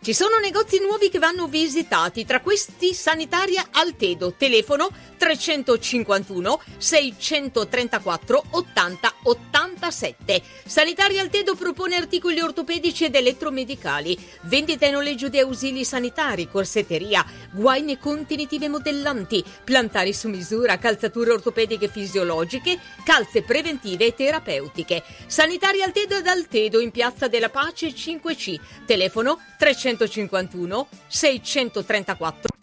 Ci sono negozi nuovi che vanno visitati, tra questi Sanitaria Altedo, telefono 351 634 80 87. Sanitaria Altedo propone articoli ortopedici ed elettromedicali, vendita e noleggio di ausili sanitari, corsetteria, guaine contenitive modellanti, plantari su misura, calzature ortopediche fisiologiche, calze preventive e terapeutiche. Sanitaria Altedo ed Altedo in Piazza della Pace 5C, telefono 351 634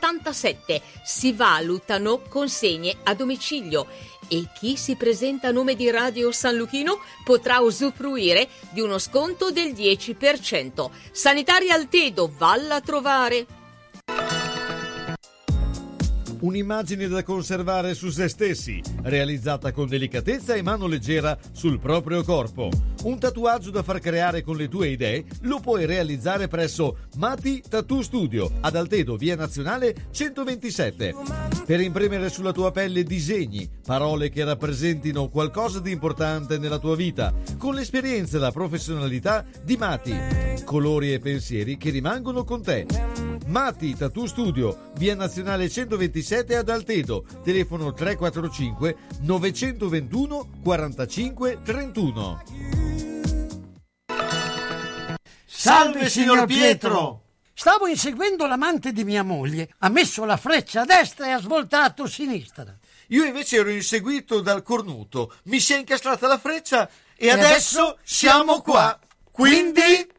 87. Si valutano consegne a domicilio e chi si presenta a nome di Radio San Luchino potrà usufruire di uno sconto del 10%. Sanitaria Altedo, valla a trovare. Un'immagine da conservare su se stessi, realizzata con delicatezza e mano leggera sul proprio corpo. Un tatuaggio da far creare con le tue idee lo puoi realizzare presso Mati Tattoo Studio ad Altedo, via Nazionale 127. Per imprimere sulla tua pelle disegni, parole che rappresentino qualcosa di importante nella tua vita, con l'esperienza e la professionalità di Mati. Colori e pensieri che rimangono con te. Mati Tattoo Studio, via Nazionale 127 ad Altedo, telefono 345 921 45 31. Salve signor Pietro! Stavo inseguendo l'amante di mia moglie. Ha messo la freccia a destra e ha svoltato a sinistra. Io invece ero inseguito dal cornuto, mi si è incastrata la freccia e, E adesso, adesso siamo qua. Quindi...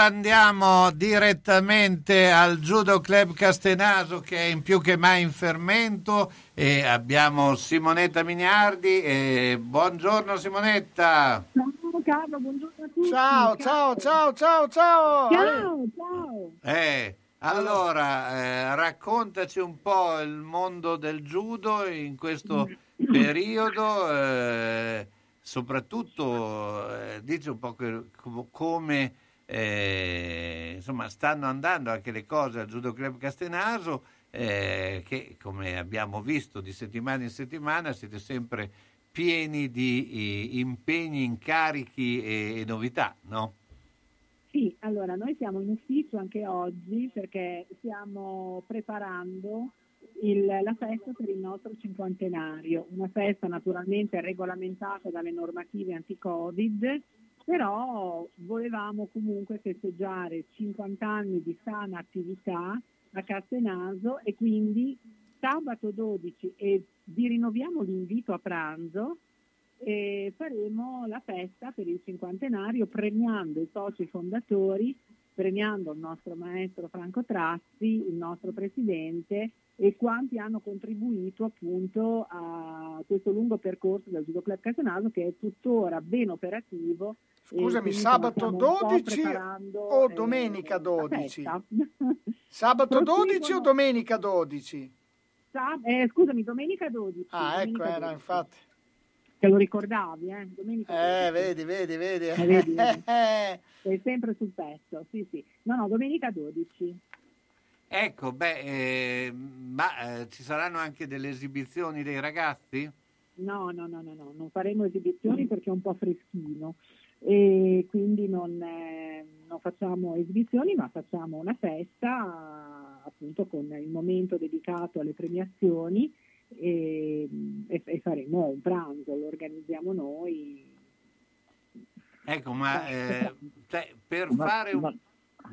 Allora andiamo direttamente al Judo Club Castenaso che è in più che mai in fermento e abbiamo Simonetta Mignardi. E buongiorno Simonetta. Ciao Carlo, buongiorno a tutti. Ciao, ciao, ciao, ciao, ciao. Ciao, ciao. Eh, allora, eh, raccontaci un po' il mondo del judo in questo periodo, eh, soprattutto eh, dici un po' che- com- come eh, insomma, stanno andando anche le cose al Judo Club Castenaso, eh, che come abbiamo visto di settimana in settimana siete sempre pieni di eh, impegni, incarichi e, e novità, no? Sì, allora noi siamo in ufficio anche oggi perché stiamo preparando il- la festa per il nostro cinquantenario, una festa naturalmente regolamentata dalle normative anti-Covid, però volevamo comunque festeggiare 50 anni di sana attività a Castenaso e quindi sabato 12 e vi rinnoviamo l'invito a pranzo e faremo la festa per il cinquantenario premiando i soci fondatori, premiando il nostro maestro Franco Trazzi, il nostro presidente e quanti hanno contribuito appunto a questo lungo percorso del Judo Club Castenaso che è tuttora ben operativo. Scusami, quindi sabato stiamo un po' 12 preparando, o eh, domenica la 12? festa. Sabato 12 o domenica 12? Sa- eh, scusami, domenica 12. Ah, ecco, domenica eh, no, 12. infatti. Te lo ricordavi, eh? Domenica Eh, 12. vedi, vedi, vedi. Eh, vedi, vedi. Sei sempre sul pezzo, sì, sì. No, no, domenica 12. Ecco, beh, eh, ma eh, ci saranno anche delle esibizioni dei ragazzi? No, no, no, no, no, non faremo esibizioni perché è un po' freschino e quindi non, eh, non facciamo esibizioni ma facciamo una festa appunto con il momento dedicato alle premiazioni e, e- e faremo un pranzo, lo organizziamo noi. Ecco, ma eh, cioè, per Una- fare un...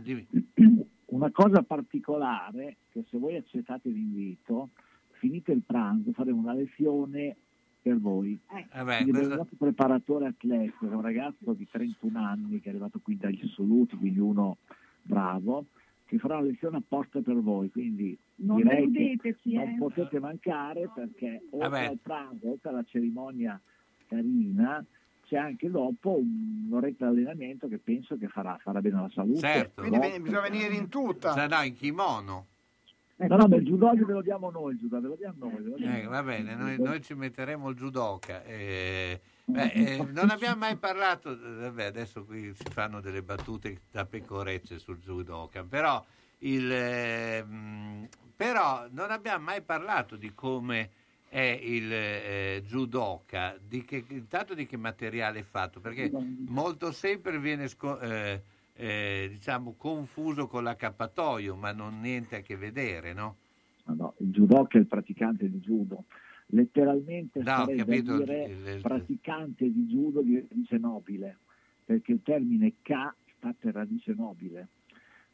Dimmi. Una cosa particolare, che se voi accettate l'invito, finite il pranzo, faremo una lezione per voi. Eh beh, Quindi questo- preparatore atletico, un ragazzo di 31 anni che è arrivato qui dagli assoluti, quindi uno bravo, che farà una lezione apposta per voi. Quindi Non direi che deludeteci, non eh. potete mancare perché oltre Vabbè. al pranzo, oltre alla cerimonia carina, c'è anche dopo un'oretta di allenamento che penso che farà, farà bene alla salute. Certo. Quindi No? ve- bisogna venire in tutta. Cioè, no, in kimono. No, no, ma il judo ve lo diamo noi, il judo ve lo diamo noi. lo diamo Eh, va bene, noi, noi ci metteremo il judoka. eh, beh, eh, non abbiamo mai parlato, eh, vabbè, adesso qui si fanno delle battute da pecorecce sul judoka, però, il, eh, mh, però non abbiamo mai parlato di come è il eh, judoka, di che, intanto di che materiale è fatto, perché molto sempre viene sco- eh, eh, diciamo confuso con l'accappatoio, ma non niente a che vedere, no? No, no, il judoka è il praticante di judo. Letteralmente No, capito, dire il- praticante di judo di radice nobile, perché il termine ka sta per radice nobile.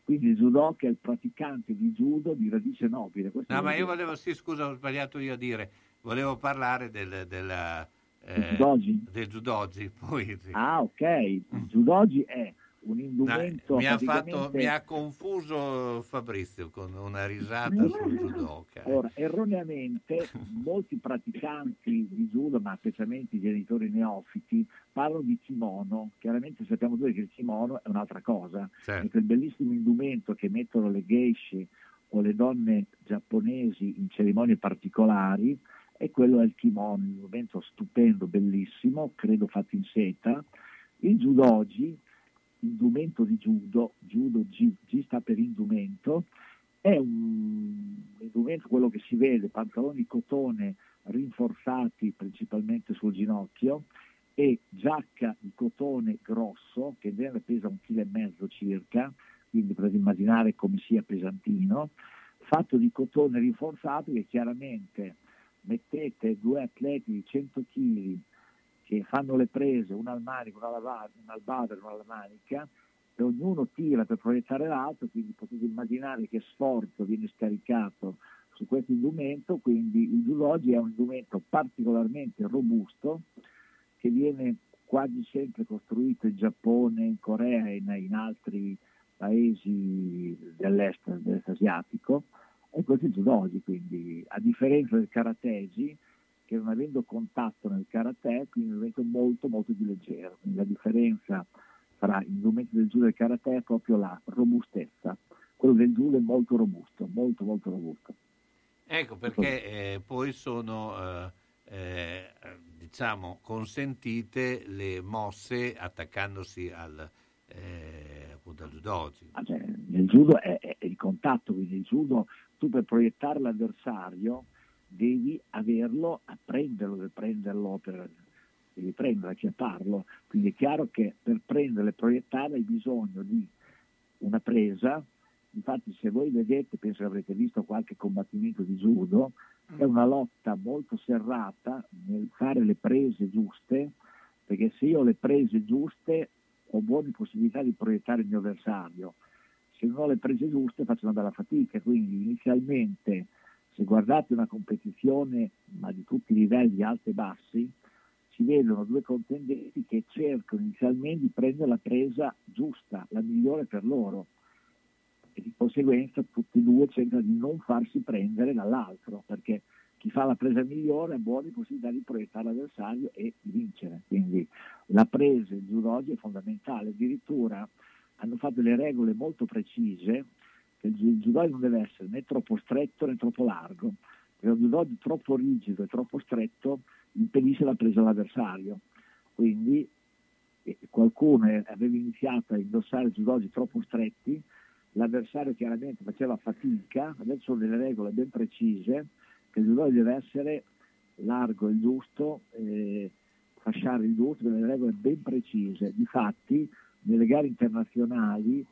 Quindi il judoka è il praticante di judo di radice nobile. Questo No, ma io volevo, sì, scusa, ho sbagliato io a dire, volevo parlare del, della, eh, Del judogi? del judogi, poi sì. Ah, ok. Il judogi è un No, indumento mi, ha fatto, mi ha confuso Fabrizio con una risata sul judoka. Ora, erroneamente molti praticanti di judo, ma specialmente i genitori neofiti, parlano di kimono. Chiaramente sappiamo tutti che il kimono è un'altra cosa, Certo. è quel bellissimo indumento che mettono le geishe o le donne giapponesi in cerimonie particolari, e quello è il kimono, un indumento stupendo, bellissimo, credo fatto in seta. Il judogi, indumento di judo, judo G, G sta per indumento, è un indumento, quello che si vede, pantaloni cotone rinforzati principalmente sul ginocchio e giacca di cotone grosso, che in genere pesa un chilo e mezzo circa, quindi potete immaginare come sia pesantino, fatto di cotone rinforzato che chiaramente mettete due atleti di 100 kg che fanno le prese, una al manico, una, al bader, una alla manica, e ognuno tira per proiettare l'altro, quindi potete immaginare che sforzo viene scaricato su questo indumento, quindi il judogi è un indumento particolarmente robusto che viene quasi sempre costruito in Giappone, in Corea e in, in altri paesi dell'est, dell'est asiatico, e questo è il judogi, quindi a differenza del karatesi, che non avendo contatto nel karate, quindi è un elemento molto molto più leggero. Quindi la differenza tra i movimenti del judo e del karate è proprio la robustezza. Quello del judo è molto robusto, molto molto robusto. Ecco perché eh, poi sono eh, eh, diciamo consentite le mosse attaccandosi al, eh, appunto al judogi. Ah, cioè, nel judo è, è- è il contatto, quindi il judo tu per proiettare l'avversario devi averlo a prenderlo, per prenderlo per, devi prendere, acchiapparlo. Quindi è chiaro che per prenderlo e proiettarlo hai bisogno di una presa. Infatti se voi vedete, penso che avrete visto qualche combattimento di judo, è una lotta molto serrata nel fare le prese giuste, perché se io ho le prese giuste ho buone possibilità di proiettare il mio avversario. Se non ho le prese giuste faccio una bella fatica, quindi inizialmente se guardate una competizione, ma di tutti i livelli, alti e bassi, si vedono due contendenti che cercano inizialmente di prendere la presa giusta, la migliore per loro e di conseguenza tutti e due cercano di non farsi prendere dall'altro perché chi fa la presa migliore ha buone possibilità di proiettare l'avversario e di vincere. Quindi la presa il judo oggi è fondamentale, addirittura hanno fatto delle regole molto precise che il ju- il judo non deve essere né troppo stretto né troppo largo, perché un judo troppo rigido e troppo stretto impedisce la presa dell'avversario. Quindi eh, qualcuno aveva iniziato a indossare judogi troppo stretti, l'avversario chiaramente faceva fatica, adesso sono delle regole ben precise, che il judo deve essere largo il giusto, eh, fasciare il giusto, delle regole ben precise. Difatti nelle gare internazionali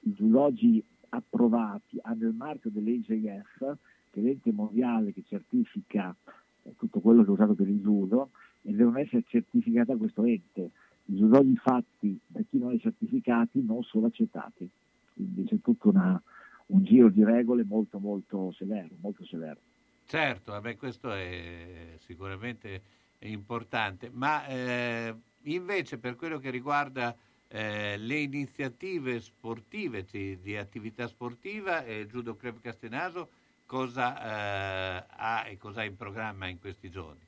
i judogi approvati hanno il marchio dell'AJF, che è l'ente mondiale che certifica eh, tutto quello che è usato per il judo, e devono essere certificati da questo ente. I judogi fatti da chi non è certificati non sono accettati. Quindi c'è tutto una- un giro di regole molto molto severo, molto severo. Certo, vabbè, questo è sicuramente importante, ma eh, invece per quello che riguarda eh, le iniziative sportive, di, di attività sportiva, eh, Judo Club Castenaso cosa eh, ha e cosa ha in programma in questi giorni?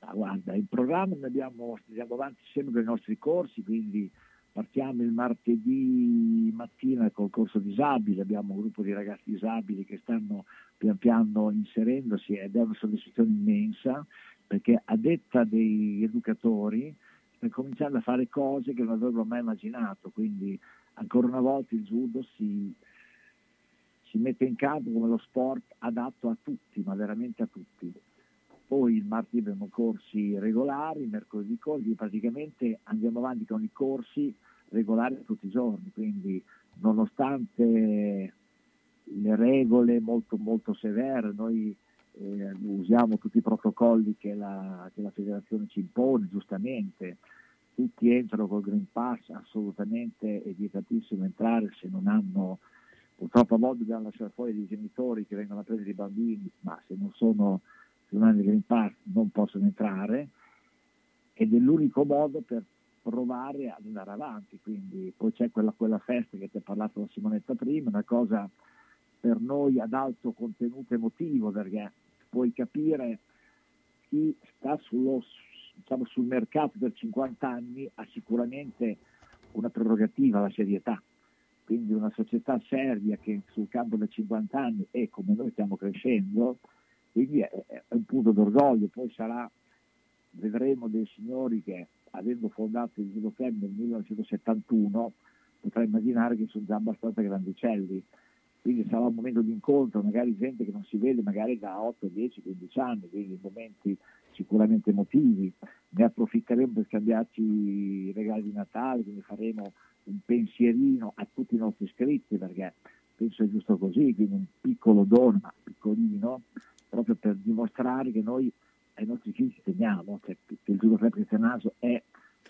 Ah, guarda, il programma noi abbiamo, andiamo avanti sempre con i nostri corsi, quindi partiamo il martedì mattina col corso disabile, abbiamo un gruppo di ragazzi disabili che stanno pian piano inserendosi ed è una soddisfazione immensa perché a detta degli educatori stanno cominciando a fare cose che non avrebbero mai immaginato, quindi ancora una volta il judo si, si mette in campo come lo sport adatto a tutti, ma veramente a tutti. Poi il martedì abbiamo corsi regolari, il mercoledì corsi, praticamente andiamo avanti con i corsi regolari tutti i giorni, quindi nonostante le regole molto, molto severe, noi eh, usiamo tutti i protocolli che la, che la federazione ci impone, giustamente, tutti entrano col Green Pass, assolutamente è vietatissimo entrare se non hanno, purtroppo a volte dobbiamo lasciare fuori dei genitori che vengono a prendere i bambini, ma se non sono se non hanno il Green Pass non possono entrare. Ed è l'unico modo per provare ad andare avanti, quindi poi c'è quella, quella festa che ti ha parlato la Simonetta prima, una cosa per noi ad alto contenuto emotivo perché puoi capire chi sta sullo, diciamo, sul mercato per 50 anni ha sicuramente una prerogativa, la serietà. Quindi una società seria che sul campo da 50 anni è come noi stiamo crescendo, quindi è, è un punto d'orgoglio. Poi sarà, vedremo dei signori che avendo fondato il Judo Club nel 1971 potrei immaginare che sono già abbastanza grandicelli quindi sarà un momento di incontro, magari gente che non si vede magari da 8, 10, 15 anni, quindi momenti sicuramente emotivi. Ne approfitteremo per scambiarci i regali di Natale, quindi faremo un pensierino a tutti i nostri iscritti, perché penso è giusto così, quindi un piccolo dono, ma piccolino, proprio per dimostrare che noi ai nostri figli ci teniamo, cioè, che il Judo Club Cristianaso è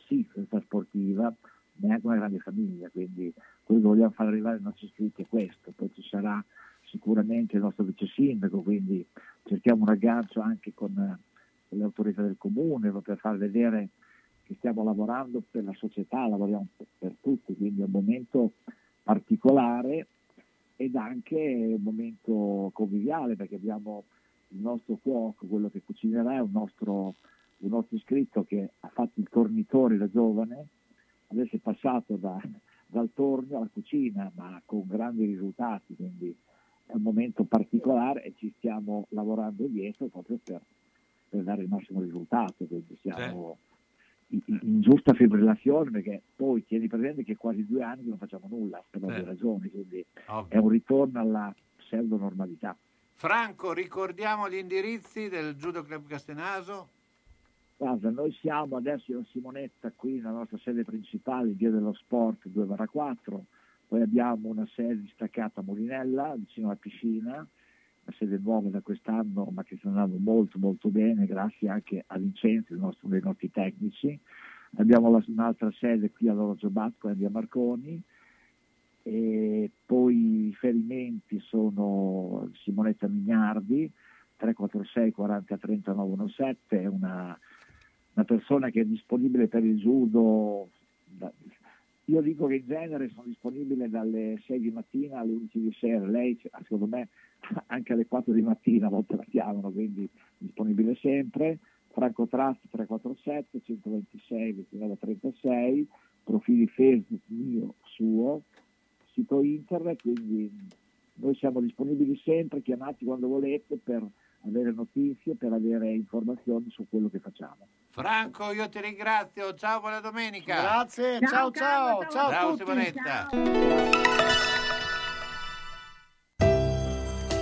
sì società sportiva, ma è anche una grande famiglia, quindi quello che vogliamo far arrivare ai nostri iscritti è questo, poi ci sarà sicuramente il nostro vice sindaco, quindi cerchiamo un ragazzo anche con, eh, le autorità del comune per far vedere che stiamo lavorando per la società, lavoriamo per tutti, quindi è un momento particolare ed anche un momento conviviale perché abbiamo il nostro cuoco, quello che cucinerà è un nostro, un nostro iscritto che ha fatto il tornitore da giovane, adesso è passato da- dal torno alla cucina ma con grandi risultati, quindi è un momento particolare e ci stiamo lavorando dietro proprio per, per dare il massimo risultato, quindi siamo in, in giusta fibrillazione perché poi tieni presente che quasi due anni non facciamo nulla per ovvie Eh. ragioni, quindi Ovvio. è un ritorno alla pseudo normalità. Franco, ricordiamo gli indirizzi del Judo Club Castenaso. Guarda, noi siamo adesso in Simonetta qui nella nostra sede principale, Via dello Sport 2-4, poi abbiamo una sede distaccata a Molinella, vicino alla piscina, una sede nuova da quest'anno ma che sta andando molto molto bene, grazie anche a Vincenzo, il nostro- dei nostri tecnici. Abbiamo la- un'altra sede qui all'Orologio Basco, a Via Marconi, e poi i riferimenti sono Simonetta Mignardi, 346 40 30 917, è una, una persona che è disponibile per il judo. io dico che in genere sono disponibile dalle 6 di mattina alle 11 di sera, lei secondo me anche alle 4 di mattina a volte la chiamano, quindi disponibile sempre. Franco Trust 347 126 29 36, profili Facebook mio, suo, sito internet, quindi noi siamo disponibili sempre, chiamati quando volete per avere notizie, per avere informazioni su quello che facciamo. Franco, io ti ringrazio. Ciao, buona domenica. Grazie, ciao ciao, ciao, a tutti. Simonetta.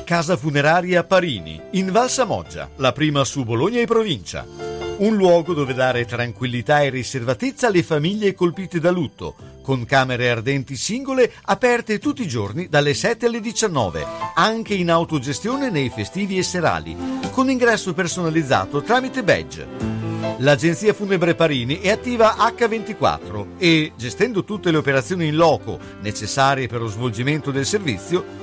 Casa funeraria Parini, in Val Samoggia, la prima su Bologna e provincia. Un luogo dove dare tranquillità e riservatezza alle famiglie colpite da lutto, con camere ardenti singole aperte tutti i giorni dalle 7 alle 19, anche in autogestione nei festivi e serali, con ingresso personalizzato tramite badge. L'agenzia funebre Parini è attiva H24 e, gestendo tutte le operazioni in loco necessarie per lo svolgimento del servizio,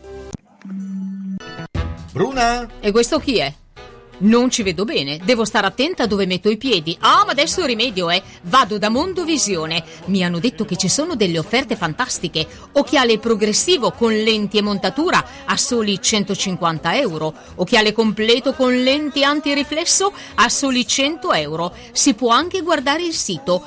Bruna? E questo chi è? Non ci vedo bene, devo stare attenta dove metto i piedi. Ah, ma adesso rimedio, eh. Vado da Mondovisione. Mi hanno detto che ci sono delle offerte fantastiche. Occhiale progressivo con lenti e montatura a soli 150 euro. Occhiale completo con lenti antiriflesso a soli 100 euro. Si può anche guardare il sito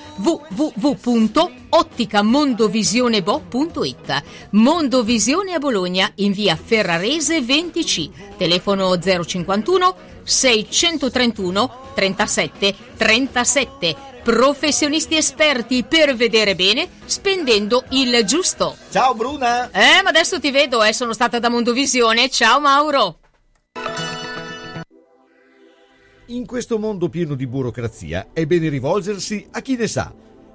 www.otticamondovisionebo.it Mondovisione a Bologna in via Ferrarese 20C. Telefono 051 631 37 37. Professionisti esperti per vedere bene spendendo il giusto. Ciao Bruna! Eh, ma adesso ti vedo, eh, sono stata da Mondovisione. Ciao Mauro! In questo mondo pieno di burocrazia è bene rivolgersi a chi ne sa.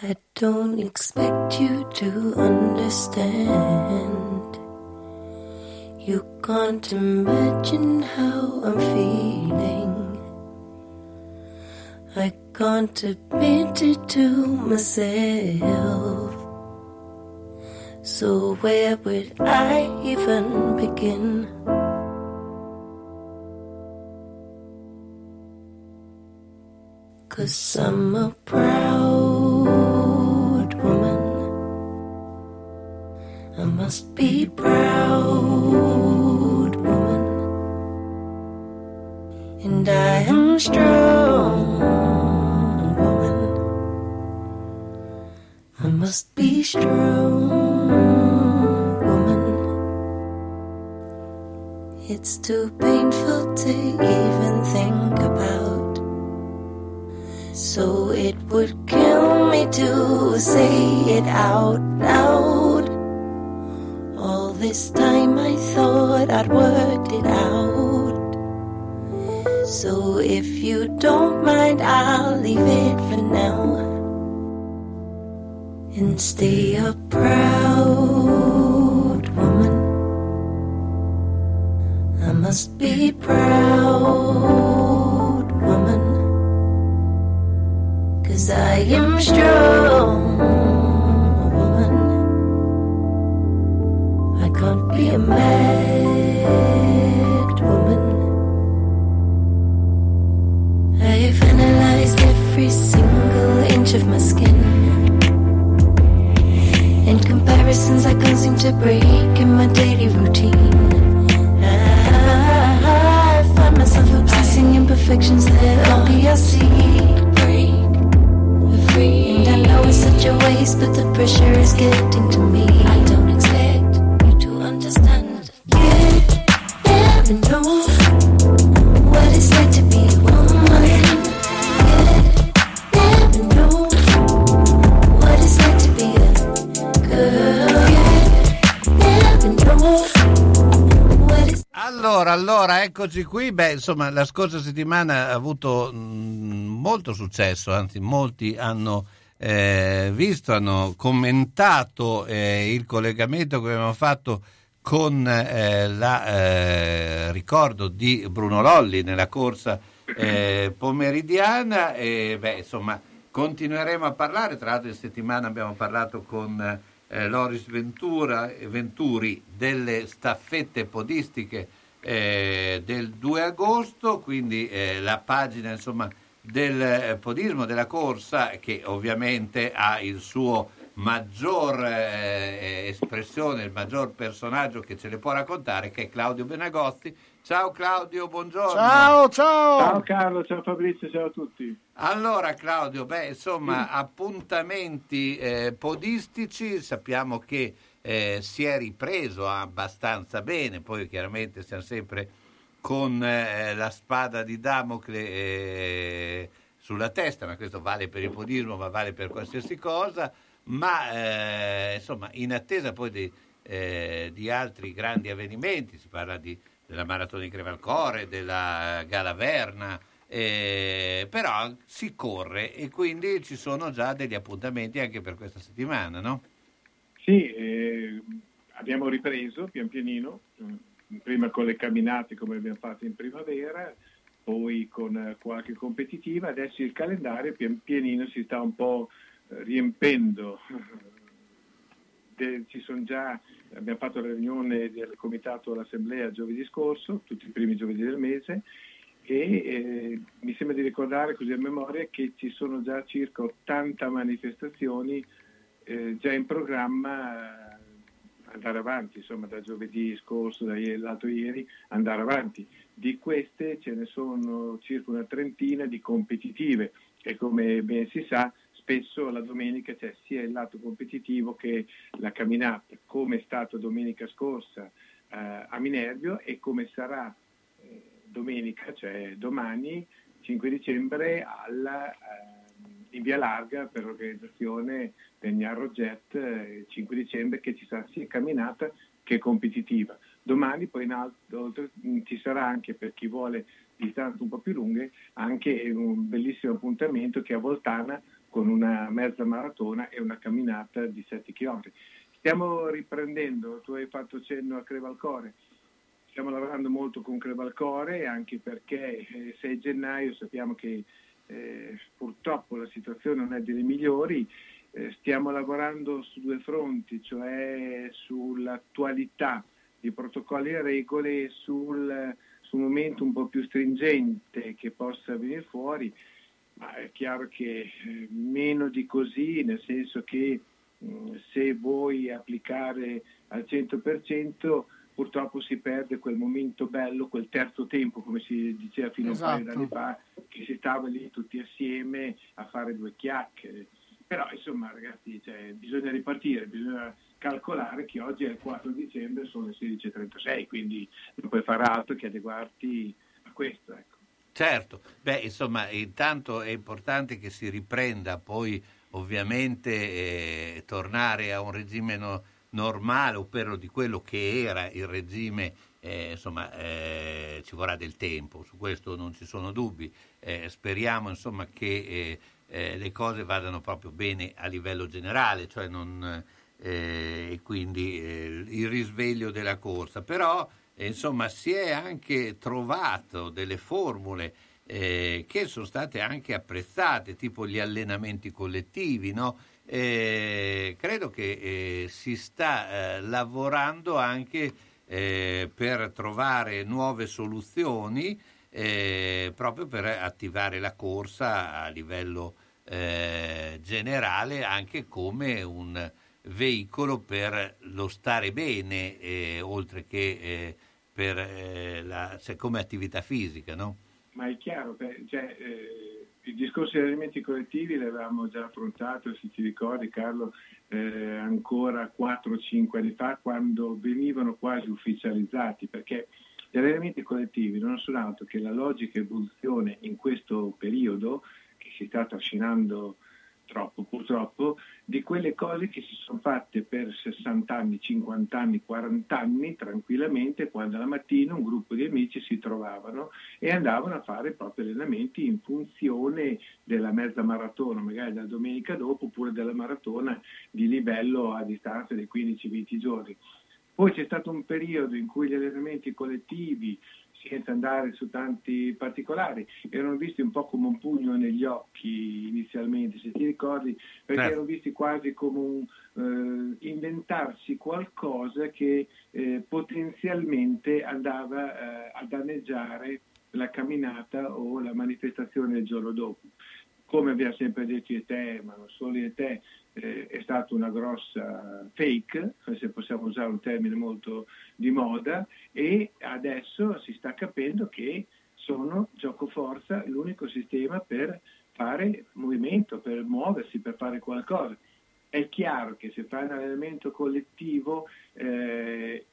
I don't expect you to understand. You can't imagine how I'm feeling. I can't admit it to myself. So where would I even begin? Cause I'm a proud must be proud woman. And I am strong woman. I must be strong woman. It's too painful to even think about. So it would kill me to say it out loud. This time I thought I'd worked it out. So if you don't mind, I'll leave it for now. And stay a proud woman. I must be proud woman. Cause I am strong To break in my daily routine. I find myself obsessing imperfections that only I see. And I know it's such a waste, but the pressure is getting to me. Eccoci qui. Beh, insomma, la scorsa settimana ha avuto mh, molto successo, anzi molti hanno eh, visto, hanno commentato eh, il collegamento che abbiamo fatto con eh, la eh, ricordo di Bruno Lolli nella corsa eh, pomeridiana e beh, insomma, continueremo a parlare, tra l'altro in settimana abbiamo parlato con eh, Loris Ventura, Venturi delle staffette podistiche eh, del 2 agosto, quindi eh, la pagina insomma, del eh, podismo della corsa che ovviamente ha il suo maggior eh, espressione, il maggior personaggio che ce le può raccontare che è Claudio Benagosti. Ciao Claudio, buongiorno. Ciao, ciao. Ciao Carlo, ciao Fabrizio, ciao a tutti. Allora Claudio, beh, insomma, appuntamenti eh, podistici, sappiamo che eh, si è ripreso abbastanza bene, poi chiaramente siamo sempre con eh, la spada di Damocle eh, sulla testa, ma questo vale per il podismo, ma vale per qualsiasi cosa, ma eh, insomma in attesa poi di, eh, di altri grandi avvenimenti, si parla di, della Maratona di Crevalcore, della Gala Verna, eh, però si corre e quindi ci sono già degli appuntamenti anche per questa settimana, no? Sì, eh, abbiamo ripreso pian pianino, eh, prima con le camminate come abbiamo fatto in primavera, poi con eh, qualche competitiva, adesso il calendario pian pianino si sta un po' riempendo. De- già, abbiamo fatto la riunione del comitato all'assemblea giovedì scorso, tutti i primi giovedì del mese, e eh, mi sembra di ricordare così a memoria che ci sono già circa 80 manifestazioni eh, già in programma eh, andare avanti, insomma da giovedì scorso, da ieri, l'altro ieri, andare avanti. Di queste ce ne sono circa una trentina di competitive e come ben si sa spesso la domenica c'è sia il lato competitivo che la camminata, come è stato domenica scorsa eh, a Minervio e come sarà eh, domenica, cioè domani 5 dicembre alla, eh, in via larga per l'organizzazione del Gnarro Jet eh, 5 dicembre che ci sarà sia camminata che competitiva. Domani poi in alto, oltre- mh, ci sarà anche per chi vuole distanze un po' più lunghe anche un bellissimo appuntamento che è a Voltana con una mezza maratona e una camminata di 7 km. Stiamo riprendendo, tu hai fatto cenno a Crevalcore, stiamo lavorando molto con Crevalcore anche perché eh, 6 gennaio sappiamo che eh, purtroppo la situazione non è delle migliori, eh, stiamo lavorando su due fronti, cioè sull'attualità di protocolli e regole e sul, sul momento un po' più stringente che possa venire fuori, ma è chiaro che eh, meno di così, nel senso che mh, se vuoi applicare al 100% purtroppo si perde quel momento bello, quel terzo tempo, come si diceva fino a un paio Esatto. d'anni fa, che si stava lì tutti assieme a fare due chiacchiere. Però insomma ragazzi, cioè, bisogna ripartire, bisogna calcolare che oggi è il 4 dicembre, sono le 16.36, quindi non puoi fare altro che adeguarti a questo. Ecco. Certo, beh, insomma, intanto è importante che si riprenda poi ovviamente eh, tornare a un regime no- normale, ovvero di quello che era il regime, eh, insomma, eh, ci vorrà del tempo, su questo non ci sono dubbi. Eh, speriamo, insomma, che eh, eh, le cose vadano proprio bene a livello generale, cioè non, eh, e quindi il risveglio della corsa. Però, insomma, si è anche trovato delle formule che sono state anche apprezzate, tipo gli allenamenti collettivi, no? Eh, credo che eh, si sta eh, lavorando anche eh, per trovare nuove soluzioni eh, proprio per attivare la corsa a livello eh, generale anche come un veicolo per lo stare bene oltre che per, la, cioè, come attività fisica, no? Ma è chiaro, cioè, il discorso degli alimenti collettivi l'avevamo già affrontato, se ti ricordi Carlo, eh, ancora 4-5 anni fa, quando venivano quasi ufficializzati, perché gli allenamenti collettivi non sono altro che la logica evoluzione in questo periodo, che si sta trascinando troppo purtroppo, di quelle cose che si sono fatte per 60 anni, 50 anni, 40 anni tranquillamente quando la mattina un gruppo di amici si trovavano e andavano a fare proprio allenamenti in funzione della mezza maratona, magari la domenica dopo, oppure della maratona di livello a distanza di 15-20 giorni. Poi c'è stato un periodo in cui gli allenamenti collettivi, senza andare su tanti particolari, erano visti un po' come un pugno negli occhi inizialmente, se ti ricordi, perché Certo. erano visti quasi come un eh, inventarsi qualcosa che eh, potenzialmente andava eh, a danneggiare la camminata o la manifestazione del giorno dopo. Come abbiamo sempre detto io e te, ma non solo io e te, eh, è stata una grossa fake, se possiamo usare un termine molto di moda, e adesso si sta capendo che sono gioco forza l'unico sistema per fare movimento, per muoversi, per fare qualcosa. È chiaro che se fai un allenamento collettivo eh,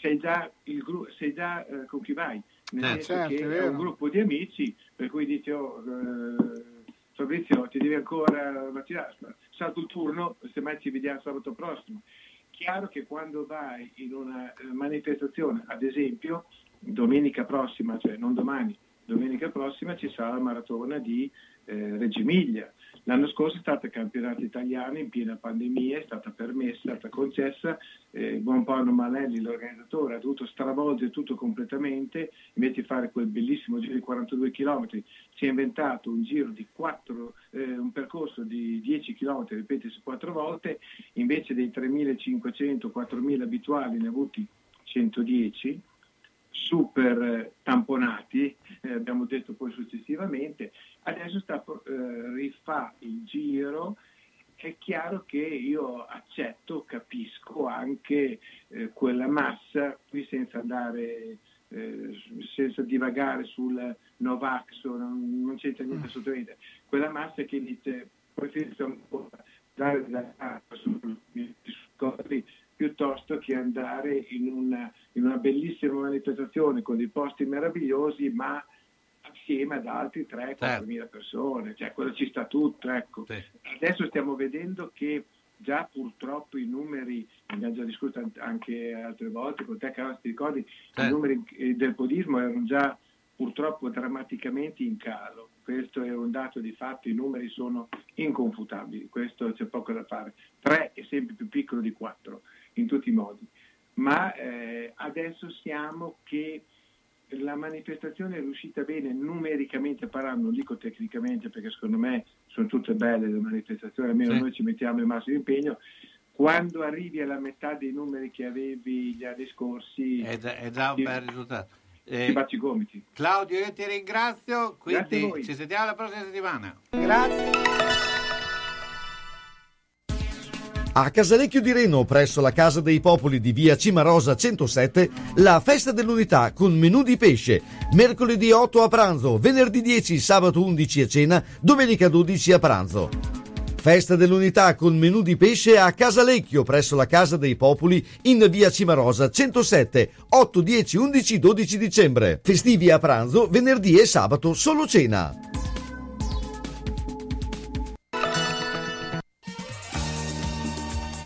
sei già, il gru- sei già eh, con chi vai, nel Eh, senso certo, che è è un gruppo di amici per cui dici oh, eh, Fabrizio ti devi ancora vaccinare, salto il turno, semmai ci vediamo sabato prossimo. Chiaro che quando vai in una eh, manifestazione, ad esempio domenica prossima, cioè non domani, domenica prossima ci sarà la maratona di eh, Reggio Emilia. L'anno scorso è stata campionato italiano in piena pandemia, è stata permessa, è stata concessa, eh, buon Paolo Malelli, l'organizzatore, ha dovuto stravolgere tutto completamente, invece di fare quel bellissimo giro di 42 km, si è inventato un giro di 4, eh, un percorso di 10 km, ripetersi quattro volte, invece dei 3.500-4.000 abituali ne ha avuti 110, super tamponati, eh, abbiamo detto poi successivamente, adesso sta, eh, rifà il giro, è chiaro che io accetto, capisco anche eh, quella massa, qui senza andare, eh, senza divagare sul Novax, non, non c'entra niente assolutamente, quella massa che dice preferisco ancora dare da acqua sui discorsi piuttosto che andare in una, in una bellissima manifestazione con dei posti meravigliosi, ma assieme ad altri 3-4 mila persone, cioè quello ci sta tutto. Ecco. Adesso stiamo vedendo che già purtroppo i numeri, ne abbiamo già discusso an- anche altre volte con te, Carlo, ti ricordi, i numeri eh, del podismo erano già purtroppo drammaticamente in calo. Questo è un dato di fatto, i numeri sono inconfutabili, questo c'è poco da fare. 3 è sempre più piccolo di 4 in tutti i modi. Ma eh, adesso siamo che la manifestazione è riuscita bene numericamente parlando, non dico tecnicamente perché secondo me sono tutte belle le manifestazioni, almeno Sì. noi ci mettiamo il massimo impegno. Quando arrivi alla metà dei numeri che avevi gli anni scorsi, È, già- è già un ti- bel risultato. ti Eh, batti i gomiti. Claudio, io ti ringrazio, Grazie quindi ci sentiamo la prossima settimana. A Casalecchio di Reno, presso la Casa dei Popoli di via Cimarosa 107, la festa dell'unità con menù di pesce. Mercoledì 8 a pranzo, venerdì 10, sabato 11 a cena, domenica 12 a pranzo. Festa dell'unità con menù di pesce a Casalecchio, presso la Casa dei Popoli in via Cimarosa 107, 8, 10, 11, 12 dicembre. Festivi a pranzo, venerdì e sabato solo cena.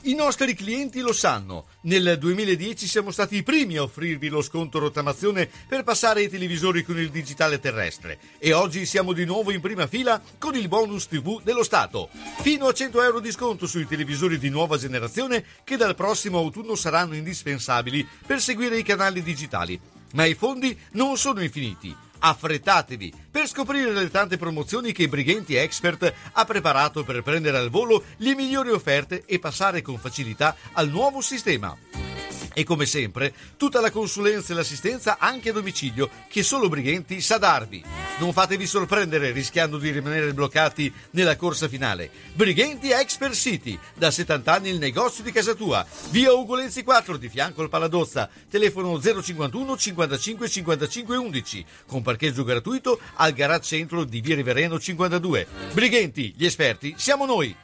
I nostri clienti lo sanno. Nel 2010 siamo stati i primi a offrirvi lo sconto rottamazione per passare ai televisori con il digitale terrestre e oggi siamo di nuovo in prima fila con il bonus TV dello Stato. Fino a 100 euro di sconto sui televisori di nuova generazione che dal prossimo autunno saranno indispensabili per seguire i canali digitali. Ma i fondi non sono infiniti. Affrettatevi per scoprire le tante promozioni che Brighenti Expert ha preparato per prendere al volo le migliori offerte e passare con facilità al nuovo sistema. E come sempre, tutta la consulenza e l'assistenza anche a domicilio che solo Brighenti sa darvi. Non fatevi sorprendere rischiando di rimanere bloccati nella corsa finale. Brighenti Expert City, da 70 anni il negozio di casa tua. Via Ugolenzi 4 di fianco al Paladozza. Telefono 051 55 55 11 con parcheggio gratuito al garage centro di Via Rivereno 52. Brighenti, gli esperti, siamo noi.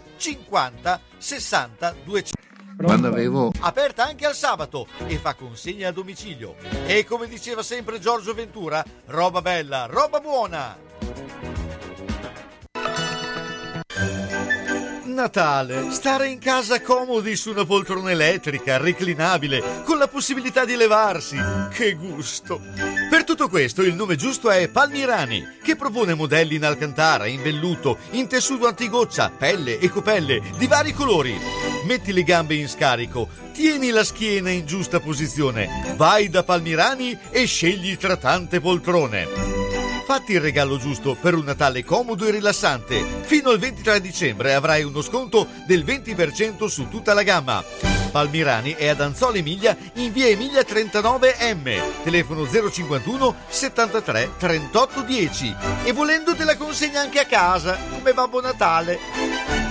50 60 200. Quando avevo Aperta anche al sabato e fa consegna a domicilio. E come diceva sempre Giorgio Ventura, roba bella, roba buona. Natale, stare in casa comodi su una poltrona elettrica, reclinabile, con la possibilità di levarsi. Che gusto! Per tutto questo il nome giusto è Palmirani, che propone modelli in alcantara, in velluto, in tessuto antigoccia, pelle e copelle di vari colori. Metti le gambe in scarico, tieni la schiena in giusta posizione, vai da Palmirani e scegli tra tante poltrone. Fatti il regalo giusto per un Natale comodo e rilassante. Fino al 23 dicembre avrai uno sconto del 20% su tutta la gamma. Palmirani è ad Anzola Emilia in via Emilia 39M, telefono 051 73 38 10 e volendo te la consegna anche a casa come Babbo Natale.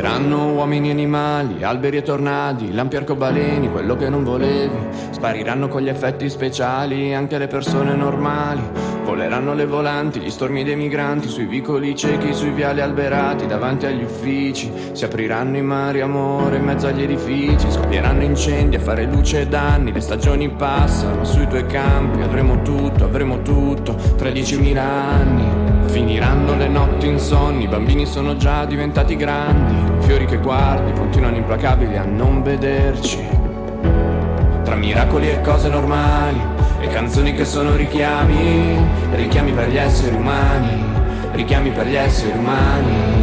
Passeranno uomini e animali, alberi e tornadi, lampi arcobaleni, quello che non volevi. Spariranno con gli effetti speciali anche le persone normali. Voleranno le volanti, gli stormi dei migranti, sui vicoli ciechi, sui viali alberati, davanti agli uffici. Si apriranno i mari, amore, in mezzo agli edifici. Scoppieranno incendi a fare luce e danni. Le stagioni passano sui tuoi campi. Avremo tutto, avremo tutto, tra diecimila anni. Finiranno le notti insonni, i bambini sono già diventati grandi, fiori che guardi continuano implacabili a non vederci. Tra miracoli e cose normali, e canzoni che sono richiami, richiami per gli esseri umani, richiami per gli esseri umani.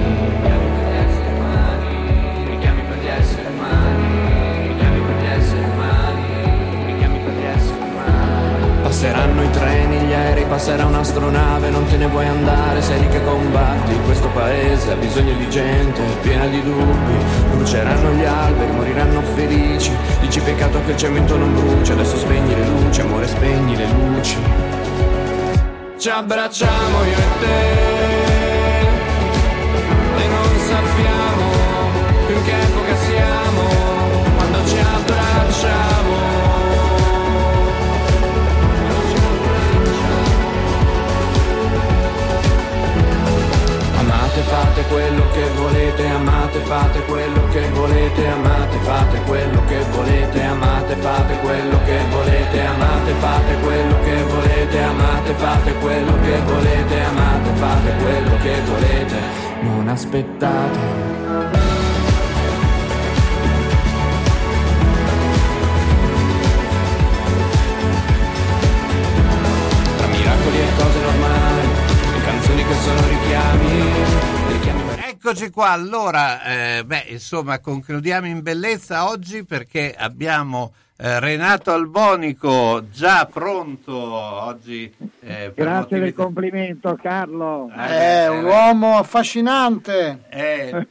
Passeranno i treni, passerà un'astronave, non te ne vuoi andare, sei lì che combatti. Questo paese ha bisogno di gente piena di dubbi. Bruceranno gli alberi, moriranno felici. Dici peccato che il cemento non brucia, adesso spegni le luci, amore, spegni le luci. Ci abbracciamo io e te e non sappiamo più che epoca siamo quando ci abbracciamo. Amate, fate quello che volete, amate, fate quello che volete, amate, fate quello che volete, amate, fate quello che volete, amate, fate quello che volete, amate, fate quello che volete, amate, fate quello che volete, non aspettate. Che sono richiami, richiami Eccoci qua, allora, eh, beh, insomma, concludiamo in bellezza oggi perché abbiamo eh, Renato Albonico già pronto oggi. eh, per Grazie del complimento Carlo. È un uomo affascinante. Eh,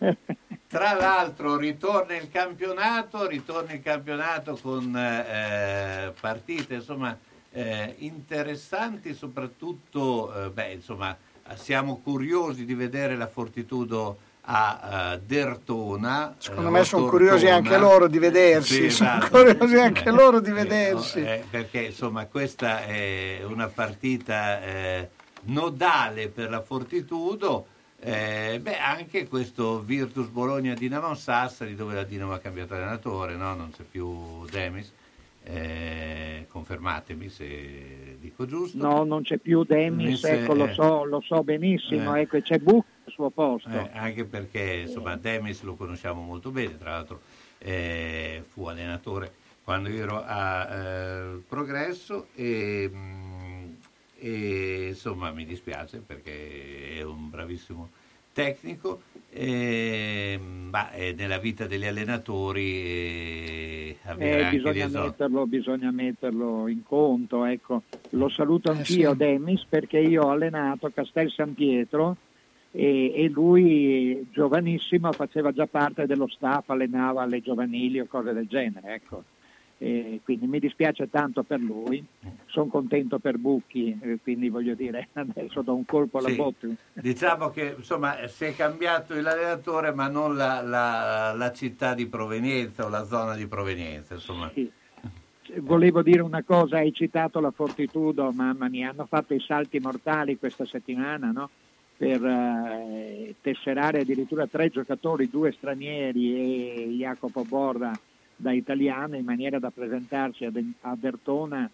tra l'altro ritorna il campionato, ritorna il campionato con eh, partite insomma eh, interessanti, soprattutto eh, beh, insomma, siamo curiosi di vedere la Fortitudo a eh, Dertona. Secondo eh, me o sono curiosi anche loro di vedersi. Sì, sono esatto. curiosi anche Eh, loro di eh, vedersi. eh, perché insomma questa è una partita eh, nodale per la Fortitudo. Eh, beh, anche questo Virtus Bologna Dinamo Sassari, dove la Dinamo ha cambiato allenatore, no? non c'è più Demis. Eh, confermatemi se dico giusto. No, non c'è più Demis, Demis, ecco, lo eh, so, lo so benissimo, eh. ecco, c'è Buc al suo posto. Eh, anche perché insomma Demis lo conosciamo molto bene, tra l'altro eh, fu allenatore quando io ero a eh, Progresso e, mm, e, insomma mi dispiace perché è un bravissimo tecnico, eh, ma eh, nella vita degli allenatori eh, avere Eh, bisogna, metterlo, bisogna metterlo in conto, ecco. Lo saluto Eh, anch'io sì. Demis perché io ho allenato Castel San Pietro e, e lui giovanissimo faceva già parte dello staff, allenava le giovanili o cose del genere, ecco. E quindi mi dispiace tanto per lui, sono contento per Bucchi, eh, quindi voglio dire adesso do un colpo alla Sì. botte. Diciamo che insomma si è cambiato l'allenatore ma non la, la- la città di provenienza o la zona di provenienza. Insomma. Volevo dire una cosa, hai citato la Fortitudo, mamma mia, hanno fatto i salti mortali questa settimana, no? Per eh, tesserare addirittura tre giocatori, due stranieri e Jacopo Borda da italiano in maniera da presentarsi a Dertona,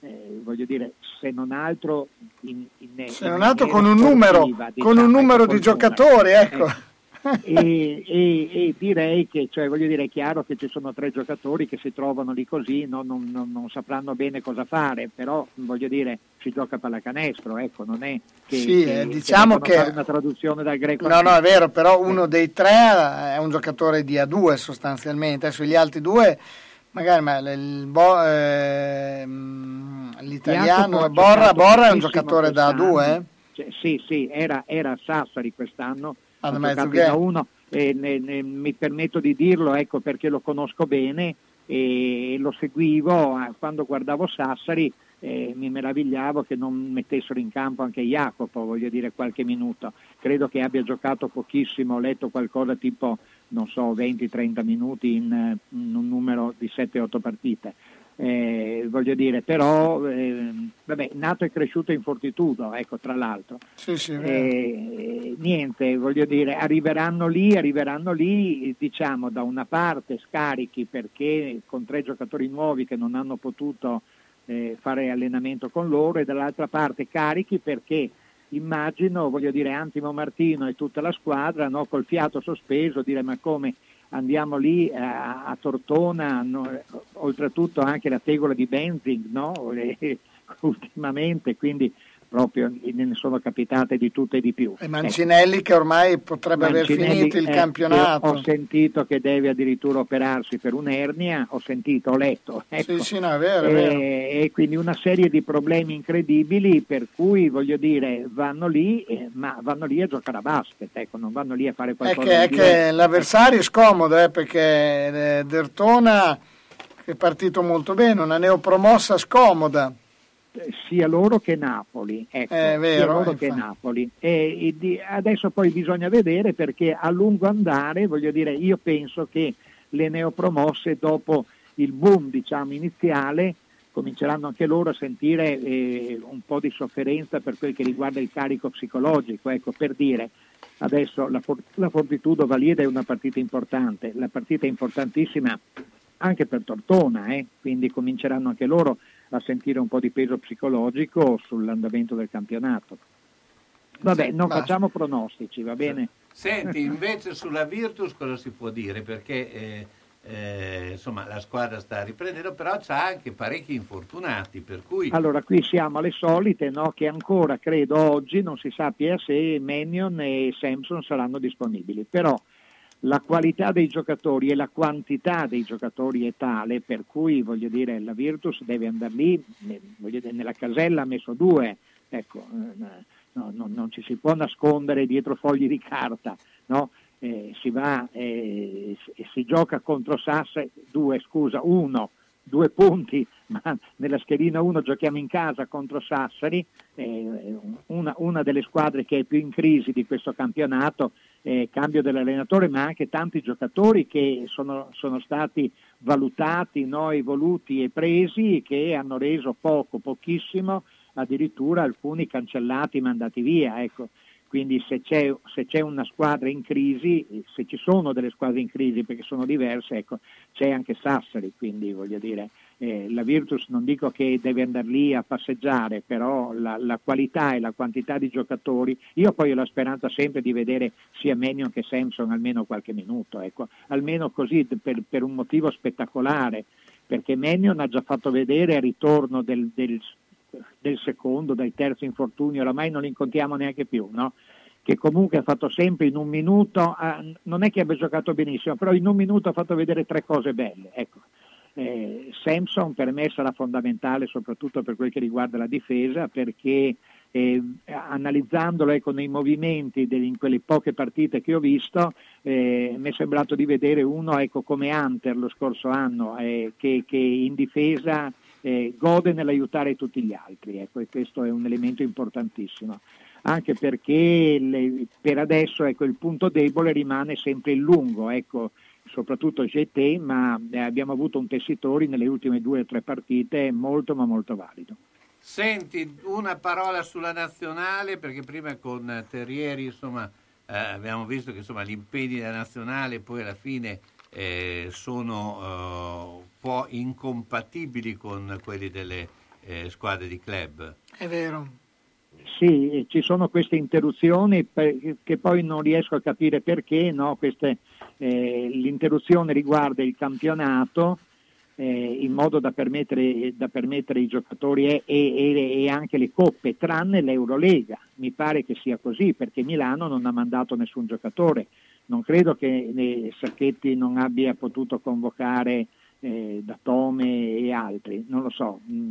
eh, voglio dire, se non altro in, in, Se in non altro con un numero, con un numero di giocatori, ecco. e, e- e direi che, cioè, voglio dire, è chiaro che ci sono tre giocatori che si trovano lì così, no? non, non- non sapranno bene cosa fare, però voglio dire, si gioca pallacanestro, ecco, non è che, Sì, che- eh, diciamo che- fare una traduzione dal greco. No, no, è vero, però uno dei tre è un giocatore di A2 sostanzialmente. Adesso gli altri due, magari ma il Bo- ehm, l'italiano Borra, Borra è un giocatore da A2, eh? Cioè, sì, sì, era, era Sassari quest'anno, ha giocato da uno e ne- ne- mi permetto di dirlo ecco, perché lo conosco bene e lo seguivo eh, quando guardavo Sassari eh, mi meravigliavo che non mettessero in campo anche Jacopo, voglio dire qualche minuto. Credo che abbia giocato pochissimo, ho letto qualcosa tipo, non so, 20-30 minuti in, eh, in un numero di 7-8 partite. Eh, voglio dire, però, ehm, vabbè, nato e cresciuto in Fortitudo, ecco, tra l'altro. Sì, sì. Eh, niente, voglio dire, arriveranno lì, arriveranno lì, diciamo, da una parte scarichi perché con tre giocatori nuovi che non hanno potuto eh, fare allenamento con loro e dall'altra parte carichi perché immagino, voglio dire, Antimo Martino e tutta la squadra, no, col fiato sospeso, dire ma come andiamo lì a, a Tortona, no, oltretutto anche la tegola di Benzing, no, ultimamente, quindi proprio ne sono capitate di tutte e di più. E Mancinelli che ormai potrebbe aver Mancinelli, finito il eh, campionato. Ho sentito che deve addirittura operarsi per un'ernia, ho sentito, ho letto. ecco. Sì, sì, no, è vero, è e, vero. e quindi una serie di problemi incredibili per cui voglio dire vanno lì, eh, ma vanno lì a giocare a basket, ecco, non vanno lì a fare È qualcosa che, è di che l'avversario è scomodo eh, perché eh, Dertona è partito molto bene, una neopromossa scomoda. Sia loro che Napoli, ecco, È vero, sia loro infatti. che Napoli. E, e di- adesso poi bisogna vedere perché a lungo andare, voglio dire, io penso che le neopromosse dopo il boom diciamo, iniziale cominceranno anche loro a sentire eh, un po' di sofferenza per quel che riguarda il carico psicologico, ecco, per dire adesso la, For- la Fortitudo Valieda è una partita importante, la partita è importantissima anche per Tortona, eh, quindi cominceranno anche loro a sentire un po' di peso psicologico sull'andamento del campionato. Vabbè, non facciamo pronostici, va bene? Senti, invece sulla Virtus cosa si può dire? Perché eh, eh, insomma la squadra sta riprendendo, però c'ha anche parecchi infortunati, per cui Allora, qui siamo alle solite, no? che ancora credo oggi non si sappia se Mannion e Samson saranno disponibili, però la qualità dei giocatori e la quantità dei giocatori è tale per cui voglio dire la Virtus deve andare lì, dire, nella casella ha messo due, ecco, eh, no, no, non ci si può nascondere dietro fogli di carta, no? Eh, si va eh, si, gioca contro Sasse, due scusa, uno, due punti, ma nella schedina 1 giochiamo in casa contro Sassari, eh, una, una delle squadre che è più in crisi di questo campionato, eh, cambio dell'allenatore, ma anche tanti giocatori che sono, sono stati valutati, no, evoluti e presi, che hanno reso poco, pochissimo, addirittura alcuni cancellati, mandati via. Ecco. Quindi se c'è, se c'è una squadra in crisi, se ci sono delle squadre in crisi perché sono diverse, ecco, c'è anche Sassari, quindi voglio dire, eh, la Virtus non dico che deve andare lì a passeggiare, però la, la qualità e la quantità di giocatori, io poi ho la speranza sempre di vedere sia Menion che Samson almeno qualche minuto, ecco, almeno così per, per un motivo spettacolare, perché Menion ha già fatto vedere il ritorno del, del del secondo, dal terzo infortunio, oramai non li incontriamo neanche più, no? che comunque ha fatto sempre in un minuto, ah, non è che abbia giocato benissimo, però in un minuto ha fatto vedere tre cose belle. Ecco. Eh, Samson per me sarà fondamentale soprattutto per quel che riguarda la difesa perché eh, analizzandolo ecco, nei movimenti delle- in quelle poche partite che ho visto eh, mi è sembrato di vedere uno ecco, come Hunter lo scorso anno eh, che, che in difesa eh, gode nell'aiutare tutti gli altri ecco, e questo è un elemento importantissimo anche perché le- per adesso ecco, il punto debole rimane sempre il lungo, ecco, soprattutto GT, ma eh, abbiamo avuto un tessitori nelle ultime due o tre partite molto ma molto valido. Senti, una parola sulla nazionale, perché prima con Terrieri insomma, eh, abbiamo visto che insomma, gli impegni della nazionale poi alla fine eh, sono eh, un po' incompatibili con quelli delle eh, squadre di club. È vero. Sì, ci sono queste interruzioni per- che poi non riesco a capire perché, no? Queste, eh, l'interruzione riguarda il campionato eh, in modo da permettere, da permettere ai giocatori e, e- e anche le coppe, tranne l'Eurolega. Mi pare che sia così perché Milano non ha mandato nessun giocatore. Non credo che Sacchetti non abbia potuto convocare eh, Datome e altri, non lo so. Mm,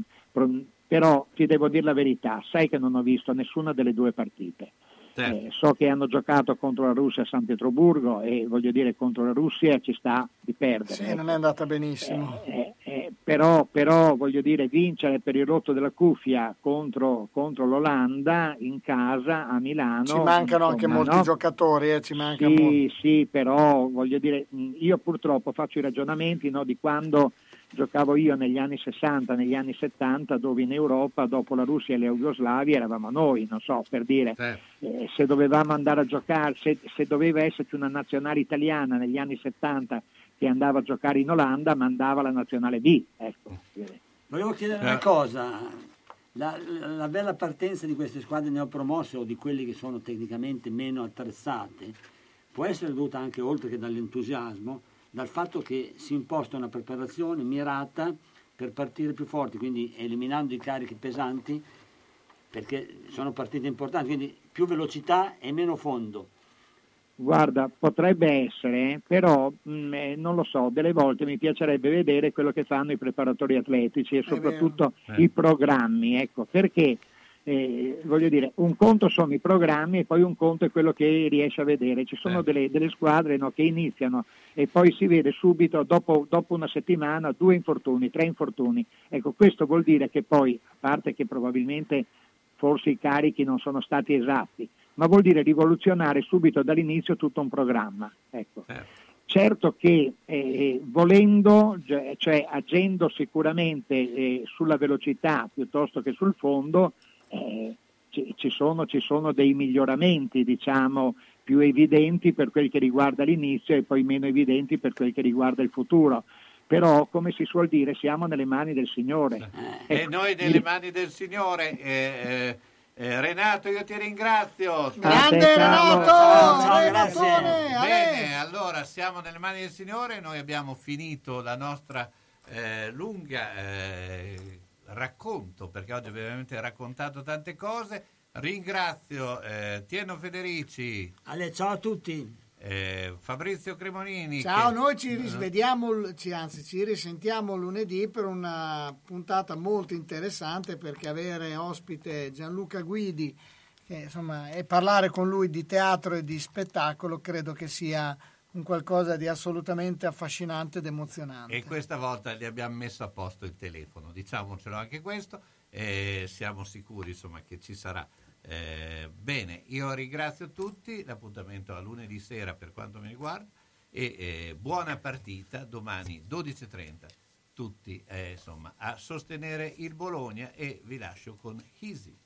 però ti devo dire la verità, sai che non ho visto nessuna delle due partite. Eh, so che hanno giocato contro la Russia a San Pietroburgo e voglio dire contro la Russia ci sta di perdere. Sì, non è andata benissimo. Eh, eh, però, però voglio dire vincere per il rotto della cuffia contro, contro l'Olanda in casa a Milano. Ci mancano anche insomma, molti no? giocatori, eh, ci manca molto. Sì, sì, però voglio dire, io purtroppo faccio i ragionamenti no, di quando giocavo io negli anni 60, negli anni 70, dove in Europa, dopo la Russia e la Jugoslavia, eravamo noi, non so, per dire, eh, se dovevamo andare a giocare, se, se doveva esserci una nazionale italiana negli anni 70 che andava a giocare in Olanda, mandava la nazionale B. Ecco. Volevo chiedere Eh. una cosa. La, la- la bella partenza di queste squadre neopromosse o di quelli che sono tecnicamente meno attrezzate può essere dovuta anche, oltre che dall'entusiasmo, dal fatto che si imposta una preparazione mirata per partire più forti, quindi eliminando i carichi pesanti perché sono partite importanti, quindi più velocità e meno fondo. Guarda, potrebbe essere, eh, però mh, eh, non lo so, delle volte mi piacerebbe vedere quello che fanno i preparatori atletici e soprattutto vero. i programmi, ecco, perché eh, voglio dire, un conto sono i programmi e poi un conto è quello che riesci a vedere. Ci sono delle, delle squadre no, che iniziano e poi si vede subito, dopo, dopo una settimana, due infortuni, tre infortuni. Ecco, questo vuol dire che poi, a parte che probabilmente forse i carichi non sono stati esatti, ma vuol dire rivoluzionare subito dall'inizio tutto un programma. Ecco. Certo che eh, volendo, gi- cioè agendo sicuramente eh, sulla velocità piuttosto che sul fondo, eh, ci, ci sono, ci sono dei miglioramenti, diciamo, più evidenti per quel che riguarda l'inizio e poi meno evidenti per quel che riguarda il futuro. Però, come si suol dire, siamo nelle mani del Signore. E Ecco, noi nelle mani del Signore. eh, eh, eh, Renato, io ti ringrazio. Grande te, Carlo. Renato! Ciao, Renatone! Bene, allora siamo nelle mani del Signore, noi abbiamo finito la nostra eh, lunga eh, racconto, perché oggi abbiamo veramente raccontato tante cose. Ringrazio eh, Tieno Federici. Ale, ciao a tutti. eh, Fabrizio Cremonini. Ciao, che- noi ci risvediamo, l- ci- anzi ci risentiamo lunedì per una puntata molto interessante perché avere ospite Gianluca Guidi che, insomma, e parlare con lui di teatro e di spettacolo credo che sia un qualcosa di assolutamente affascinante ed emozionante. E questa volta gli abbiamo messo a posto il telefono, diciamocelo anche questo, e siamo sicuri insomma, che ci sarà. Eh, bene, io ringrazio tutti, l'appuntamento a lunedì sera per quanto mi riguarda e eh, buona partita domani 12.30 tutti eh, insomma, a sostenere il Bologna e vi lascio con Easy.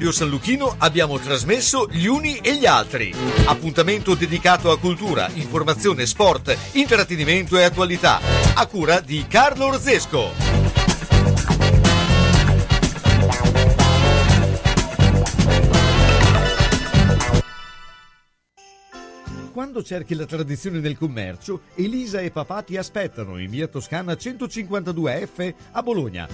Radio San Luchino abbiamo trasmesso Gli Uni e gli Altri. Appuntamento dedicato a cultura, informazione, sport, intrattenimento e attualità. A cura di Carlo Orzesco. Quando cerchi la tradizione del commercio, Elisa e papà ti aspettano in via Toscana 152F a Bologna.